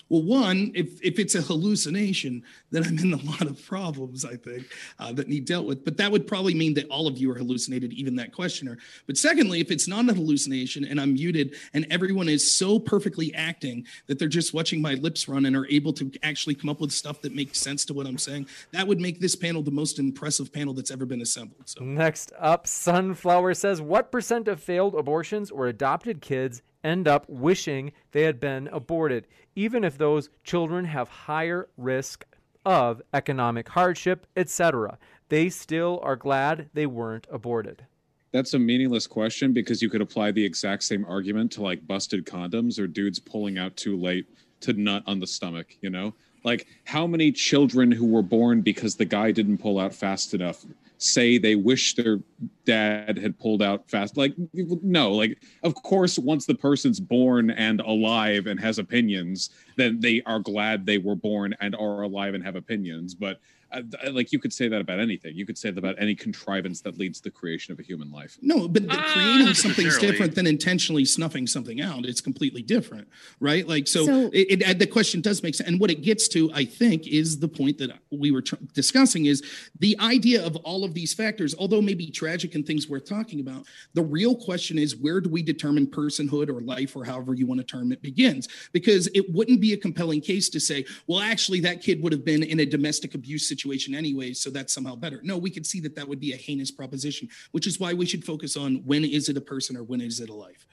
Well, one, if if it's a hallucination, then I'm in a lot of problems, I think, uh, that need dealt with. But that would probably mean that all of you are hallucinated, even that questioner. But secondly, if it's not a hallucination and I'm muted and everyone is so perfectly acting that they're just watching my lips run and are able to actually come up with stuff that makes sense to what I'm saying, that would make this panel the most impressive panel that's ever been assembled. So next up, Sunflower says, "What percent of failed abortions or adopted kids end up wishing they had been aborted, even if those children have higher risk of economic hardship, etc. They still are glad they weren't aborted. That's a meaningless question because you could apply the exact same argument to like busted condoms or dudes pulling out too late to nut on the stomach, you know? Like, how many children who were born because the guy didn't pull out fast enough say they wish their dad had pulled out fast. Like, no, like, of course, once the person's born and alive and has opinions, then they are glad they were born and are alive and have opinions. But uh, like you could say that about anything. You could say that about any contrivance that leads to the creation of a human life. No, but uh, creating something's different than intentionally snuffing something out. It's completely different, right? Like so, so it, it, the question does make sense. And what it gets to, I think, is the point that we were tr- discussing is the idea of all of these factors, although maybe tragic and things worth talking about. The real question is where do we determine personhood or life or however you want to term it begins? Because it wouldn't be a compelling case to say, well, actually, that kid would have been in a domestic abuse situation situation anyway, so that's somehow better. No, we could see that that would be a heinous proposition, which is why we should focus on when is it a person or when is it a life.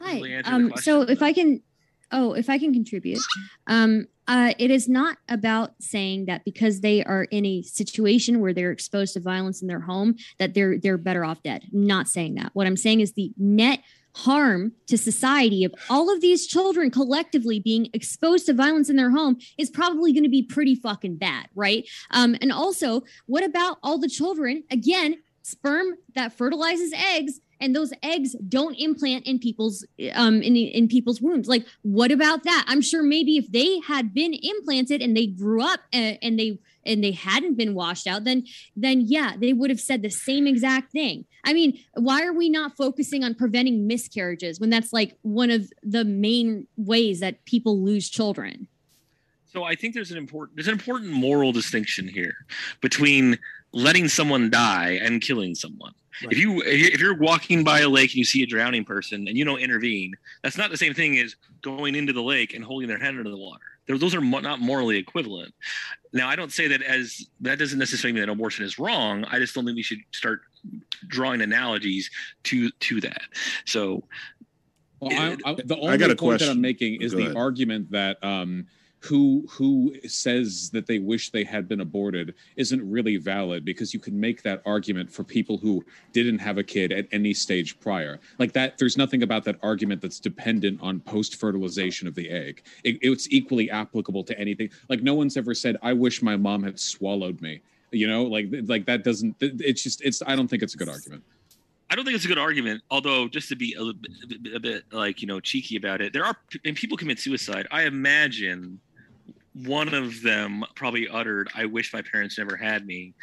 Hi. Um, so if I can, oh, if I can contribute, um, uh, it is not about saying that because they are in a situation where they're exposed to violence in their home that they're they're better off dead. I'm not saying that. What I'm saying is the net harm to society of all of these children collectively being exposed to violence in their home is probably going to be pretty fucking bad, right? Um, and also, what about all the children, again, sperm that fertilizes eggs and those eggs don't implant in people's um in in people's wombs like what about that i'm sure maybe if they had been implanted and they grew up and, and they and they hadn't been washed out, then then yeah, they would have said the same exact thing. I mean, why are we not focusing on preventing miscarriages when that's like one of the main ways that people lose children? So I think there's an important there's an important moral distinction here between letting someone die and killing someone. Right. If you if you're walking by a lake and you see a drowning person and you don't intervene, that's not the same thing as going into the lake and holding their hand under the water. Those are not morally equivalent. Now, I don't say that as that doesn't necessarily mean that abortion is wrong. I just don't think we should start drawing analogies to to that. So, well, I, I, the only point that I'm making is the argument that um, who who says that they wish they had been aborted isn't really valid because you can make that argument for people who didn't have a kid at any stage prior. Like that, there's nothing about that argument that's dependent on post fertilization of the egg. It, it's equally applicable to anything. Like no one's ever said, "I wish my mom had swallowed me." You know, like like that doesn't. It's just it's. I don't think it's a good argument. I don't think it's a good argument. Although, just to be a, bit, a bit like you know cheeky about it, there are and people commit suicide. I imagine one of them probably uttered, "I wish my parents never had me."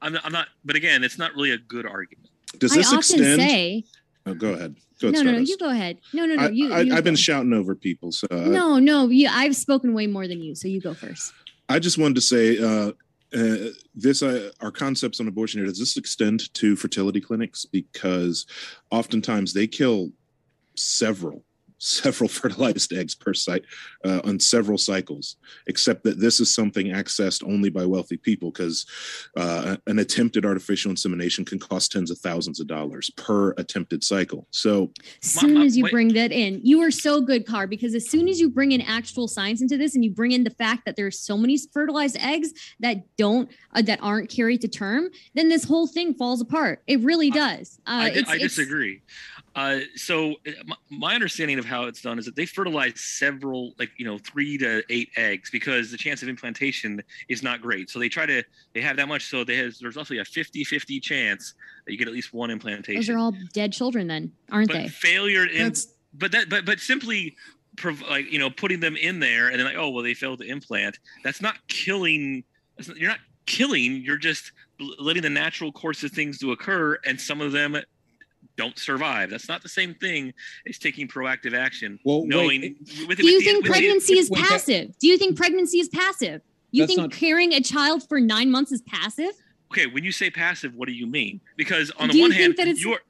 I'm, I'm not, but again, it's not really a good argument. Does this I often extend? say, Oh, go ahead. Go ahead. no, no, no, you go ahead. No, no, no, I, you. I, you I've been shouting over people, so I, No, no, you, I've spoken way more than you, so you go first. I just wanted to say uh, uh, this: uh, our concepts on abortion here does this extend to fertility clinics because oftentimes they kill several several fertilized eggs per site uh, on several cycles except that this is something accessed only by wealthy people because uh, an attempted artificial insemination can cost tens of thousands of dollars per attempted cycle so as soon as you bring that in, you are so good, Carr, because as soon as you bring in actual science into this and you bring in the fact that there are so many fertilized eggs that don't uh, that aren't carried to term, then this whole thing falls apart. It really does. Uh, I, di- I disagree. Uh, so uh, my, my understanding of how it's done is that they fertilize several, like you know, three to eight eggs because the chance of implantation is not great. So they try to they have that much, so they has there's roughly a 50-50 chance that you get at least one implantation. Those are all dead children, then, aren't but they? failure in but that but but simply prov- like you know putting them in there and then like oh well they failed to implant that's not killing that's not, you're not killing you're just letting the natural course of things to occur and some of them don't survive that's not the same thing as taking proactive action Well, wait, knowing it- with, Do you with think the- pregnancy is wait, that- passive? Do you think pregnancy is passive? You think not- carrying a child for nine months is passive? okay when you say passive what do you mean because on the Do you one hand that it's- you're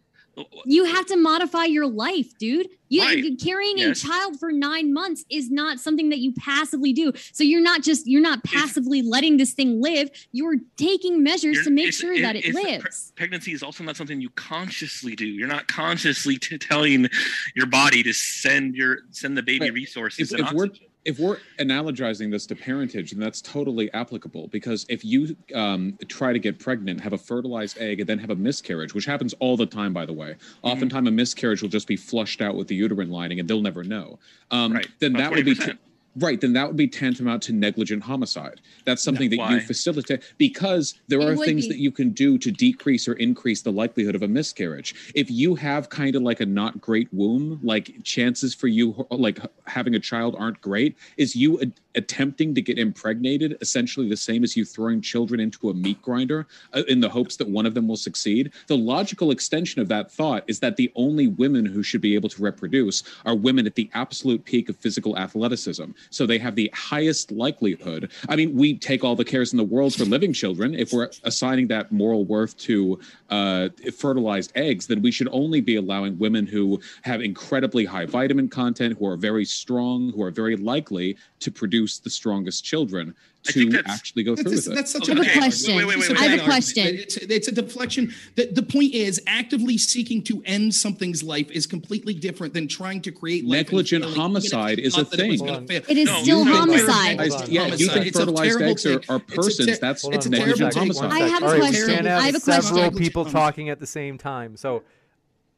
You have to modify your life, dude. You Right. carrying Yes. a child for nine months is not something that you passively do. So you're not just you're not passively letting this thing live. You're taking measures You're- to make sure it- that it it's- pre- lives. pregnancy is also not something you consciously do. You're not consciously t- telling your body to send your send the baby Right. resources if, and if we're oxygen. If we're analogizing this to parentage, then that's totally applicable because if you um, try to get pregnant, have a fertilized egg, and then have a miscarriage, which happens all the time, by the way, Mm-hmm. oftentimes a miscarriage will just be flushed out with the uterine lining, and they'll never know. Um, Right. Then About that would be. 20%. Right, then that would be tantamount to negligent homicide. That's something that you facilitate because there It are things be. that you can do to decrease or increase the likelihood of a miscarriage. If you have kind of like a not great womb, like chances for you like having a child aren't great, is you a- attempting to get impregnated essentially the same as you throwing children into a meat grinder uh, in the hopes that one of them will succeed. The logical extension of that thought is that the only women who should be able to reproduce are women at the absolute peak of physical athleticism. So they have the highest likelihood. I mean, we take all the cares in the world for living children. If we're assigning that moral worth to uh, fertilized eggs, then we should only be allowing women who have incredibly high vitamin content, who are very strong, who are very likely to produce the strongest children to actually go through That's, with it. that's such Okay, a I have a okay. question. Wait, wait, wait, wait, I have a question. It's, it's a deflection. The, the point is, actively seeking to end something's life is completely different than trying to create Negligent failing, even if homicide is a thought it thing. gonna Hold on. fail. It is No, still no, no, homicide. Hold Fertilized- yeah, do you Homicide. think It's a fertilized eggs are, are persons? ter- That's Hold It's a on, one terrible sec, thing. I have a All right, question. can't have I have a question. several question. people talking at the same time. So,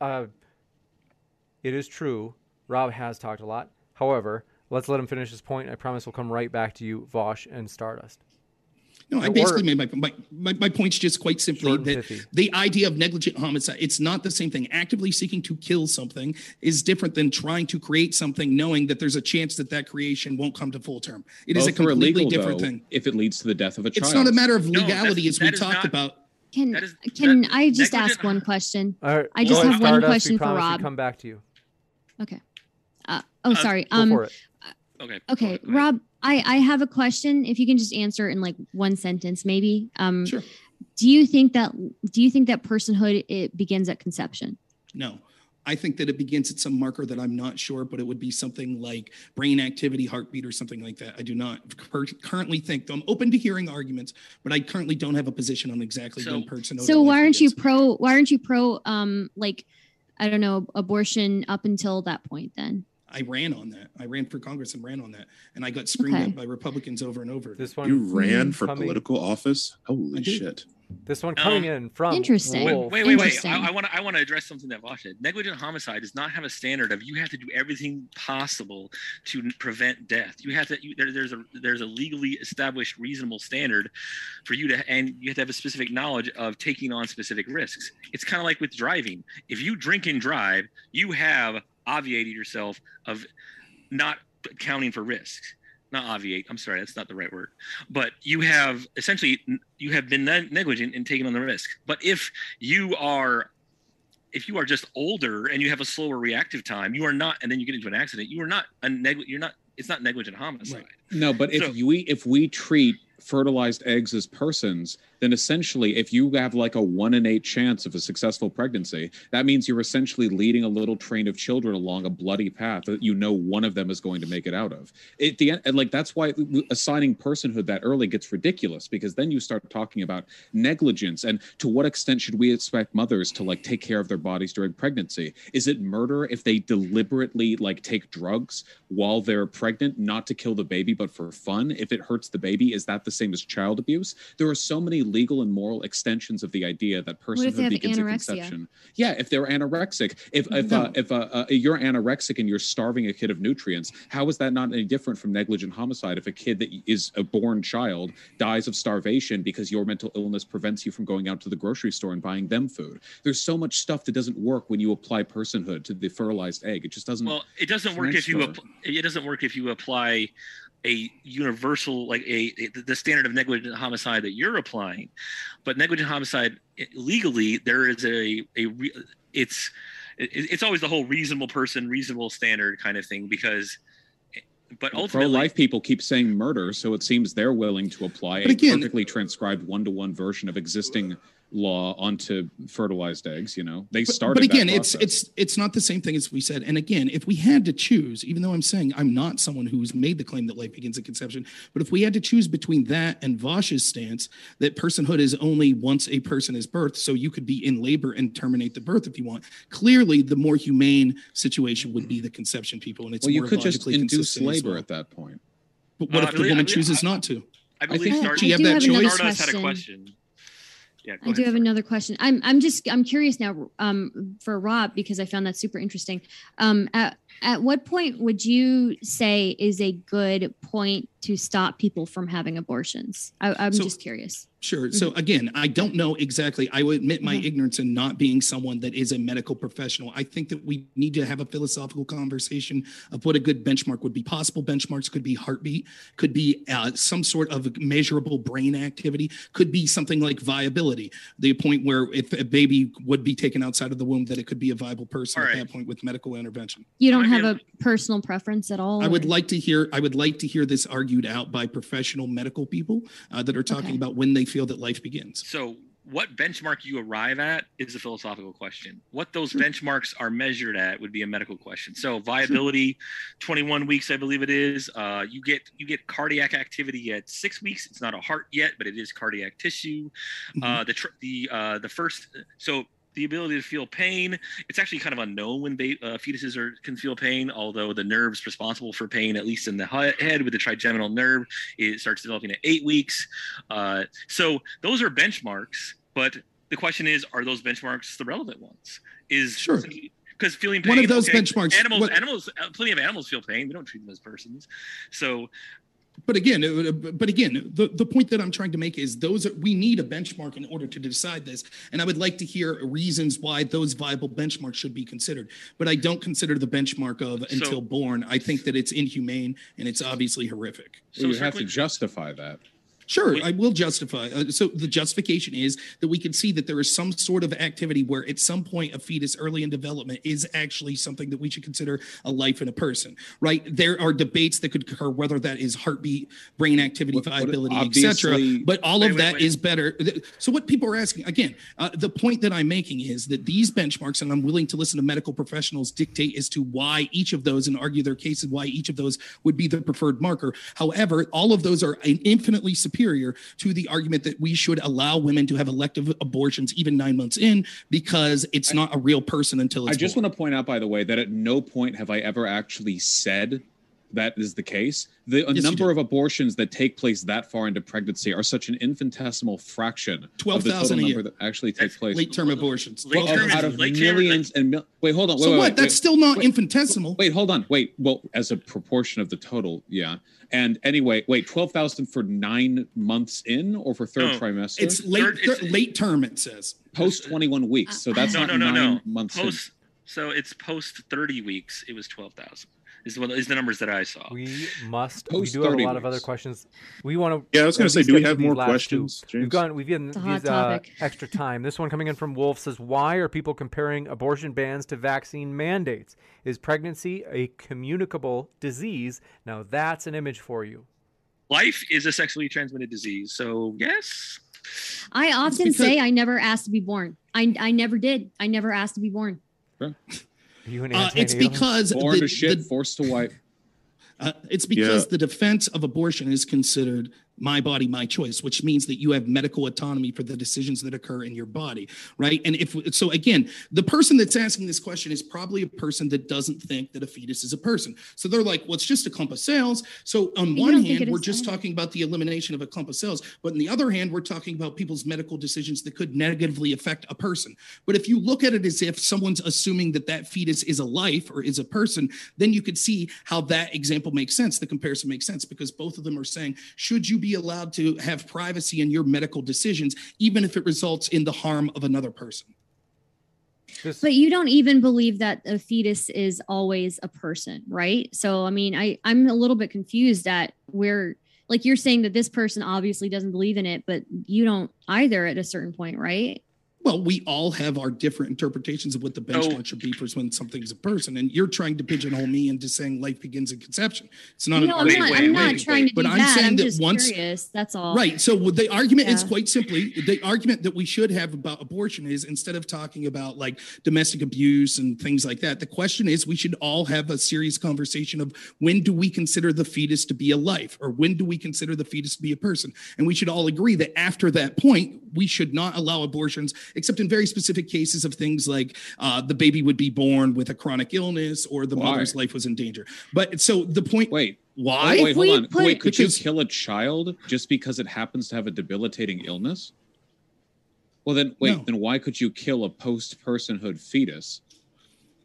uh, it is true. Rob has talked a lot. However, let's let him finish his point. I promise we'll come right back to you, Vaush and Stardust. No, I Or- basically made my, my my my point's just quite simply that pithy. the idea of negligent homicide it's not the same thing. Actively seeking to kill something is different than trying to create something knowing that there's a chance that that creation won't come to full term. It is a Both are completely illegal, different though, thing. if it leads to the death of a child. It's not a matter of legality that's- as we talked not- about. Can That is- can I just negligent- ask one question? All right, I just go have one question we for promise we Rob. come back to you. Okay. Uh, oh, Uh, sorry. Go Um. For it. okay Okay, go ahead. Rob. I I have a question. If you can just answer in like one sentence, maybe. Um. Sure. Do you think that Do you think that personhood it begins at conception? No. I think that it begins at some marker that I'm not sure, but it would be something like brain activity, heartbeat, or something like that. I do not cur- currently think. Though I'm open to hearing arguments, but I currently don't have a position on exactly So- when person. So why aren't you pro? Why aren't you pro? Um. Like, I don't know, abortion up until that point. Then I ran on that. I ran for Congress and ran on that, and I got screamed Okay. at by Republicans over and over. This one You ran for coming- political office? Holy shit. This one coming Um, in from Interesting. Wolf. Wait, wait, wait. I, I want to I want to address something that Vaush said. Negligent homicide does not have a standard of you have to do everything possible to prevent death. You have to you, there, there's a there's a legally established reasonable standard for you to and you have to have a specific knowledge of taking on specific risks. It's kind of like with driving. If you drink and drive, you have obviated yourself of not accounting for risks. Not obviate. I'm sorry, that's not the right word. But you have essentially you have been negligent in taking on the risk. But if you are if you are just older and you have a slower reactive time, you are not, and then you get into an accident, you are not a neg- you're not. It's not negligent homicide. No, but if So- you we if we treat fertilized eggs as persons, then essentially if you have like a one in eight chance of a successful pregnancy, that means you're essentially leading a little train of children along a bloody path that you know one of them is going to make it out of. At the end, and like that's why assigning personhood that early gets ridiculous because then you start talking about negligence and to what extent should we expect mothers to like take care of their bodies during pregnancy? Is it murder if they deliberately like take drugs while they're pregnant, not to kill the baby, but for fun? If it hurts the baby, is that the same as child abuse? There are so many legal and moral extensions of the idea that What if they personhood begins at conception. Yeah, if they're anorexic, if if uh, if uh, uh, you're anorexic and you're starving a kid of nutrients, how is that not any different from negligent homicide? If a kid that is a born child dies of starvation because your mental illness prevents you from going out to the grocery store and buying them food, there's so much stuff that doesn't work when you apply personhood to the fertilized egg. It just doesn't. Well, it doesn't work if you transfer. it doesn't work if you apply a universal like a, a- the standard of negligent homicide that you're applying. But negligent homicide legally there is a a re, it's it, it's always the whole reasonable person reasonable standard kind of thing because eh, but ultimately pro-life people keep saying murder, so it seems they're willing to apply But a again- perfectly transcribed one-to-one version of existing law onto fertilized eggs. You know, they started. But, again, that it's it's it's not the same thing as we said. And again, if we had to choose, even though I'm saying I'm not someone who's made the claim that life begins at conception, but if we had to choose between that and Vaush's stance that personhood is only once a person is birthed, so you could be in labor and terminate the birth if you want. Clearly, the more humane situation would be the conception people, and it's well, you more could just induce labor well. at that point. But what Uh, if the believe- woman I believe- chooses I- not to? I believe think- Star- Do you have that have choice? Stardust had a question. Yeah, I do ahead, have another question. I'm I'm just I'm curious now um, for Rob because I found that super interesting. Um, at at what point would you say is a good point to stop people from having abortions? I, I'm So- just curious. Sure. So again, I don't know exactly. I will admit my Mhm. ignorance in not being someone that is a medical professional. I think that we need to have a philosophical conversation of what a good benchmark would be. Possible benchmarks could be heartbeat, could be uh, some sort of measurable brain activity, could be something like viability, the point where if a baby would be taken outside of the womb, that it could be a viable person All at that point with medical intervention. You don't might be have a personal preference at all. I would or- like to hear. I would like to hear this argued out by professional medical people uh, that are talking Okay. about when they feel that life begins. So, what benchmark you arrive at is a philosophical question. What those benchmarks are measured at would be a medical question. So, viability, 21 weeks, I believe it is. Uh, you get you get cardiac activity at six weeks. It's not a heart yet, but it is cardiac tissue. Uh, the tr- the uh, the first so the ability to feel pain. It's actually kind of unknown when ba- uh, fetuses are can feel pain. Although the nerves responsible for pain, at least in the he- head with the trigeminal nerve, it starts developing at eight weeks. Uh, so those are benchmarks, but the question is, are those benchmarks the relevant ones? Is Sure. because feeling pain. One of those okay, benchmarks- Animals, what- animals, uh, plenty of animals feel pain. We don't treat them as persons. So But again, uh, uh, but again, the, the point that I'm trying to make is those are, we need a benchmark in order to decide this. And I would like to hear reasons why those viable benchmarks should be considered. But I don't consider the benchmark of until born. I think that it's inhumane and it's obviously horrific. So Well, you have to justify that. Sure, I will justify. Uh, so the justification is that we can see that there is some sort of activity where at some point a fetus early in development is actually something that we should consider a life in a person, right? There are debates that could occur whether that is heartbeat, brain activity, What- viability, etc. But all Wait, of wait, that wait. is better. So what people are asking again, uh, the point that I'm making is that these benchmarks, and I'm willing to listen to medical professionals dictate as to why each of those and argue their cases why each of those would be the preferred marker. However, all of those are infinitely superior to the argument that we should allow women to have elective abortions even nine months in because it's not a real person until it's I just born. want to point out, by the way, that at no point have I ever actually said that is the case. The Yes, number of abortions that take place that far into pregnancy are such an infinitesimal fraction of the total a year. number that actually take place. late term abortions. Late Well, term out of late term millions and mil- wait, hold on. Wait, so wait, what? wait, That's wait. still not Wait, infinitesimal. Wait, hold on. Wait, well, as a proportion of the total, yeah. And anyway, wait, twelve thousand for nine months in, or for third No, trimester? It's late Third- it's- thir- late term. It says. post twenty-one weeks. So uh, that's no, not no, no, nine no. months in. So it's post 30 weeks. It was 12,000. Is what is the numbers that I saw. We must. we do have a 30 lot of other questions. We want to. Yeah, I was gonna say, do we have more questions, We've James? gone. We've given It's a hot these uh, extra time. This one coming in from Wolf says, "Why are people comparing abortion bans to vaccine mandates? Is pregnancy a communicable disease? Now that's an image for you." Life is a sexually transmitted disease. So yes. I often because- say I never asked to be born. I I never did. I never asked to be born. You and Uh, it's because Born the- to shit, the- forced to wipe. Uh, it's because Yeah. the defense of abortion is considered my body, my choice, which means that you have medical autonomy for the decisions that occur in your body, right? And if so, again, the person that's asking this question is probably a person that doesn't think that a fetus is a person. So they're like, well, it's just a clump of cells. So on one hand, we're just talking about the elimination of a clump of cells, but on the other hand, we're talking about people's medical decisions that could negatively affect a person. But if you look at it as if someone's assuming that that fetus is a life or is a person, then you could see how that example makes sense. The comparison makes sense because both of them are saying, should you be allowed to have privacy in your medical decisions, even if it results in the harm of another person? This- But you don't even believe that a fetus is always a person, right? So I mean, I I'm a little bit confused at where like you're saying that this person obviously doesn't believe in it, but you don't either at a certain point, right? Well, we all have our different interpretations of what the benchmark oh. should be for when something's a person, and you're trying to pigeonhole me into saying life begins at conception. It's not You an I'm, argument. not, wait, I'm not wait, trying to but do I'm that. saying I'm that just once- curious. That's all. Right. So the argument is quite simply the argument that we should have about abortion is instead of talking about like domestic abuse and things like that, the question is we should all have a serious conversation of when do we consider the fetus to be a life or when do we consider the fetus to be a person? And we should all agree that after that point, we should not allow abortions except in very specific cases of things like uh, the baby would be born with a chronic illness or the Why? mother's life was in danger. But so the point Wait, why? wait, hold on. put- wait, could you kill a child just because it happens to have a debilitating illness? Well, then wait. No. Then why could you kill a post-personhood fetus?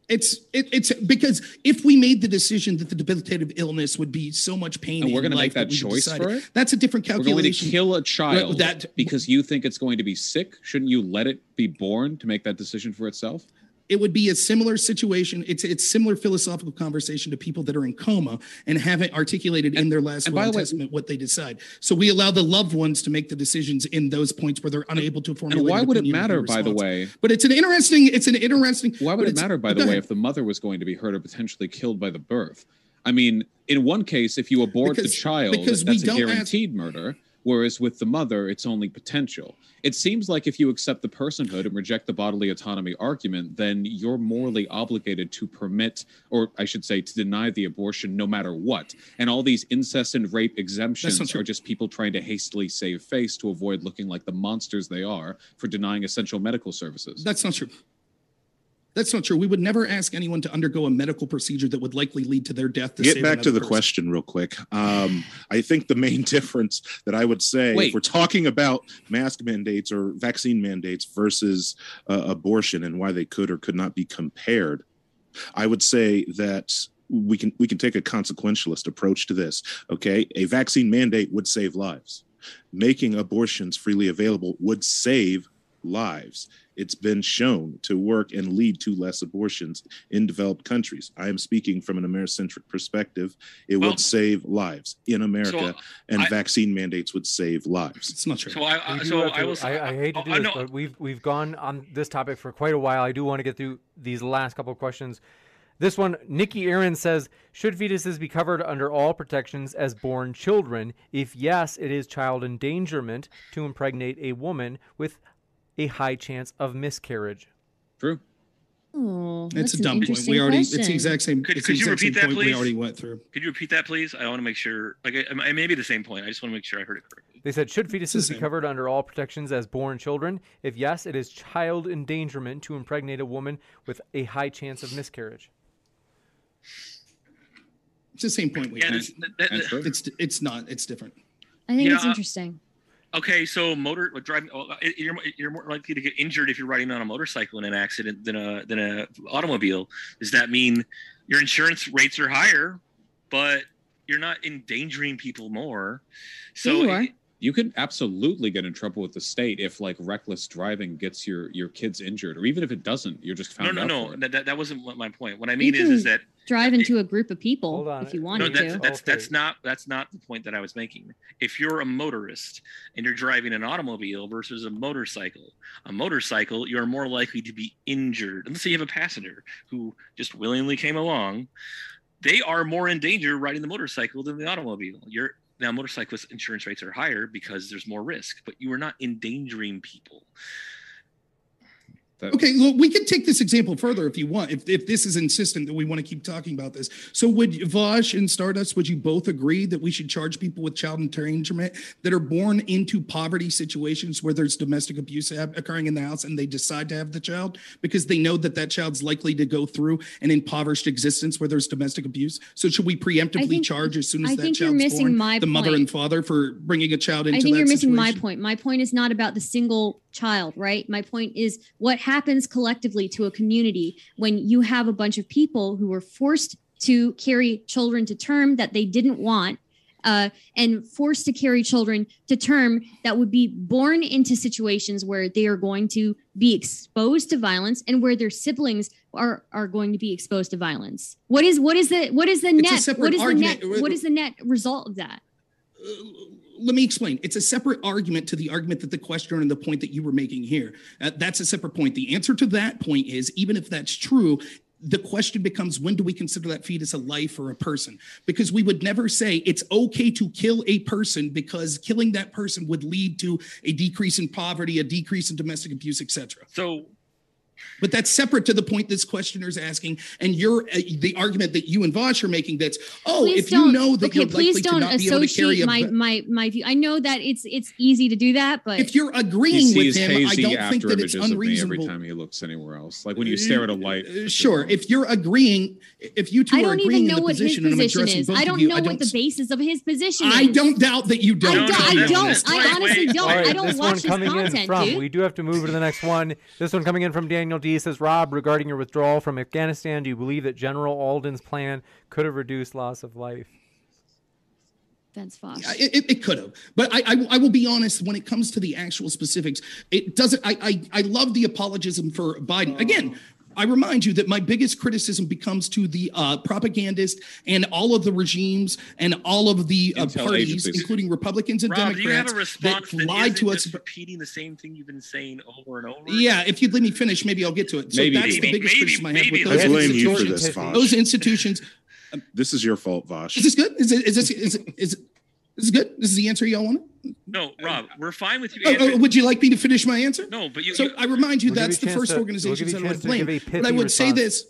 It's it, it's because if we made the decision that the debilitative illness would be so much pain, And we're gonna make life that choice decide for it? That's a different We're going to calculation. kill a child that- because you think it's going to be sick. Shouldn't you let it be born to make that decision for itself? It would be a similar situation. It's it's similar philosophical conversation to people that are in coma and haven't articulated in their last and will and the way- testament what they decide. So we allow the loved ones to make the decisions in those points where they're unable to formulate. And why would it opinion and be matter, by the way? But it's an interesting. It's an interesting. Why would it matter, by the way, if the mother was going to be hurt or potentially killed by the birth? I mean, in one case, if you abort Because- the child, that's a don't ask- guaranteed murder. Whereas with the mother, it's only potential. It seems like if you accept the personhood and reject the bodily autonomy argument, then you're morally obligated to permit, or I should say, to deny the abortion no matter what. And all these incest and rape exemptions are just people trying to hastily save face to avoid looking like the monsters they are for denying essential medical services. That's not true. That's not true. We would never ask anyone to undergo a medical procedure that would likely lead to their death. To Get back to the person. question real quick. Um, I think the main difference that I would say, Wait. if we're talking about mask mandates or vaccine mandates versus uh, abortion and why they could or could not be compared, I would say that we can we can take a consequentialist approach to this. Okay, a vaccine mandate would save lives. Making abortions freely available would save lives. It's been shown to work and lead to less abortions in developed countries. I am speaking from an Americentric perspective. It Well- would save lives in America, So, uh, and I- vaccine mandates would save lives. It's not true. So I, I so have I to- will. I, I hate to oh, do I this, know- but we've we've gone on this topic for quite a while. I do want to get through these last couple of questions. This one, Nikki Aaron says, should fetuses be covered under all protections as born children? If yes, it is child endangerment to impregnate a woman with a high chance of miscarriage. True. Oh, It's a dumb point. We already, it's the exact same, Could- it's could the you exact same repeat that, point we already went through. Could you repeat that, please? I want to make sure. Like, it, it may be the same point. I just want to make sure I heard it correctly. They said, should fetuses be covered under all protections as born children? If yes, it is child endangerment to impregnate a woman with a high chance of miscarriage. It's the same point we Yeah, had. that's- that- It's, it's not, it's different. I think it's Yeah. interesting. Okay, so motor uh, driving, oh, it- you're you're more likely to get injured if you're riding on a motorcycle in an accident than a than a automobile. Does that mean your insurance rates are higher, but you're not endangering people more? So you are. You could absolutely get in trouble with the state if like reckless driving gets your your kids injured, or even if it doesn't, you're just no, found no, out no, that, that, that wasn't my point. What I mean is, is can that Drive into a group of people if you No, no, wanted that's to. that's that's not that's not the point that I was making. If you're a motorist and you're driving an automobile versus a motorcycle, a motorcycle you're more likely to be injured. Let's say you have a passenger who just willingly came along. They are more in danger riding the motorcycle than the automobile. You're now motorcyclist insurance rates are higher because there's more risk, but you are not endangering people. That- Okay, well, we could take this example further if you want. If, if this is insistent that we want to keep talking about this, so would Vaush and Stardust? Would you both agree that we should charge people with child endangerment that are born into poverty situations where there's domestic abuse occurring in the house, and they decide to have the child because they know that that child's likely to go through an impoverished existence where there's domestic abuse? So should we preemptively think- charge as soon as I that think you're child's born my the mother and father for bringing a child into I think that you're missing my point. My point is not about the single child, right? My point is what happens collectively to a community when you have a bunch of people who were forced to carry children to term that they didn't want. Uh, and forced to carry children to term that would be born into situations where they are going to be exposed to violence and where their siblings are are going to be exposed to violence. What is what is the what is the It's net? What is the net? What is the net result of that? Let me explain. It's a separate argument to the argument that the questioner and the point that you were making here. Uh, that's a separate point. The answer to that point is even if that's true, the question becomes when do we consider that fetus a life or a person? Because we would never say it's okay to kill a person because killing that person would lead to a decrease in poverty, a decrease in domestic abuse, etc. So But that's separate to the point this questioner is asking, and your uh, the argument that you and Vaush are making. That's oh, please if you know that okay, you're likely to don't not be able to carry a my my my view. I know that it's it's easy to do that, but if you're agreeing with him, I hazy don't think after that it's images of me every time he looks anywhere else. Like when you stare at a light. Uh, Sure, if you're agreeing, if you two I are agreeing in the position, and I'm position addressing is. both I don't you, know I what don't. the basis of his position is. I don't doubt that you don't. don't. I don't. I honestly don't. All right, I don't watch one his content, dude. We do have to move to the next one. This one coming in from Daniel D says, Rob, regarding your withdrawal from Afghanistan, do you believe that General Alden's plan could have reduced loss of life? Vince Fox. Yeah, It, it, it could have, but I, I I will be honest. When it comes to the actual specifics, it doesn't. I I, I love the apologism for Biden. Again, I remind you that my biggest criticism becomes to the uh, propagandist and all of the regimes and all of the uh, parties, agencies. including Republicans and Rob, do you have Democrats, that that, lied to us. repeating the same thing you've been saying over and over? Yeah, if you'd let me finish, maybe I'll get to it. So Maybe. that's the Maybe, biggest maybe, criticism I have with maybe. those I blame you for institutions. this, Vaush. Those institutions. This is your fault, Vaush. Is this good? Is it? Is this? Is it? Is, it, is this good? This is the answer y'all wanted? No, Rob, we're fine with you. Oh, oh, would you like me to finish my answer? no, but you. So you- I remind you We'll that's you the first to- we'll that you I a would chance blame. But I pithy would say this.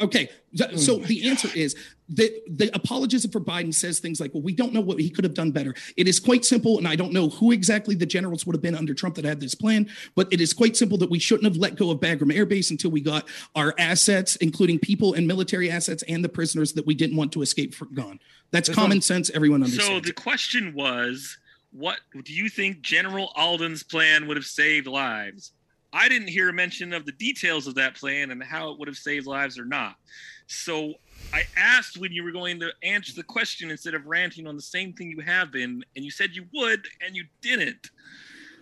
Okay, so mm. the answer is that the apologism for Biden says things like, "Well, we don't know what he could have done better." It is quite simple, and I don't know who exactly the generals would have been under Trump that had this plan, but it is quite simple that we shouldn't have let go of Bagram Air Base until we got our assets, including people and military assets, and the prisoners that we didn't want to escape from gone. That's This common one- sense. Everyone understands. so the question was, what do you think General Alden's plan would have saved lives? I didn't hear a mention of the details of that plan and how it would have saved lives or not. So I asked when you were going to answer the question instead of ranting on the same thing you have been, and you said you would, and you didn't.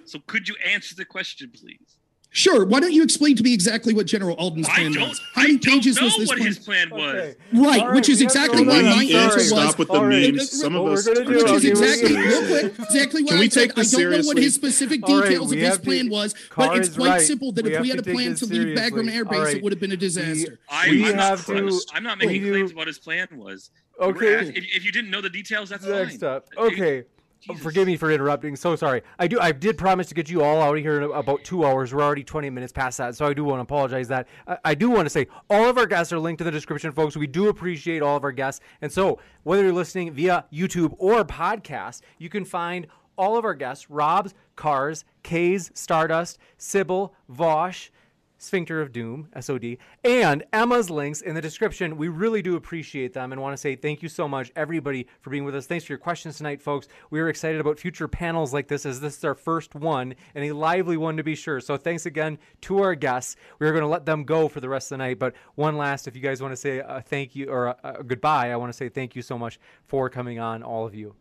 So could you answer the question, please? Sure. Why don't you explain to me exactly what General Alden's I plan don't. was? How I many don't pages know was this what plan? his plan was. Okay. Right, All which right, is we have to exactly go why to my the answer next was. Stop with the All right. memes. Some What of we're us. gonna are do, Which I'll is give you- exactly Can real quick, exactly what we I take said. I this don't know what seriously? his specific All right, details we of his have to- plan was, Carr but it's is quite right. simple that We if have we to had a take plan this to leave Bagram seriously. Air All Base, right. it would have been a disaster. I, We I'm, have not, to- I'm not making we do- claims about his plan was. You were Okay. asked- If, if you didn't know the details, that's Next fine. up. Okay. Forgive me for interrupting. So sorry. I do. I did promise to get you all out of here in about two hours. We're already 20 minutes past that, so I do want to apologize. That I, I do want to say all of our guests are linked in the description, folks. We do appreciate all of our guests, and so whether you're listening via YouTube or podcast, you can find all of our guests: Rob's, Carr's, K's, Stardust, Sybil, Vaush. Sphincter of Doom, SOD, and Emma's links in the description. We really do appreciate them and want to say thank you so much, everybody, for being with us. Thanks for your questions tonight, folks. We are excited about future panels like this, as this is our first one and a lively one to be sure. So thanks again to our guests. We are going to let them go for the rest of the night, but one last, if you guys want to say a thank you or a, a goodbye, I want to say thank you so much for coming on, all of you.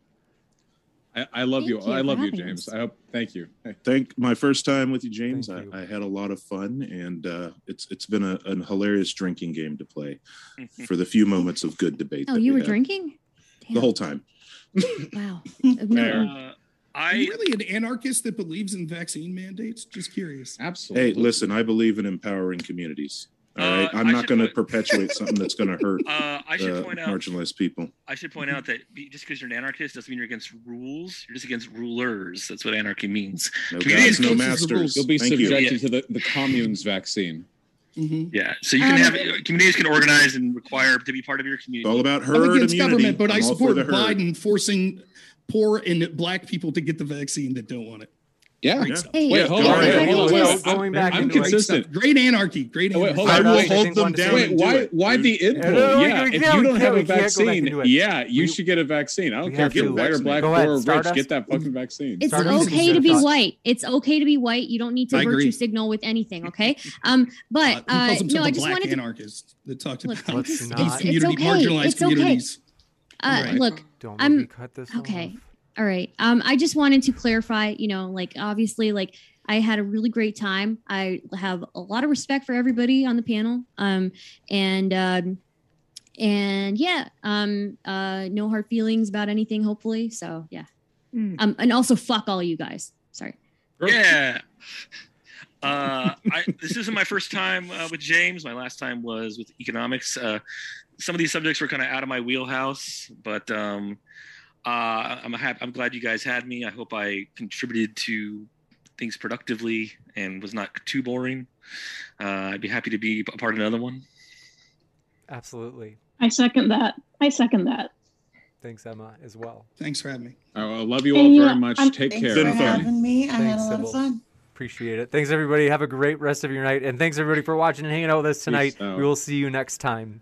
I, I love you. You I love you, James. us. I hope. Thank you. Thank my first time with you, James. I, you. I had a lot of fun, and uh, it's it's been a, a hilarious drinking game to play for the few moments of good debate. Oh, that you we were had. drinking? the whole time. Wow. Fair. Uh, Are I you really an anarchist that believes in vaccine mandates? Just curious. Absolutely. Hey, listen, I believe in empowering communities. All Uh, I'm I not going to perpetuate something that's going to hurt uh, I should uh, point out marginalized people. I should point out that just because you're an anarchist doesn't mean you're against rules. You're just against rulers. That's what anarchy means. No Communities gods, no masters. You'll be Thank you. subjected to the, the commune's vaccine. Mm-hmm. Yeah. So you can Um, have communities can organize and require to be part of your It's community. all about herd I'm herd against immunity. government, but I I'm all for support the herd. Biden forcing poor and black people to get the vaccine that don't want it. Yeah. Yeah. Hey, Wait, hold on. right, Wait, hold on. Wait, going back I'm into it. Great consistent. Great anarchy. Great Oh, wait, anarchy. hold I on. will Wait, hold them down. Wait, and do why? Why the no, input? no, yeah, if you don't have a can't- we can't go back vaccine, yeah, you We- should get a vaccine. I don't care if you're white or black, poor ahead, or rich. Stardust. Get that fucking vaccine. It's Stardust, okay to be thoughts? white. It's okay to be white. You don't need to virtue signal with anything. Okay. Um. But Uh, he uh, calls himself no, I just black wanted to. anarchist that talked about Let's it's, not- these it's, it's community marginalized communities. Uh, Right. Look, Don't I'm- cut this okay. off. All right. Um, I just wanted to clarify, you know, like obviously, like I had a really great time. I have a lot of respect for everybody on the panel. Um, and um, and yeah, um, uh, no hard feelings about anything. Hopefully, so yeah. Mm. Um, and also fuck all you guys. Sorry. Yeah. Uh, I, this isn't my first time uh, with James. My last time was with economics. Uh, some of these subjects were kind of out of my wheelhouse, but um, uh, I'm happy. I'm glad you guys had me. I hope I contributed to things productively and was not too boring. Uh, I'd be happy to be a part of another one. Absolutely. I second that. I second that. Thanks, Emma, as well. Thanks for having me. I love you all you very know, much. I'm- Take Thanks care. for Been fun. having me. I had a lot Sybil. of fun. Appreciate it. Thanks, everybody. Have a great rest of your night. And thanks, everybody, for watching and hanging out with us tonight. We will see you next time.